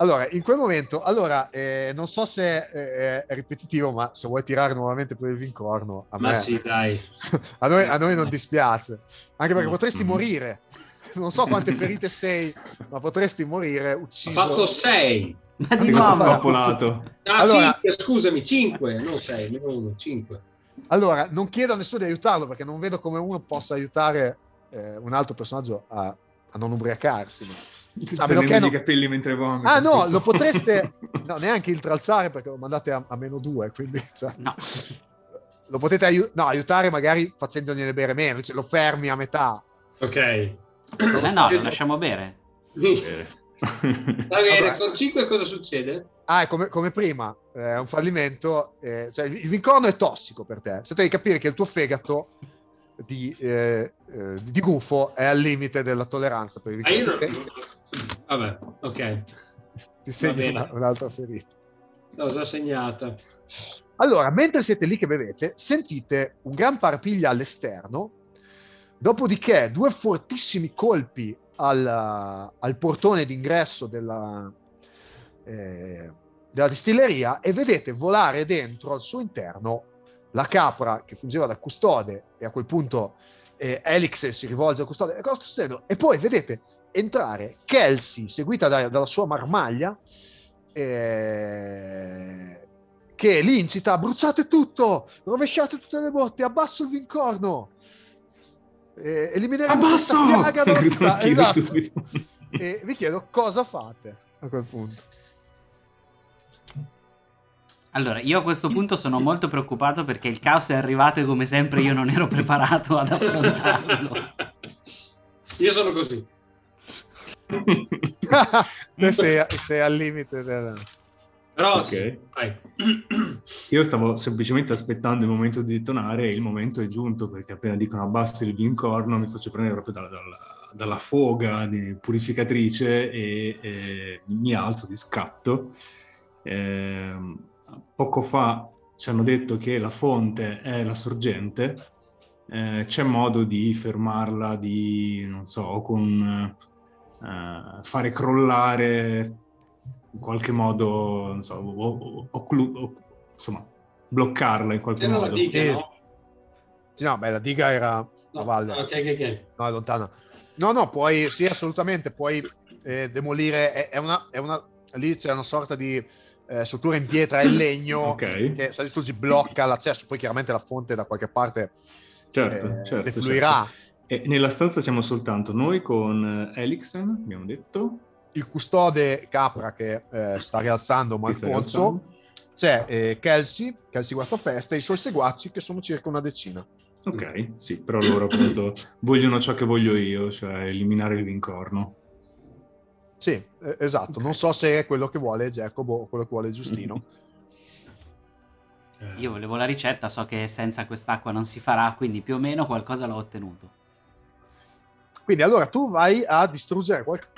Allora, in quel momento, allora, eh, non so se eh, è ripetitivo, ma se vuoi tirare nuovamente per il vincorno, a, Ma me, sì, dai. (laughs) a, noi, a noi non (laughs) dispiace, anche perché No. potresti Mhm. morire. (laughs) Non so quante ferite sei, ma potresti morire Ho ucciso. fatto 6. Ma di nuovo... spappolato. Ah, Allora- 5, scusami, 5, non 6, ne 1, 5. Allora, non chiedo a nessuno di aiutarlo perché non vedo come uno possa aiutare eh, un altro personaggio a, a non ubriacarsi. ma- A meno che non- i capelli mentre vomiti. Ah no, lo potreste... (laughs) No, neanche intralzare perché lo mandate a, a meno due, quindi... cioè, No, lo potete aiu- no, aiutare magari facendogliene bere meno, invece lo fermi a metà. Ok. eh no, lo lasciamo bere. Va bene, Vabbè. con 5 cosa succede? Ah, è come, come prima, eh, è un fallimento. eh, cioè, il il vincorno è tossico per te. Se devi capire che il tuo fegato di, eh, eh, di gufo è al limite della tolleranza per Ah, io non... Vabbè, ok. Ti segni una- un'altra ferita. L'ho già segnata. Allora, mentre siete lì che bevete, sentite un gran parapiglia all'esterno, dopodiché due fortissimi colpi al, al portone d'ingresso della, eh, della distilleria e vedete volare dentro al suo interno la capra che fungeva da custode e a quel punto eh, Elix si rivolge al custode e cosa sta succedendo? E poi vedete entrare Kelsey seguita da- dalla sua marmaglia eh, che li incita bruciate tutto, rovesciate tutte le botte, abbasso il vincorno. Eh, elimineremo Abbasso! questa piaga (laughs) Esatto. E vi chiedo cosa fate a quel punto. Allora, io a questo punto sono molto preoccupato perché il caos è arrivato e come sempre io non ero (laughs) preparato ad affrontarlo. (laughs) Io sono così. (laughs) Te sei, sei al limite del... Però, Ok. vai. (clears throat) Io stavo semplicemente aspettando il momento di detonare e il momento è giunto perché appena dicono abbassi il vincorno mi faccio prendere proprio dalla, dalla- dalla foga di purificatrice e, e mi alzo di scatto. Ehm, poco fa ci hanno detto che la fonte è la sorgente, eh, c'è modo di fermarla, di, non so, con eh, fare crollare in qualche modo, non so, o, o- o- insomma, bloccarla in qualche Era la modo. diga, Eh, no? Sì, No, beh, la diga era a No, valle. Ok, ok, ok. No, è lontana. No, no, puoi, sì, assolutamente, puoi eh, demolire, è, è una, è una, lì c'è una sorta di eh, struttura in pietra e legno (clears throat) Ok, che se si blocca l'accesso, poi chiaramente la fonte da qualche parte certo, eh, certo, defluirà. certo. E nella stanza siamo soltanto noi con eh, Elixen, abbiamo detto. Il custode Capra che eh, sta rialzando Malfonso, c'è eh, Kelsey, Kelsey Guastafesta e i suoi seguaci che sono circa una decina. Ok, sì, però loro appunto vogliono ciò che voglio io, cioè eliminare il vincorno. Sì, eh, esatto. Non so se è quello che vuole Jacob o quello che vuole Giustino. (laughs) Io volevo la ricetta, so che senza quest'acqua non si farà, quindi più o meno qualcosa l'ho ottenuto. Quindi allora tu vai a distruggere qualcosa.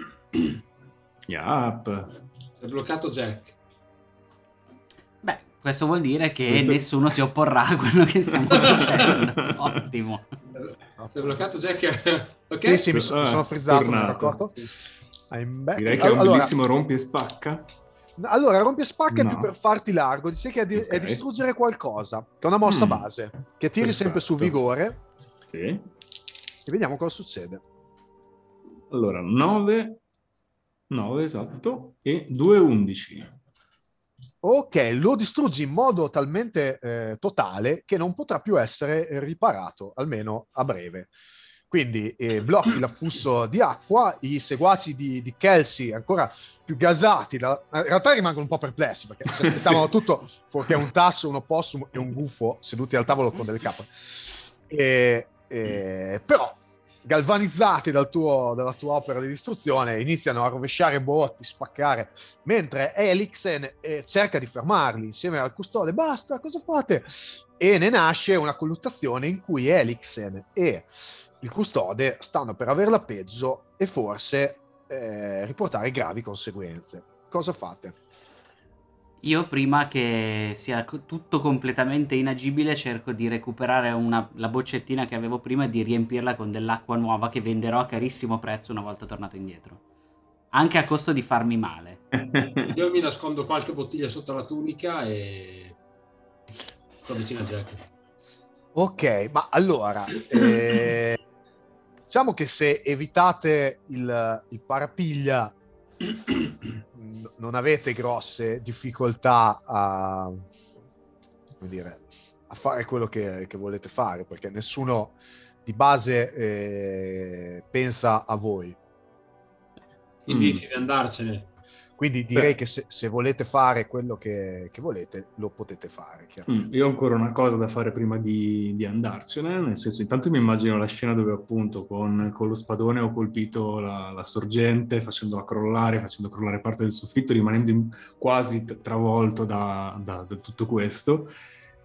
Yup. È bloccato Jack. Beh, questo vuol dire che Questo- nessuno si opporrà a quello che stiamo (laughs) facendo. Ottimo. Si è bloccato Jack. (laughs) ok? Sì, sì, mi, so- mi sono frizzato, mi tornato. Accorto. Ahimè. Direi che è un bellissimo rompi e spacca. Allora, rompiespacca è No. più per farti largo, dice che è, di- è Ok. distruggere qualcosa, che è una mossa Mm. base, che tiri sempre su Perfetto. vigore Sì. e vediamo cosa succede. Allora, 9, 9 esatto, e 2 11. Ok, lo distruggi in modo talmente eh, totale che non potrà più essere riparato, almeno a breve. Quindi eh, blocchi l'afflusso di acqua, i seguaci di, di Kelsey ancora più gasati, da- in realtà rimangono un po' perplessi perché si (laughs) aspettavano Sì. tutto fuorché un tasso, un opossum e un gufo seduti al tavolo con delle capre. E- e- però galvanizzati dal tuo- dalla tua opera di distruzione iniziano a rovesciare botti, spaccare mentre Elixen eh, cerca di fermarli insieme al custode. Basta, cosa fate? E ne nasce una colluttazione in cui Elixen e il custode stanno per averla peggio e forse eh, riportare gravi conseguenze. Cosa fate? Io prima che sia tutto completamente inagibile cerco di recuperare una- la boccettina che avevo prima e di riempirla con dell'acqua nuova che venderò a carissimo prezzo una volta tornato indietro. Anche a costo di farmi male. (laughs) Io mi nascondo qualche bottiglia sotto la tunica e sto vicino a Jack. Ok, ma allora, eh, diciamo che se evitate il, il parapiglia (clears throat) non avete grosse difficoltà a, dire, a fare quello che, che volete fare, perché nessuno di base eh, pensa a voi. Quindi Mm. andarcene. Quindi direi Beh. che se, se volete fare quello che, che volete, lo potete fare. Mm, Io ho ancora una cosa da fare prima di, di andarcene, nel senso intanto mi immagino la scena dove appunto con, con lo spadone ho colpito la, la sorgente facendola crollare, facendo crollare parte del soffitto, rimanendo in- quasi travolto da, da- da tutto questo.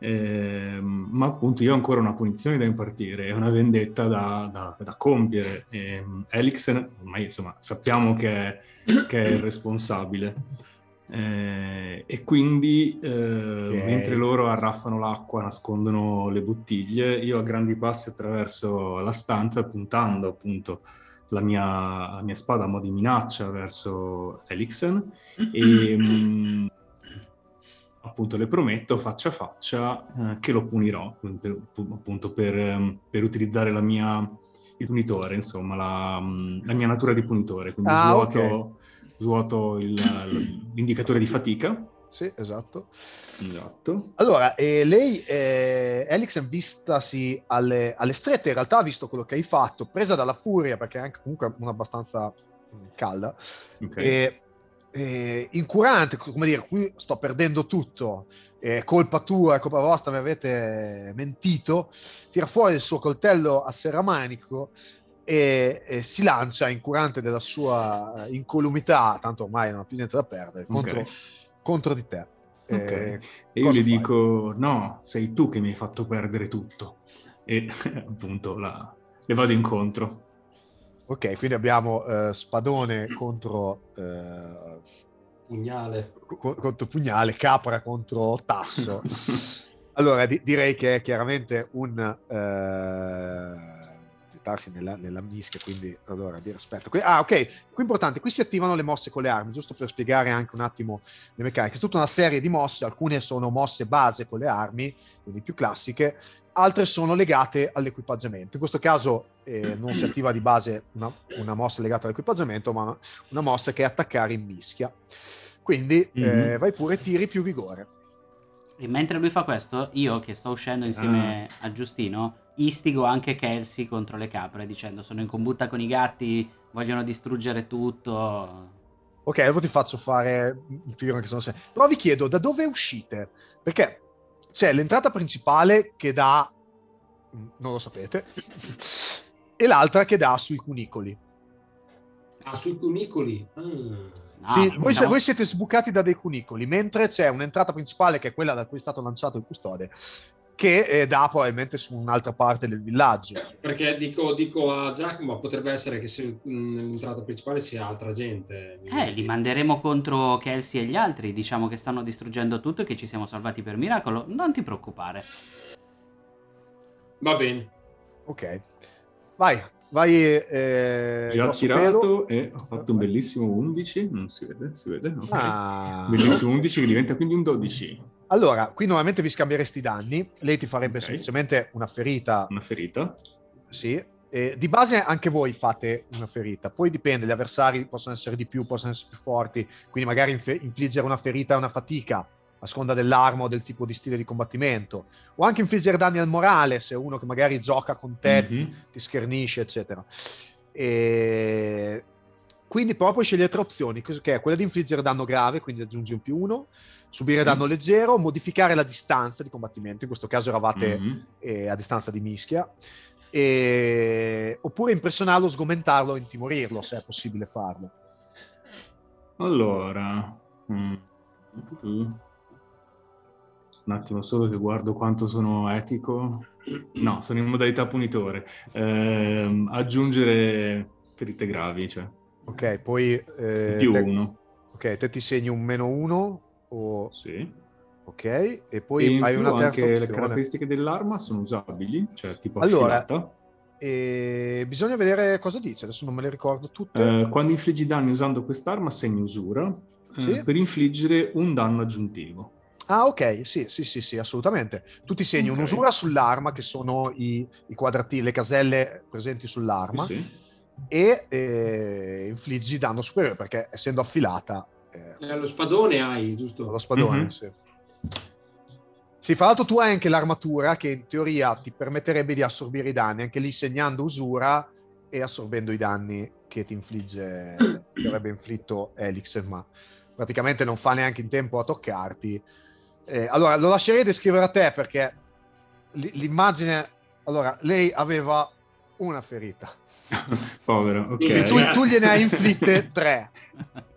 Ehm, ma appunto io ho ancora una punizione da impartire, è una vendetta da, da- da compiere. Ehm, Elixen, ormai insomma sappiamo che è, che è il responsabile. Eh, e quindi eh, mentre loro arraffano l'acqua, nascondono le bottiglie, io a grandi passi attraverso la stanza, puntando appunto la mia, la mia spada a mo' di minaccia verso Elixen e mh, appunto le prometto faccia a faccia eh, che lo punirò per- appunto per, ehm, per utilizzare la mia il punitore insomma la, mh, la mia natura di punitore. Quindi Ah, svuoto, ok. svuoto il- l'indicatore di fatica. Sì, esatto. esatto. Allora, eh, lei, eh, Elixen, vistasi alle, alle strette, in realtà ha visto quello che hai fatto, presa dalla furia, perché è anche comunque una abbastanza mm, calda, ok. E, e incurante, come dire, qui sto perdendo tutto, è colpa tua, colpa vostra, mi avete mentito, tira fuori il suo coltello a serramanico e, e si lancia, incurante della sua eh, incolumità, tanto ormai non ha più niente da perdere, contro, Ok. contro di te. Ok. Eh, E io fai? dico: no, sei tu che mi hai fatto perdere tutto. E (laughs) appunto la- le vado incontro. Ok, quindi abbiamo eh, spadone contro, eh, Pugnale. co- contro pugnale, capra contro tasso. (laughs) allora, di- direi che è chiaramente un eh, gettarsi nella, nella mischia, quindi allora dire aspetta. Qui- ah, ok, qui importante, qui si attivano le mosse con le armi, giusto per spiegare anche un attimo le meccaniche. È tutta una serie di mosse, alcune sono mosse base con le armi, quindi più classiche, altre sono legate all'equipaggiamento. In questo caso eh, non si attiva di base una, una mossa legata all'equipaggiamento, ma una, mossa che è attaccare in mischia. Quindi eh, Mhm. vai pure, tiri più vigore. E mentre lui fa questo, io che sto uscendo insieme Ah. a Giustino, istigo anche Kelsey contro le capre dicendo sono in combutta con i gatti, vogliono distruggere tutto. Ok, dopo ti faccio fare il tiro anche se non sei. Però vi chiedo da dove uscite? Perché c'è l'entrata principale che dà, non lo sapete, (laughs) e l'altra che dà sui cunicoli. Ah, sui cunicoli. Ah. No, Sì, no. voi, se- voi siete sbucati da dei cunicoli, mentre c'è un'entrata principale che è quella da cui è stato lanciato il custode, che eh, dà probabilmente su un'altra parte del villaggio. Eh, Perché dico, dico a Giacomo, potrebbe essere che se mh, nell'entrata principale sia altra gente. Eh, li manderemo contro Kelsey e gli altri, diciamo che stanno distruggendo tutto e che ci siamo salvati per miracolo. Non ti preoccupare. Va bene. Ok, vai, vai eh, Già tirato e ho fatto un bellissimo 11, non si vede, si vede, ok. Ah. Bellissimo 11 che diventa quindi un 12, Allora, qui normalmente vi scambieresti i danni, lei ti farebbe Ok. semplicemente una ferita, una ferita. sì. E di base anche voi fate una ferita, poi dipende, gli avversari possono essere di più, possono essere più forti, quindi magari inf- infliggere una ferita è una fatica, a seconda dell'arma o del tipo di stile di combattimento, o anche infliggere danni al morale, se uno che magari gioca con te, Mhm. ti schernisce, eccetera. E quindi però puoi scegliere tre opzioni, che è quella di infliggere danno grave, quindi aggiungi un più uno, subire Sì. danno leggero, modificare la distanza di combattimento, in questo caso eravate Mhm. eh, a distanza di mischia, e- oppure impressionarlo, sgomentarlo, intimorirlo, se è possibile farlo. Allora, mm. un attimo solo che guardo quanto sono etico. No, sono in modalità punitore. Ehm, aggiungere ferite gravi, cioè Ok, poi... eh, più uno. ok, te ti segni un meno uno, o, Sì. ok, e E poi in hai una terza anche le opzione. caratteristiche dell'arma sono usabili, cioè tipo Allora, affilata. E bisogna vedere cosa dice, adesso non me le ricordo tutte. Eh, quando infliggi danni usando quest'arma segni usura eh, Sì. per infliggere un danno aggiuntivo. Ah, ok, sì, sì, sì, sì, assolutamente. Tu ti segni Ok. un'usura sull'arma, che sono i, i quadratini, le caselle presenti sull'arma, sì. E eh, infliggi danno superiore, perché essendo affilata, eh, Eh, lo spadone hai, giusto? lo spadone, Mhm. sì. Sì, fra l'altro tu hai anche l'armatura che in teoria ti permetterebbe di assorbire i danni, anche lì segnando usura e assorbendo i danni che ti infligge, (clears throat) che avrebbe inflitto Elix, ma praticamente non fa neanche in tempo a toccarti. Eh, allora, lo lascerei descrivere a te perché l- l'immagine... Allora, lei aveva una ferita. (laughs) Povero, ok. Quindi tu, tu gliene hai inflitte (laughs) tre.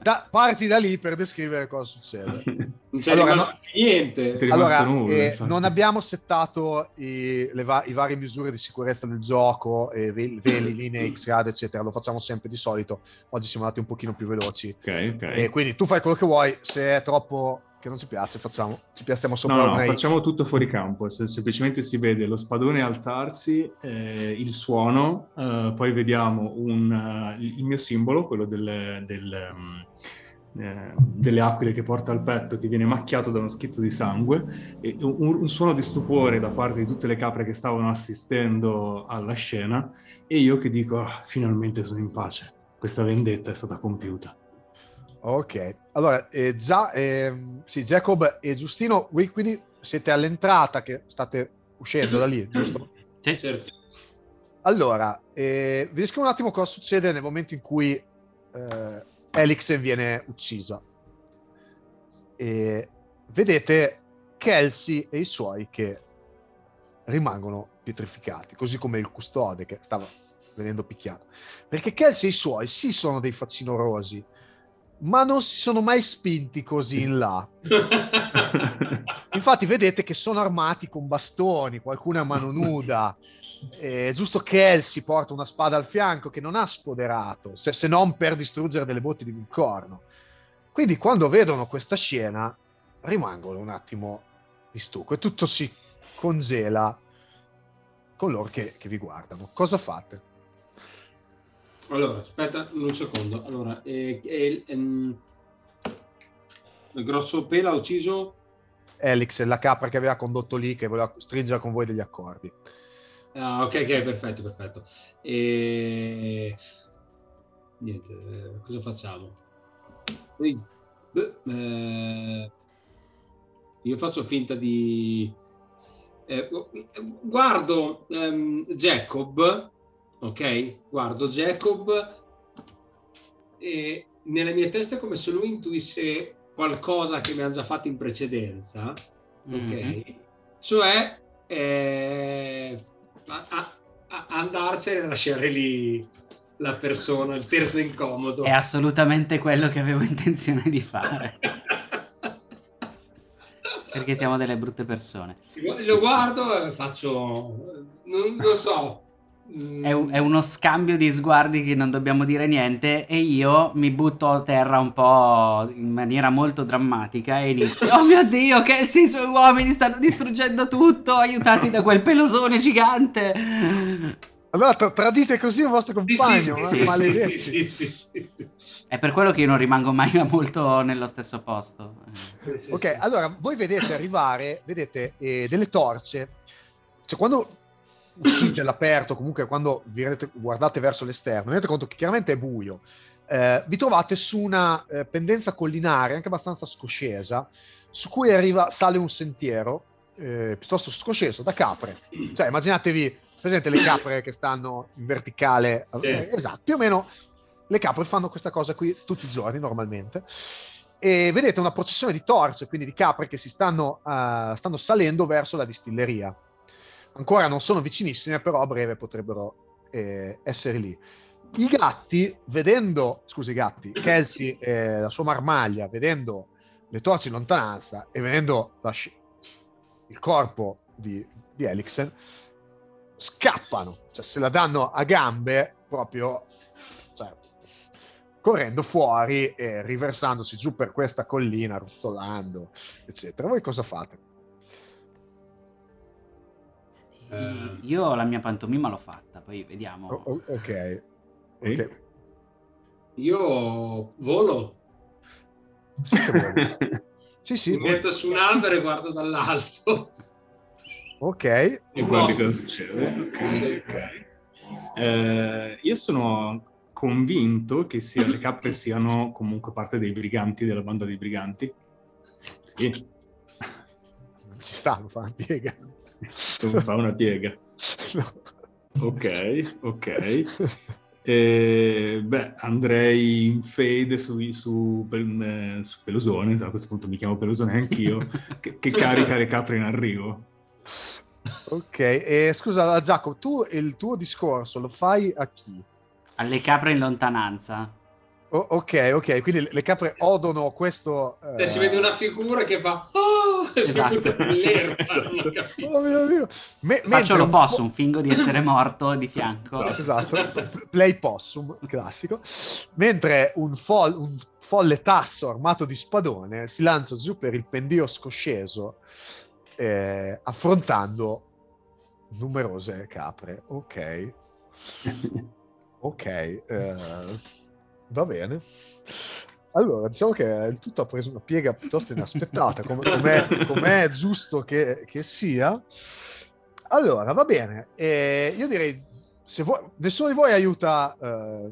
Da- parti da lì per descrivere cosa succede. Non c'è Allora, rimasto niente. Allora, nulla, eh, non abbiamo settato i- le, va- i varie misure di sicurezza del gioco, eh, ve- veli, linee, X-Rad, eccetera. Lo facciamo sempre di solito. Oggi siamo andati un pochino più veloci. Ok, ok. E quindi tu fai quello che vuoi. Se è troppo che non ci piace, facciamo, ci piazziamo sopra No, no, X. facciamo tutto fuori campo, se- semplicemente si vede lo spadone alzarsi, eh, il suono, eh, poi vediamo un, eh, il mio simbolo, quello del, del, mm, eh, delle aquile che porta al petto, che viene macchiato da uno schizzo di sangue, e un, un suono di stupore da parte di tutte le capre che stavano assistendo alla scena, e io che dico, "Ah, finalmente sono in pace, questa vendetta è stata compiuta. Ok, allora eh, già ehm, sì, Jacob e Giustino, voi quindi siete all'entrata che state uscendo da lì, giusto? (clears throat) Sì. Certo. Allora, eh, vi descrivo un attimo cosa succede nel momento in cui eh, Elixen viene uccisa. E vedete Kelsey e i suoi che rimangono pietrificati, così come il custode che stava venendo picchiato. Perché Kelsey e i suoi sì sono dei facinorosi, ma non si sono mai spinti così in là. (laughs) Infatti vedete che sono armati con bastoni, qualcuno a mano nuda. Eh, giusto Kelsey porta una spada al fianco che non ha spoderato, se, se non per distruggere delle botti di corno. Quindi quando vedono questa scena rimangono un attimo di stucco e tutto si congela con loro che, che vi guardano. Cosa fate? Allora, aspetta un secondo. Allora, eh, eh, ehm, il grosso pelo ha ucciso Elix la capra che aveva condotto lì, che voleva stringere con voi degli accordi. Ah, ok, ok, perfetto, perfetto. E... Niente, eh, cosa facciamo? Poi, beh, eh, io faccio finta di... eh, gu- guardo ehm, Jacob, ok? Guardo Jacob e nella mia testa è come se lui intuisse qualcosa che mi hanno già fatto in precedenza, ok? Mhm. Cioè eh, a- a- a- andarcene e lasciare lì la persona, il terzo incomodo. È assolutamente quello che avevo (laughs) intenzione di fare. Perché siamo delle brutte persone. Lo guardo e faccio, non lo so. È, è uno scambio di sguardi che non dobbiamo dire niente e io mi butto a terra un po' in maniera molto drammatica e inizio (laughs) Oh mio Dio, Kelsey e i suoi uomini stanno distruggendo tutto, aiutati da quel pelosone gigante. Allora tra- tradite così il vostro compagno, Sì, ma- sì, sì, maledetti. sì, sì, sì, sì, sì. È per quello che io non rimango mai (laughs) molto nello stesso posto. Sì, Ok, sì. allora voi vedete arrivare, vedete eh, delle torce, cioè quando uscite all'aperto, comunque quando vi rendete- guardate verso l'esterno, vi rendete conto che chiaramente è buio, eh, vi trovate su una eh, pendenza collinare, anche abbastanza scoscesa, su cui arriva, sale un sentiero, eh, piuttosto scosceso, da capre. Cioè immaginatevi, presente le capre che stanno in verticale, Sì. eh, esatto, più o meno le capre fanno questa cosa qui tutti i giorni normalmente e vedete una processione di torce, quindi di capre che si stanno, eh, stanno salendo verso la distilleria. Ancora non sono vicinissime, però a breve potrebbero eh, essere lì. I gatti, vedendo, scusi i gatti, Kelsey e la sua marmaglia, vedendo le torce in lontananza e vedendo sci- il corpo di, di Elixen, scappano, cioè se la danno a gambe proprio, cioè, correndo fuori e riversandosi giù per questa collina, ruzzolando, eccetera. Voi cosa fate? Eh. Io la mia pantomima l'ho fatta, poi vediamo. O- ok. Eh? ok. Io volo, Sì, (laughs) sì, sì, mi metto su un albero e guardo dall'alto. ok. E guardi cosa succede. Ok, ok. Eh, io sono convinto che sia, le cappe siano comunque parte dei briganti, della banda dei briganti. Sì, Ci sta, fa piega. Come fa una piega. (laughs) No. Ok, ok. Eh, beh, andrei in fade su, su, Pel- eh, su Pelosone, a questo punto mi chiamo Pelosone anch'io, (laughs) che, che carica le capre in arrivo. Ok, e scusa Zacco, tu il tuo discorso lo fai a chi? Alle capre in lontananza. O- ok, ok, quindi le- capre odono questo... eh, si vede una figura che fa oh, si Esatto. (laughs) Esatto. Oh mio Dio! Me- Faccio mentre un l'opossum, po'- fingo di essere (laughs) morto di fianco. Esatto. Esatto, play possum, classico. Mentre un, fol- un folle tasso armato di spadone si lancia giù per il pendio scosceso, eh, affrontando numerose capre. Ok, (laughs) ok, eh, va bene. Allora, diciamo che il tutto ha preso una piega piuttosto inaspettata, come com'è giusto che, che sia. Allora, va bene. Eh, io direi, se vuoi, nessuno di voi aiuta... eh,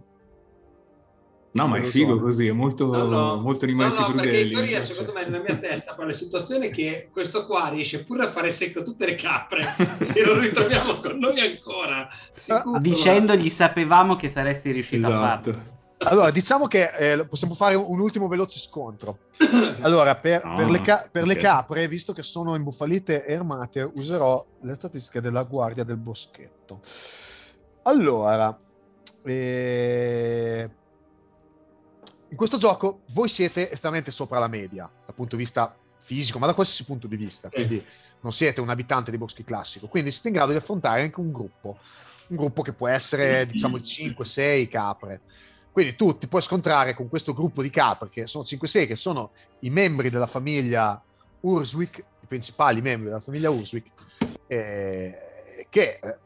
No, ma è figo così, è molto, No, no. molto No, animaletti no, perché in crudeli. teoria, cioè. secondo me, nella mia testa, poi la situazione è che questo qua riesce pure a fare secco tutte le capre. (laughs) Se lo ritroviamo con noi ancora. sicuro. Dicendogli sapevamo che saresti riuscito a farlo. Allora, diciamo che eh, possiamo fare un ultimo veloce scontro. (coughs) Allora, per, No, per le, ca- per le ok. capre, visto che sono imbufalite e armate, userò le statistiche della guardia del boschetto. Allora, eh, in questo gioco voi siete estremamente sopra la media dal punto di vista fisico, ma da qualsiasi punto di vista. Quindi non siete un abitante di boschi classico, quindi siete in grado di affrontare anche un gruppo. Un gruppo che può essere, diciamo, di 5-6 capre. Quindi tu ti puoi scontrare con questo gruppo di capre, che sono 5-6, che sono i membri della famiglia Urswick, i principali membri della famiglia Urswick, eh, che eh,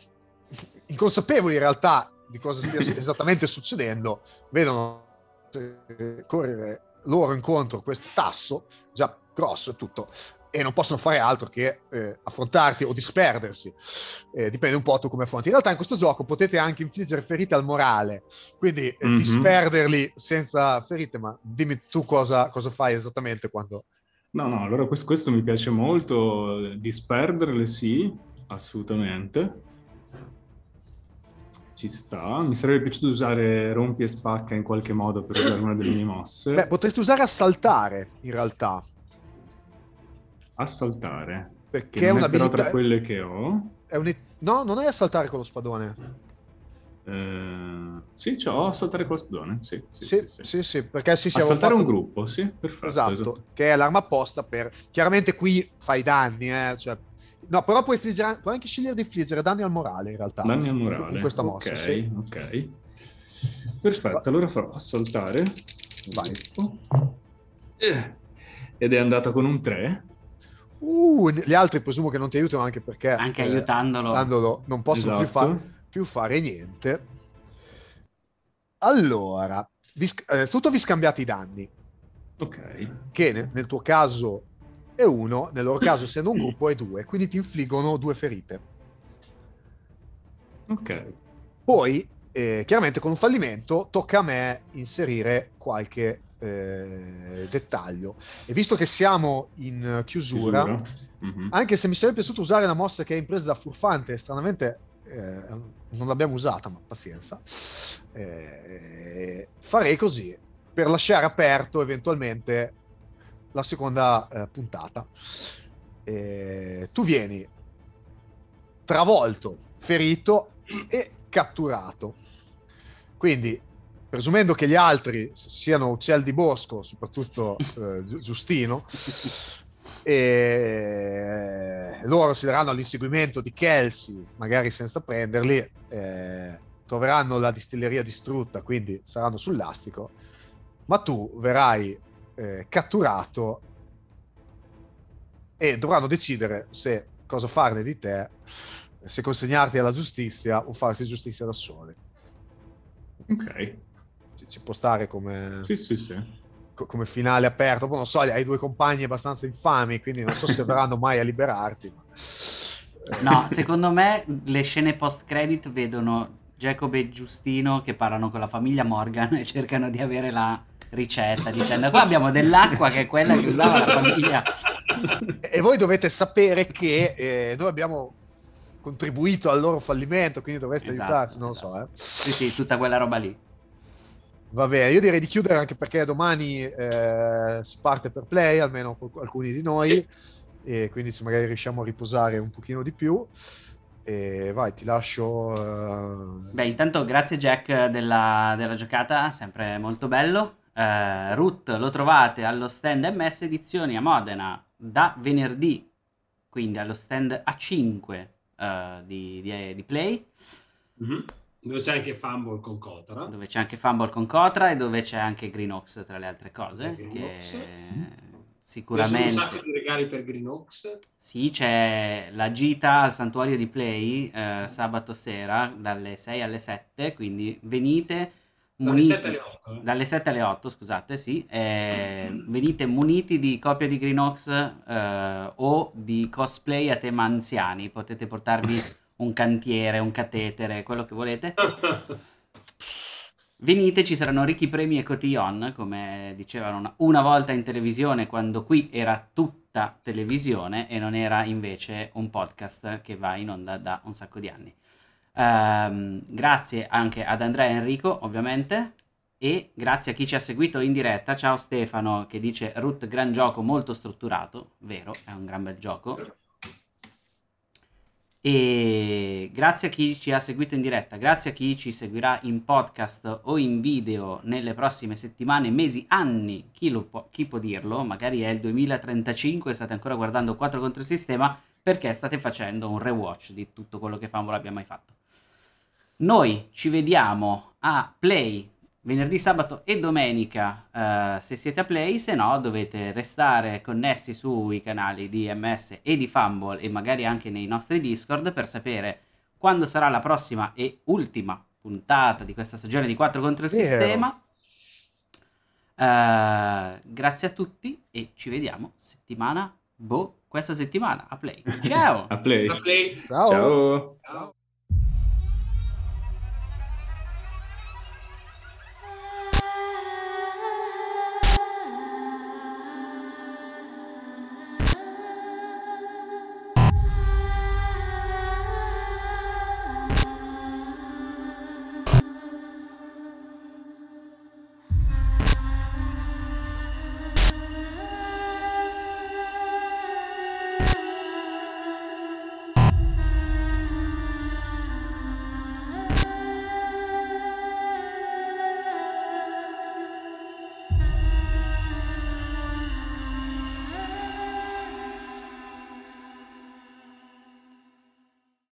inconsapevoli in realtà di cosa stia (laughs) esattamente succedendo, vedono eh, correre loro incontro questo tasso, già grosso e tutto, e non possono fare altro che eh, affrontarti o disperdersi. Eh, dipende un po' tu come affronti. In realtà in questo gioco potete anche infliggere ferite al morale, quindi eh, Mhm. disperderli senza ferite, ma dimmi tu cosa, cosa fai esattamente quando... No, no, allora questo, questo mi piace molto, disperderle sì, assolutamente. Ci sta, mi sarebbe piaciuto usare rompi e spacca in qualche modo per usare una delle mie mosse. Beh, potresti usare assaltare in realtà, Assaltare, perché che è è però un'abilità... tra quelle che ho. un- No, non è assaltare con lo spadone. Eh, sì, c'ho assaltare con lo spadone, sì, sì, Sì, sì, sì. sì, perché sì, avevo Assaltare fatto- un gruppo, sì, perfetto. Esatto, che è l'arma apposta per... Chiaramente qui fai danni, eh, cioè... No, però puoi, infliggere- puoi anche scegliere di infliggere danni al morale in realtà. Danni al morale. Con questa mossa, Ok, sì. ok. Perfetto, allora farò assaltare. Vai. Eh, Ed è andata con un 3. Uh, gli altri presumo che non ti aiutano anche perché... Anche eh, aiutandolo. Dandolo, non possono più Esatto. fare... più fare niente. Allora, vi, sc- eh, innanzitutto vi scambiate i danni, Ok. che nel, nel tuo caso è uno, nel loro caso (coughs) essendo un gruppo è due, quindi ti infliggono due ferite. Ok. Poi, eh, chiaramente con un fallimento, tocca a me inserire qualche eh, dettaglio. E visto che siamo in chiusura, Chiusura. Mhm. anche se mi sarebbe piaciuto usare la mossa che è impresa da furfante, stranamente eh, non l'abbiamo usata, ma pazienza, eh, farei così, per lasciare aperto eventualmente la seconda eh, puntata. Eh, tu vieni travolto, ferito e catturato. Quindi, presumendo che gli altri siano uccelli di bosco, soprattutto eh, Giu- Giustino, e loro si daranno all'inseguimento di Kelsey, magari senza prenderli, eh, troveranno la distilleria distrutta, quindi saranno sul lastrico, ma tu verrai eh, catturato e dovranno decidere se cosa farne di te, se consegnarti alla giustizia o farsi giustizia da soli. Ok. Ci, può stare come, Sì, sì, sì. co- come finale aperto. Poi non so, hai due compagni abbastanza infami, quindi non so se (laughs) verranno mai a liberarti. ma- No, (laughs) secondo me le scene post credit vedono Jacob e Giustino che parlano con la famiglia Morgan e cercano di avere la ricetta dicendo qua abbiamo dell'acqua che è quella che usava la famiglia. E voi dovete sapere che eh, noi abbiamo contribuito al loro fallimento, quindi dovreste Esatto, aiutarci, non esatto. lo so. Eh. Sì, sì, tutta quella roba lì. Va bene, io direi di chiudere anche perché domani eh, si parte per play, almeno alcuni di noi, e quindi se magari riusciamo a riposare un pochino di più. E vai, ti lascio... eh, Beh, intanto grazie Jack della, della giocata, sempre molto bello. Eh, Root lo trovate allo stand MS Edizioni a Modena da venerdì, quindi allo stand A5 eh, di, di- di Play, Mhm. Dove c'è anche Fumble con Cotra. dove c'è anche Fumble con Cotra e dove c'è anche Greenox tra le altre cose, C'è che Greenox. sicuramente... Un sacco di regali per Greenox. Sì, c'è la gita al santuario di Play eh, sabato sera dalle 6 alle 7, quindi venite Dalle muniti 7 alle 8. eh. dalle 7 alle 8, scusate, sì, eh, venite muniti di copia di Greenox eh, o di cosplay a tema anziani, potete portarvi (laughs) un cantiere, un catetere, quello che volete. (laughs) Venite, ci saranno ricchi premi e cotillon, come dicevano una, una volta in televisione, quando qui era tutta televisione e non era invece un podcast che va in onda da un sacco di anni. Ehm, grazie anche ad Andrea e Enrico, ovviamente, e grazie a chi ci ha seguito in diretta. Ciao Stefano che dice Root gran gioco molto strutturato, vero, è un gran bel gioco. E grazie a chi ci ha seguito in diretta, grazie a chi ci seguirà in podcast o in video nelle prossime settimane, mesi, anni, chi, può, chi può dirlo, magari è il 2035 e state ancora guardando 4 contro il sistema perché state facendo un rewatch di tutto quello che Fumble abbia mai fatto. Noi ci vediamo a Play venerdì, sabato e domenica eh, se siete a Play, se no dovete restare connessi sui canali di MS e di Fumble e magari anche nei nostri Discord per sapere quando sarà la prossima e ultima puntata di questa stagione di 4 contro il Vero. sistema. Eh, grazie a tutti e ci vediamo settimana, boh, questa settimana a Play. (laughs) Ciao! A play. Da Play. Ciao. Ciao.